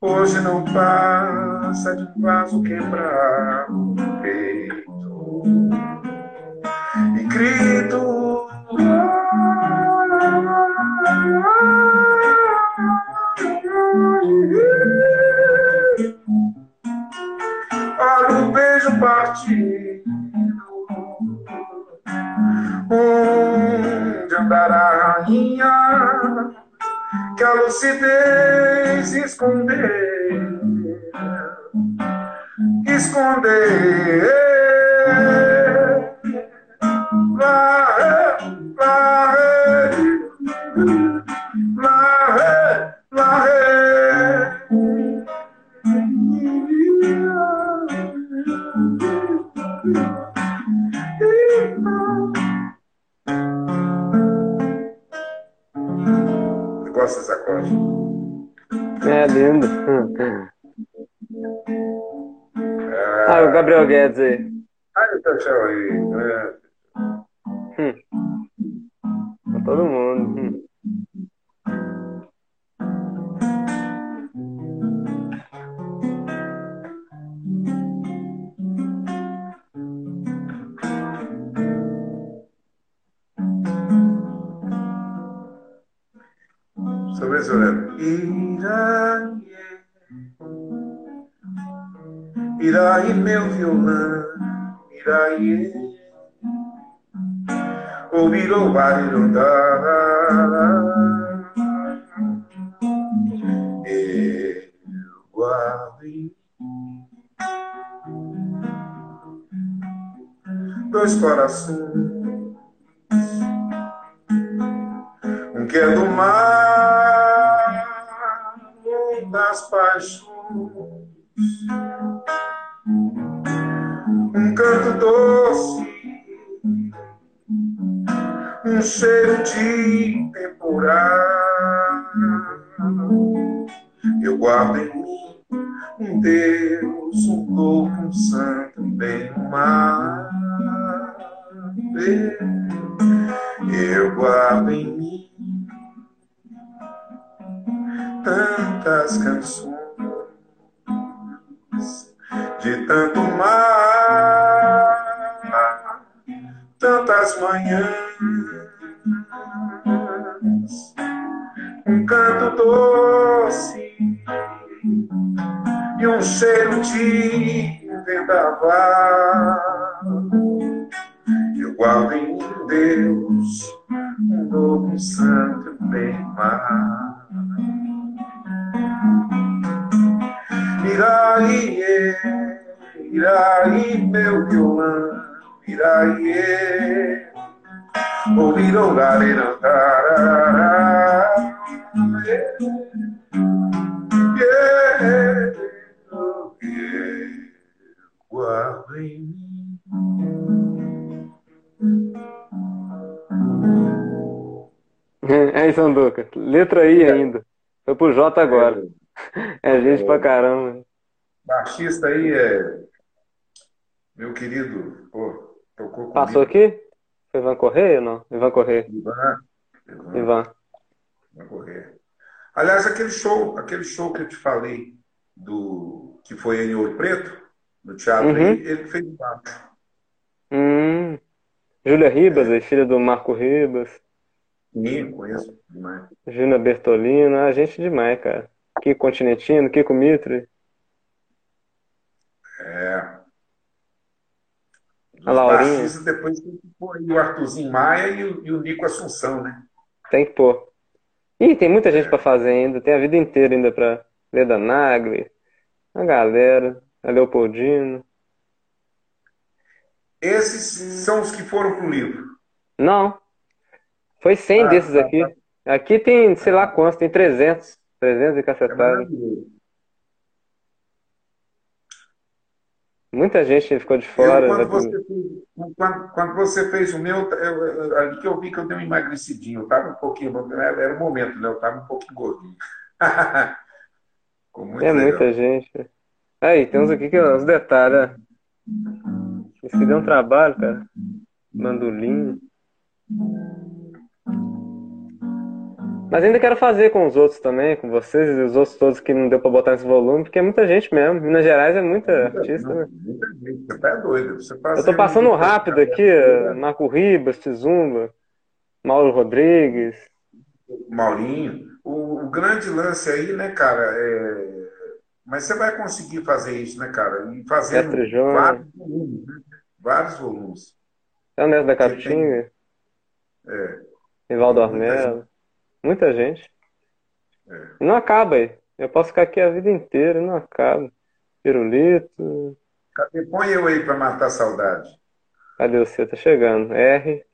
Hoje não passa de um vaso quebrado no peito grito. Olha o beijo partir onde andará a rainha que a lucidez esconder, esconder. Gabriel Guedes aí. Ah, o Tchau aí. Hum. Pra todo mundo. Hum. sobre isso, lembro. Iraí, meu violão, Iraí, ouvirou barilondar. Eu dois corações, de temporal. Eu guardo em mim um Deus, um louco, um santo, um bem, mal. Eu guardo em mim tantas canções, de tanto mar, tantas manhãs, canto doce e um cheiro de vendaval. Eu guardo em Deus, um novo santo bem-mar. Miraie, miraie, meu violão, miraie, ouvir ou lar, mim. É isso, Anduca. Letra I ainda. Foi pro J agora. É, gente pra caramba. Baixista aí é meu querido, pô, tocou comigo. Passou aqui? Foi Ivan Correia ou não? Ivan Correia. Ivan. Ivan. Ivan. Ivan Correia. Aliás, aquele show, aquele show que eu te falei, do que foi em Ouro Preto, no teatro Uhum. aí, ele fez baixo. Hum. Júlia Ribas, é filha do Marco Ribas. Sim, conheço demais. Gina Bertolino. Ah, gente demais, cara. Kiko Continentino, Kiko Mitre. É. A Laurinha. depois tem que pôr aí o Arthurzinho Maia e o, e o Nico Assunção, né? Tem que pôr. Ih, tem muita gente pra fazer ainda. Tem a vida inteira ainda pra Leda Nagli, a galera, a Leopoldino. Esses são os que foram pro livro. Não. Foi 100 Ah, desses tá, aqui. Aqui tem, sei lá quantos, tem 300. 300 e É cacetado. maravilhoso. Muita gente ficou de Eu, fora. quando, vai você fez, quando, quando você fez o meu, eu- eu- ali que eu vi que eu dei uma emagrecidinha. Eu estava um pouquinho, era o momento, né? Eu estava um pouquinho gordinho. É legal. muita gente. Aí, tem uns aqui que uns detalhes. Isso aqui deu um trabalho, cara. Mandolim. Mas ainda quero fazer com os outros também, com vocês e os outros todos que não deu pra botar nesse volume, porque é muita gente mesmo. Minas Gerais é muita artista, né? Muita gente, você tá doido. Você Eu tô passando rápido aqui, ó, Marco Ribas, Tizumba, Mauro Rodrigues. Maurinho. O, o grande lance aí, né, cara, é... Mas você vai conseguir fazer isso, né, cara? E João. vários volumes, né? Vários volumes. É o Neto da Capitinga, É. Rivaldo Muita Ormelo. Muita gente. É. Não acaba aí. Eu posso ficar aqui a vida inteira, não acaba. Pirulito. Cadê? Põe eu aí para matar a saudade. Cadê você? Tá chegando. R.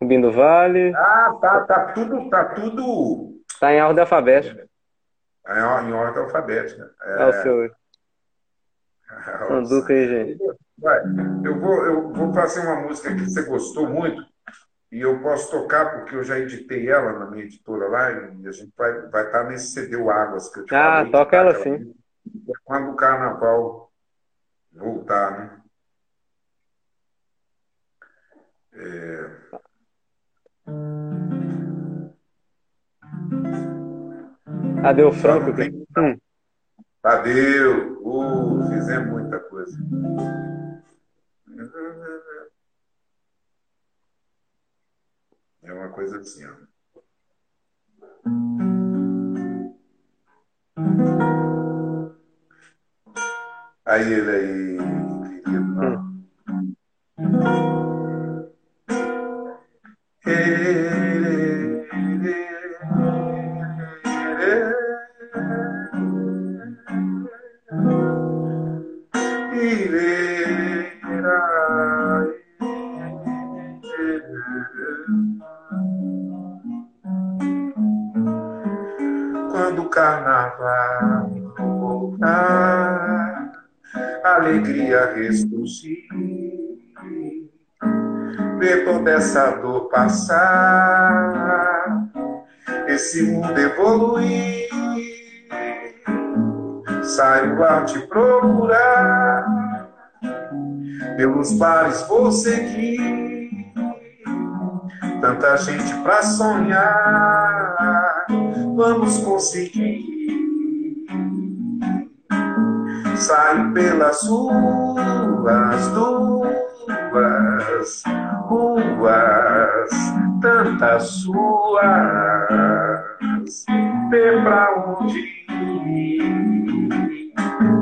Rubim do Vale. Ah, tá, tá tudo, tá tudo Tá em ordem alfabética. é, em ordem alfabética. É o seu. Anduca aí, gente. Vai, eu vou, eu vou fazer uma música que você gostou muito e eu posso tocar porque eu já editei ela na minha editora lá e a gente vai vai estar nesse CD o Águas que eu te Ah, falei. toca tá? ela Aquela sim. É Quando o carnaval voltar, né? Cadê o Só Franco tem- Hum. Tadeu, uh, fizemos muita coisa. É uma coisa assim, ó. Aí ele aí, carnaval voltar, alegria ressurgir, ver toda essa dor passar, esse mundo evoluir. Saio a te procurar, pelos bares vou seguir, tanta gente pra sonhar, vamos conseguir. Saio pelas ruas, duas ruas, tantas ruas, ter pra onde ir.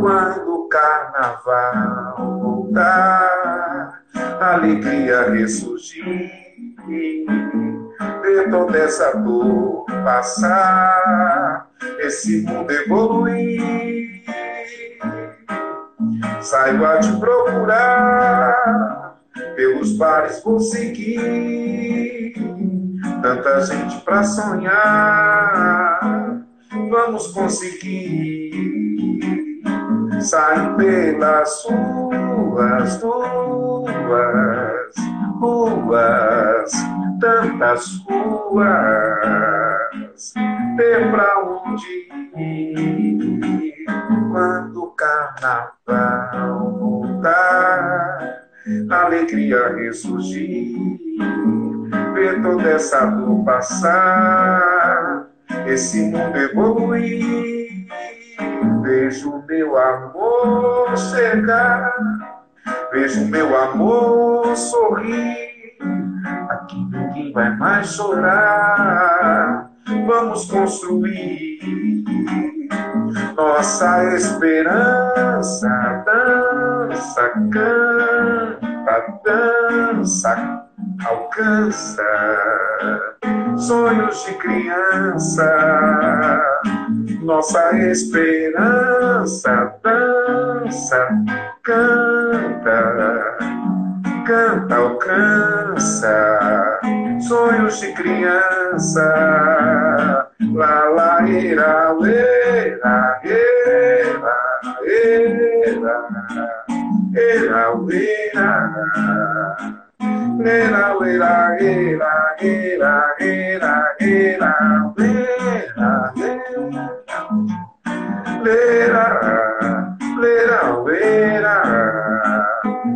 Quando o carnaval voltar, alegria ressurgir, ver toda essa dor passar, esse mundo evoluir. saio a te procurar. Pelos bares vou seguir, tanta gente pra sonhar. Vamos conseguir. Saio pelas ruas, ruas, ruas, tantas ruas, ter pra onde ir quando o carnaval voltar, alegria ressurgir, ver toda essa dor passar, esse mundo evoluir. Vejo meu amor chegar, vejo meu amor sorrir. Aqui ninguém vai mais chorar. Vamos construir nossa esperança. Dança, canta, dança, alcança sonhos de criança. Nossa esperança dança, canta, canta, alcança sonhos de criança. La la ira, lera, era, era, era, era. Lera, lera, lera, lera, lera, lera, leira, leira, leira,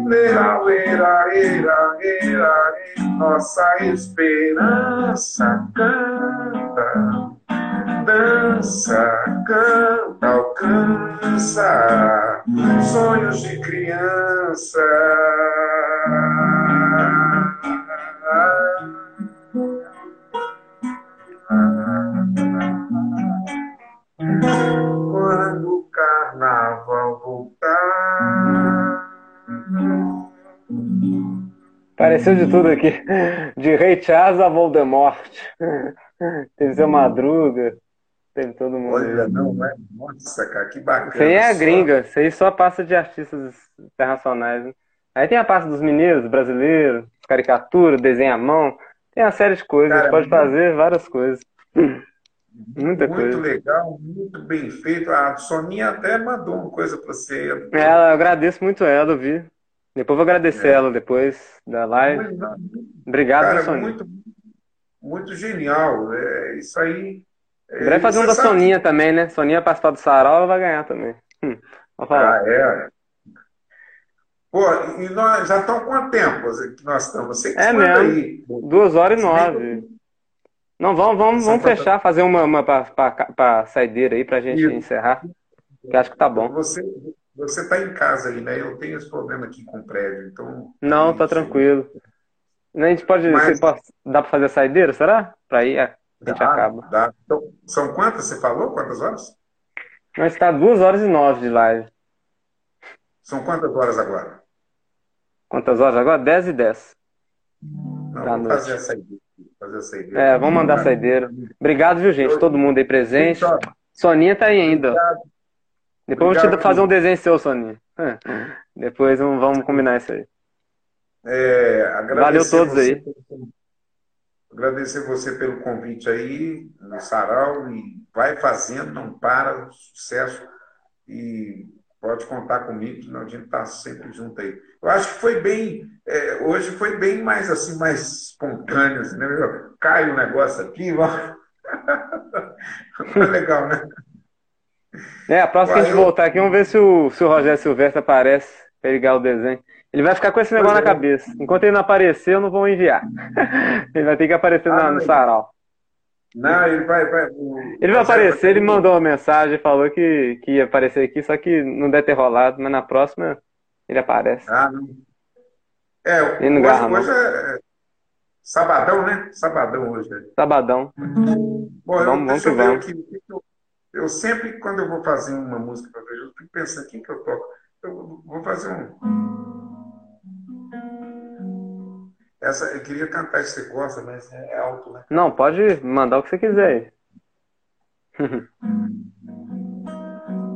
leira, leira, leira, leira, nossa esperança canta, dança, canta. Pareceu de tudo aqui. De Rei Charles a Voldemort. Teve seu Madruga. Teve todo mundo. Olha, não, é? Nossa, cara, que bacana. Isso aí é a gringa. Isso aí só passa de artistas internacionais. Né? Aí tem a parte dos mineiros, brasileiros, caricatura, desenho à mão. Tem uma série de coisas. Cara, pode muito... fazer várias coisas. Muita muito coisa. legal, muito bem feito. A Soninha até mandou uma coisa para você. Ela, eu agradeço muito ela, eu vi. Depois vou agradecer é. ela depois da live. Obrigado, Cara, Soninha. Muito, muito genial. É, isso aí. É, fazer um da sabe... Soninha também, né? Soninha participar do Sarau, ela vai ganhar também. Hum, ah, é. Pô, e nós já estamos quanto tempo que nós estamos? Você é mesmo. Aí. Duas horas e nove. Não, vamos, vamos, vamos fechar, fazer uma, uma para saideira aí pra gente Isso. encerrar. Que acho que tá bom. Você, você está em casa aí, né? Eu tenho esse problema aqui com o prédio, então. Não, tá tranquilo. A gente pode. Mas... pode dá para fazer a saideira, será? Para aí a gente dá, acaba. Dá. Então, são quantas? Você falou? Quantas horas? Nós está duas horas e nove de live. São quantas horas agora? Quantas horas agora? Dez e dez. Não, vamos noite. fazer a saideira fazer a saideira. É, vamos mandar a saideira. Obrigado, viu, gente? Todo mundo aí presente. Soninha tá aí ainda. Obrigado. Depois Obrigado, vamos fazer um desenho seu, Soninha. Depois vamos combinar isso aí. É, Valeu todos aí. Agradecer você pelo convite aí no Sarau e vai fazendo, não para, sucesso. E pode contar comigo, que a gente está sempre junto aí. Eu acho que foi bem, é, hoje foi bem mais assim, mais espontâneo, assim, né? Cai o um negócio aqui, ó. foi legal, né? É, a próxima que a gente voltar aqui, vamos ver se o, se o Rogério Silvestre aparece para ligar o desenho. Ele vai ficar com esse negócio pois na é. cabeça. Enquanto ele não aparecer, eu não vou enviar. ele vai ter que aparecer ah, no sarau. Não, ele vai. vai ele vai aparecer, ele mandou uma mensagem, falou que, que ia aparecer aqui, só que não deve ter rolado, mas na próxima ele aparece. Ah, não. É, ele não hoje, garra, hoje é sabadão, né? Sabadão hoje. Né? Sabadão. Bom, eu, vamos, vamos que vamos. Aqui, eu, eu, sempre, quando eu vou fazer uma música para ver, eu fico pensando, quem que eu toco? Eu vou fazer um. Essa, eu queria cantar se você gosta, mas é alto, né? Não, pode mandar o que você quiser.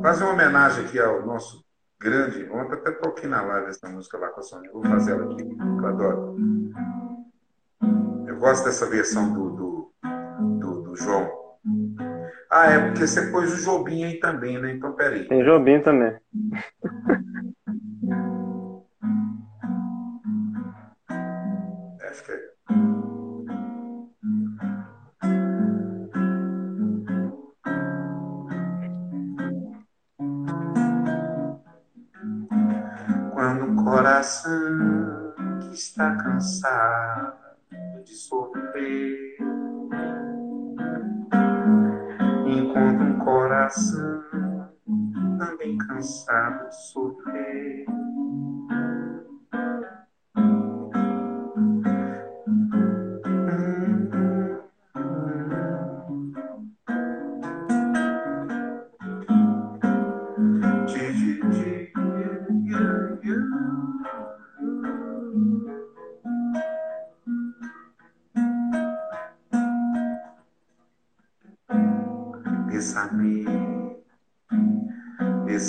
Fazer uma homenagem aqui ao nosso grande. Ontem até toquei na live essa música lá com a Sônia. Vou fazer ela aqui, eu adoro. Eu gosto dessa versão do, do, do, do João. Ah, é porque você pôs o Jobim aí também, né? Então, peraí. Tem Jobim também. Acho que é. coração que está cansado de sofrer encontra um coração também cansado de sofrer.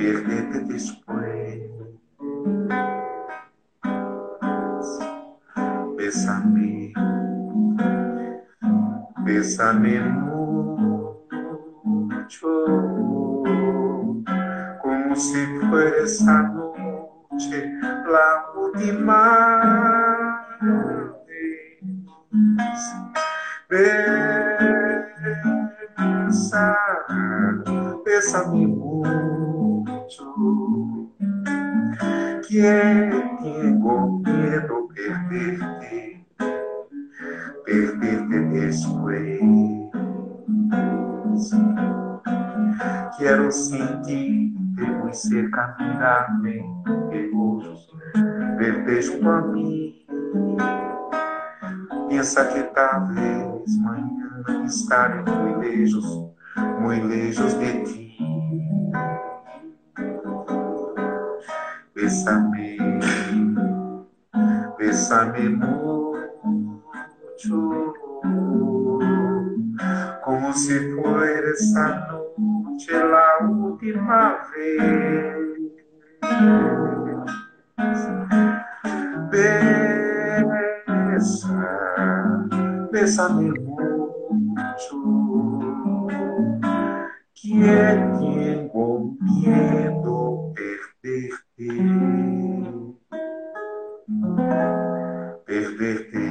perderte después. Bésame, bésame caminhar-me, verte junto a mim pensa que talvez manhã estarem muito lejos, muito lejos de ti. Bésame, bésame mucho, como se fuera esa noche la última vez. Bésame mucho, que tengo miedo perderte, perderte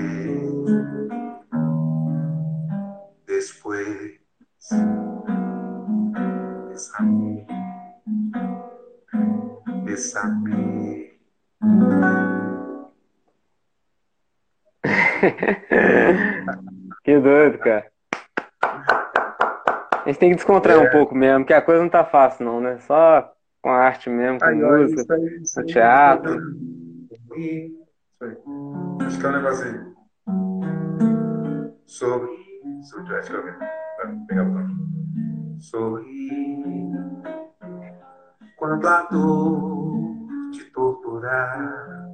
después. Bésame. que doido, cara. A gente tem que descontrair é. um pouco mesmo, porque a coisa não tá fácil, não, né? Só com a arte mesmo, com Ai, música, isso aí, isso aí, no teatro. Isso aí. Acho que é um negócio aí. Sorri. Que é pegar o Sorri. Quando a dor te torturar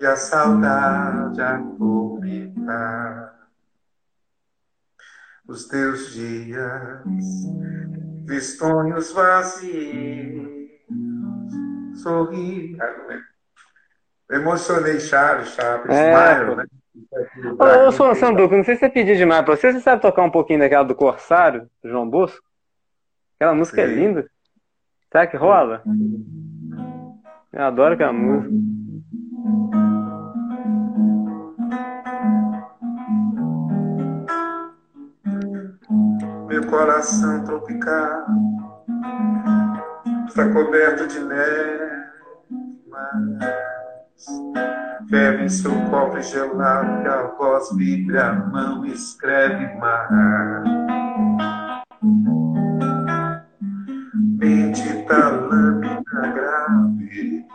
e a saudade atormentar os teus dias, vistonhos vazios, sorri. Emocionei Charles, Charles, é, Smile, né? Ô, ô Sanduco, não sei se você pediu demais pra você, você sabe tocar um pouquinho daquela do Corsário, do João Bosco? Aquela música Sim. é linda. Será que rola? Eu adoro aquela música. Meu coração tropical está coberto de neve, mas ferve em seu copo gelado e a voz vibra, a mão escreve mar. Bendita lâmina grave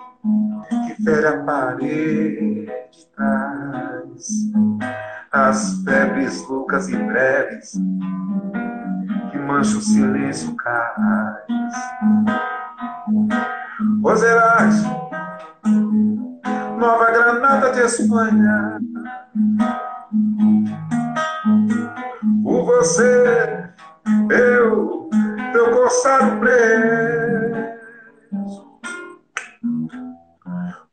a parede traz as febres loucas e breves que mancha o silêncio cais. Roserais, Nova Granada de Espanha. Por você, eu, teu corsário preso,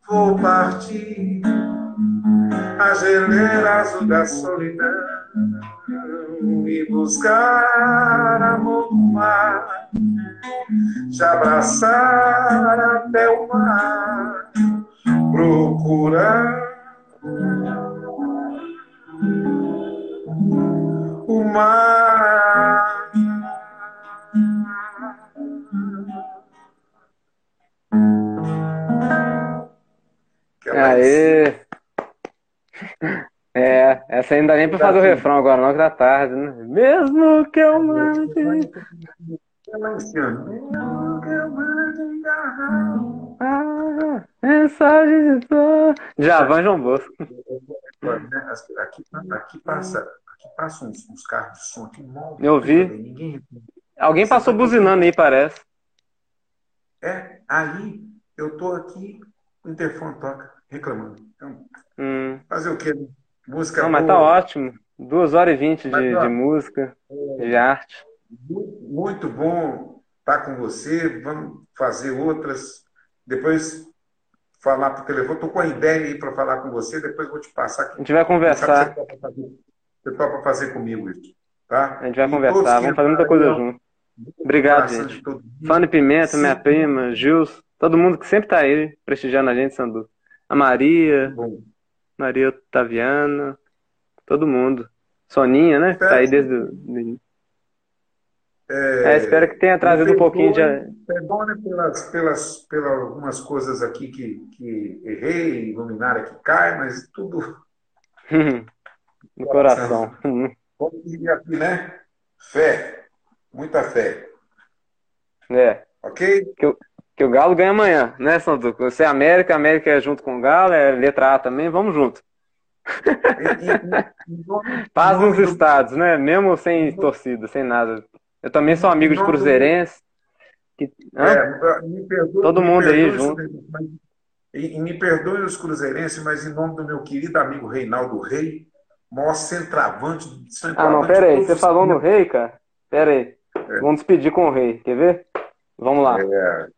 vou partir a geleira azul da solidão e buscar amor no mar, te abraçar até o mar, procurar o mar. Aê! É, essa ainda nem pra fazer o refrão agora, não, que tá tarde, né? Mesmo que eu mande. Ah, mensagem de dor. Javan João Bosco. Aqui, aqui passa, aqui passa uns, uns carros de som aqui. Eu vi. Ninguém... Alguém passou buzinando aí, parece. É, aí eu tô aqui, o interfone toca, reclamando. Então, Hum. fazer o quê? né? Música Não, mas tá ótimo. Duas horas e vinte de, ó, de música, de arte. Mu- Muito bom estar com você. Vamos fazer outras. Depois falar por telefone. Estou com a ideia aí para falar com você. Depois vou te passar A aqui. gente vai conversar. Você topa fazer, comigo isso. Tá? A gente vai E conversar. Vamos fazer muita coisa junto. Obrigado, gente. Fã de Pimenta, minha Sim. prima, Gils, todo mundo que sempre tá aí prestigiando a gente, Sandu. A Maria, Bom, Maria Otaviana, todo mundo. Soninha, né? Tá aí desde o. do- É, espero que tenha trazido um pouquinho de. Perdone pelas, pelas, pelas algumas coisas aqui que, que errei, luminária que cai, mas tudo no coração. Como diria aqui, né? Fé. Muita fé. É. Ok? Que o Galo ganha amanhã, né, Sandu? Você é América, América é junto com o Galo, é letra A também, vamos junto. Paz nos do- estados, né? Mesmo sem torcida, sem nada. Eu também sou amigo de do- Cruzeirense. Que... Hã? É, me perdoe, Todo me mundo aí junto. mas- e, e me perdoe os cruzeirenses, mas em nome do meu querido amigo Reinaldo Rei, maior centroavante, Ah, centroavante não, pera aí. Você falou no rei, cara? Pera aí. Vamos despedir com o rei. Quer ver? Vamos lá. É.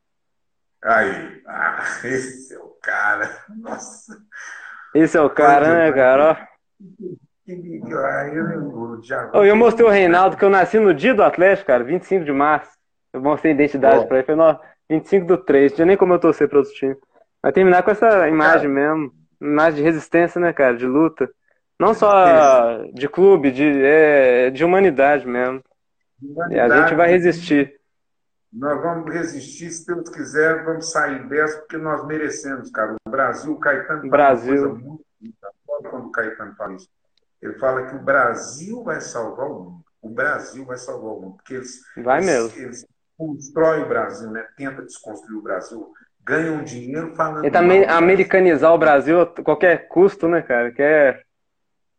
Aí, ah, esse é o cara. Nossa, Esse é o cara, né, cara? Eu, eu já. Ô, eu mostrei o Reinaldo que eu nasci no dia do Atlético, cara, 25 de março. Eu mostrei a identidade Ó. pra ele. Falei, não, 25 do 3. Não tinha nem como eu torcer pra outro time. Vai terminar com essa imagem mesmo. Imagem de resistência, né, cara? De luta. Não só de clube, de, é, de humanidade mesmo. E a gente vai resistir. Nós vamos resistir, se Deus quiser, vamos sair dessa, porque nós merecemos, cara. O Brasil, o Caetano fala Brasil. uma coisa muito quando o Caetano fala isso. Ele fala que o Brasil vai salvar o mundo. O Brasil vai salvar o mundo. Porque eles, Vai eles, mesmo. eles constroem o Brasil, né? Tenta desconstruir o Brasil. Ganham dinheiro falando E também mal Brasil. americanizar o Brasil a qualquer custo, né, cara? Quer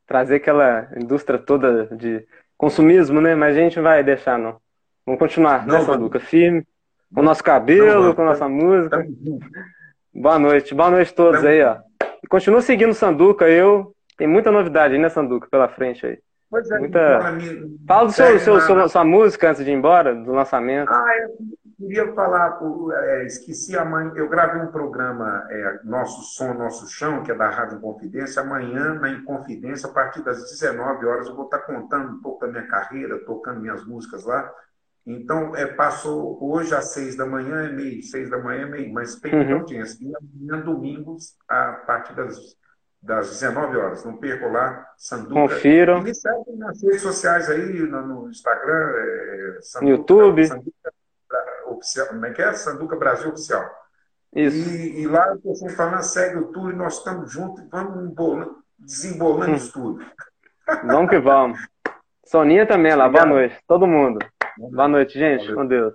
trazer aquela indústria toda de consumismo, né? Mas a gente não vai deixar, não. Vamos continuar, Não né. Sanduca? Firme, com o nosso cabelo, com a nossa música. Boa noite, boa noite a todos aí, ó. E continua seguindo o Sanduca, eu. Tem muita novidade aí, né, Sanduca, pela frente aí. Pois é, Muita- fala, do seu, seu, seu- sua música antes de ir embora, do lançamento. Ah, eu queria falar, é, esqueci amanhã, eu gravei um programa, é, Nosso Som, Nosso Chão, que é da Rádio Inconfidência. Amanhã, na Inconfidência, a partir das 19 horas, eu vou estar contando um pouco da minha carreira, tocando minhas músicas lá. Então, é, passou hoje às seis da manhã, é meio, seis da manhã é meio, mas tem Uhum. audiência. E amanhã, domingos, a partir das, das 19 horas. Não percam lá, Sanduca. Confiram. E me segue nas redes sociais aí, no, no Instagram, é, Sanduca, YouTube. Sanduca Oficial, como é que é? Sanduca Brasil Oficial. Isso. E, e lá eu estou sempre falando, segue o tour e nós estamos juntos e vamos embolando, desembolando Hum. isso tudo. Vamos que vamos. Soninha também lá, boa noite. Todo mundo. Boa noite, gente. Com Deus.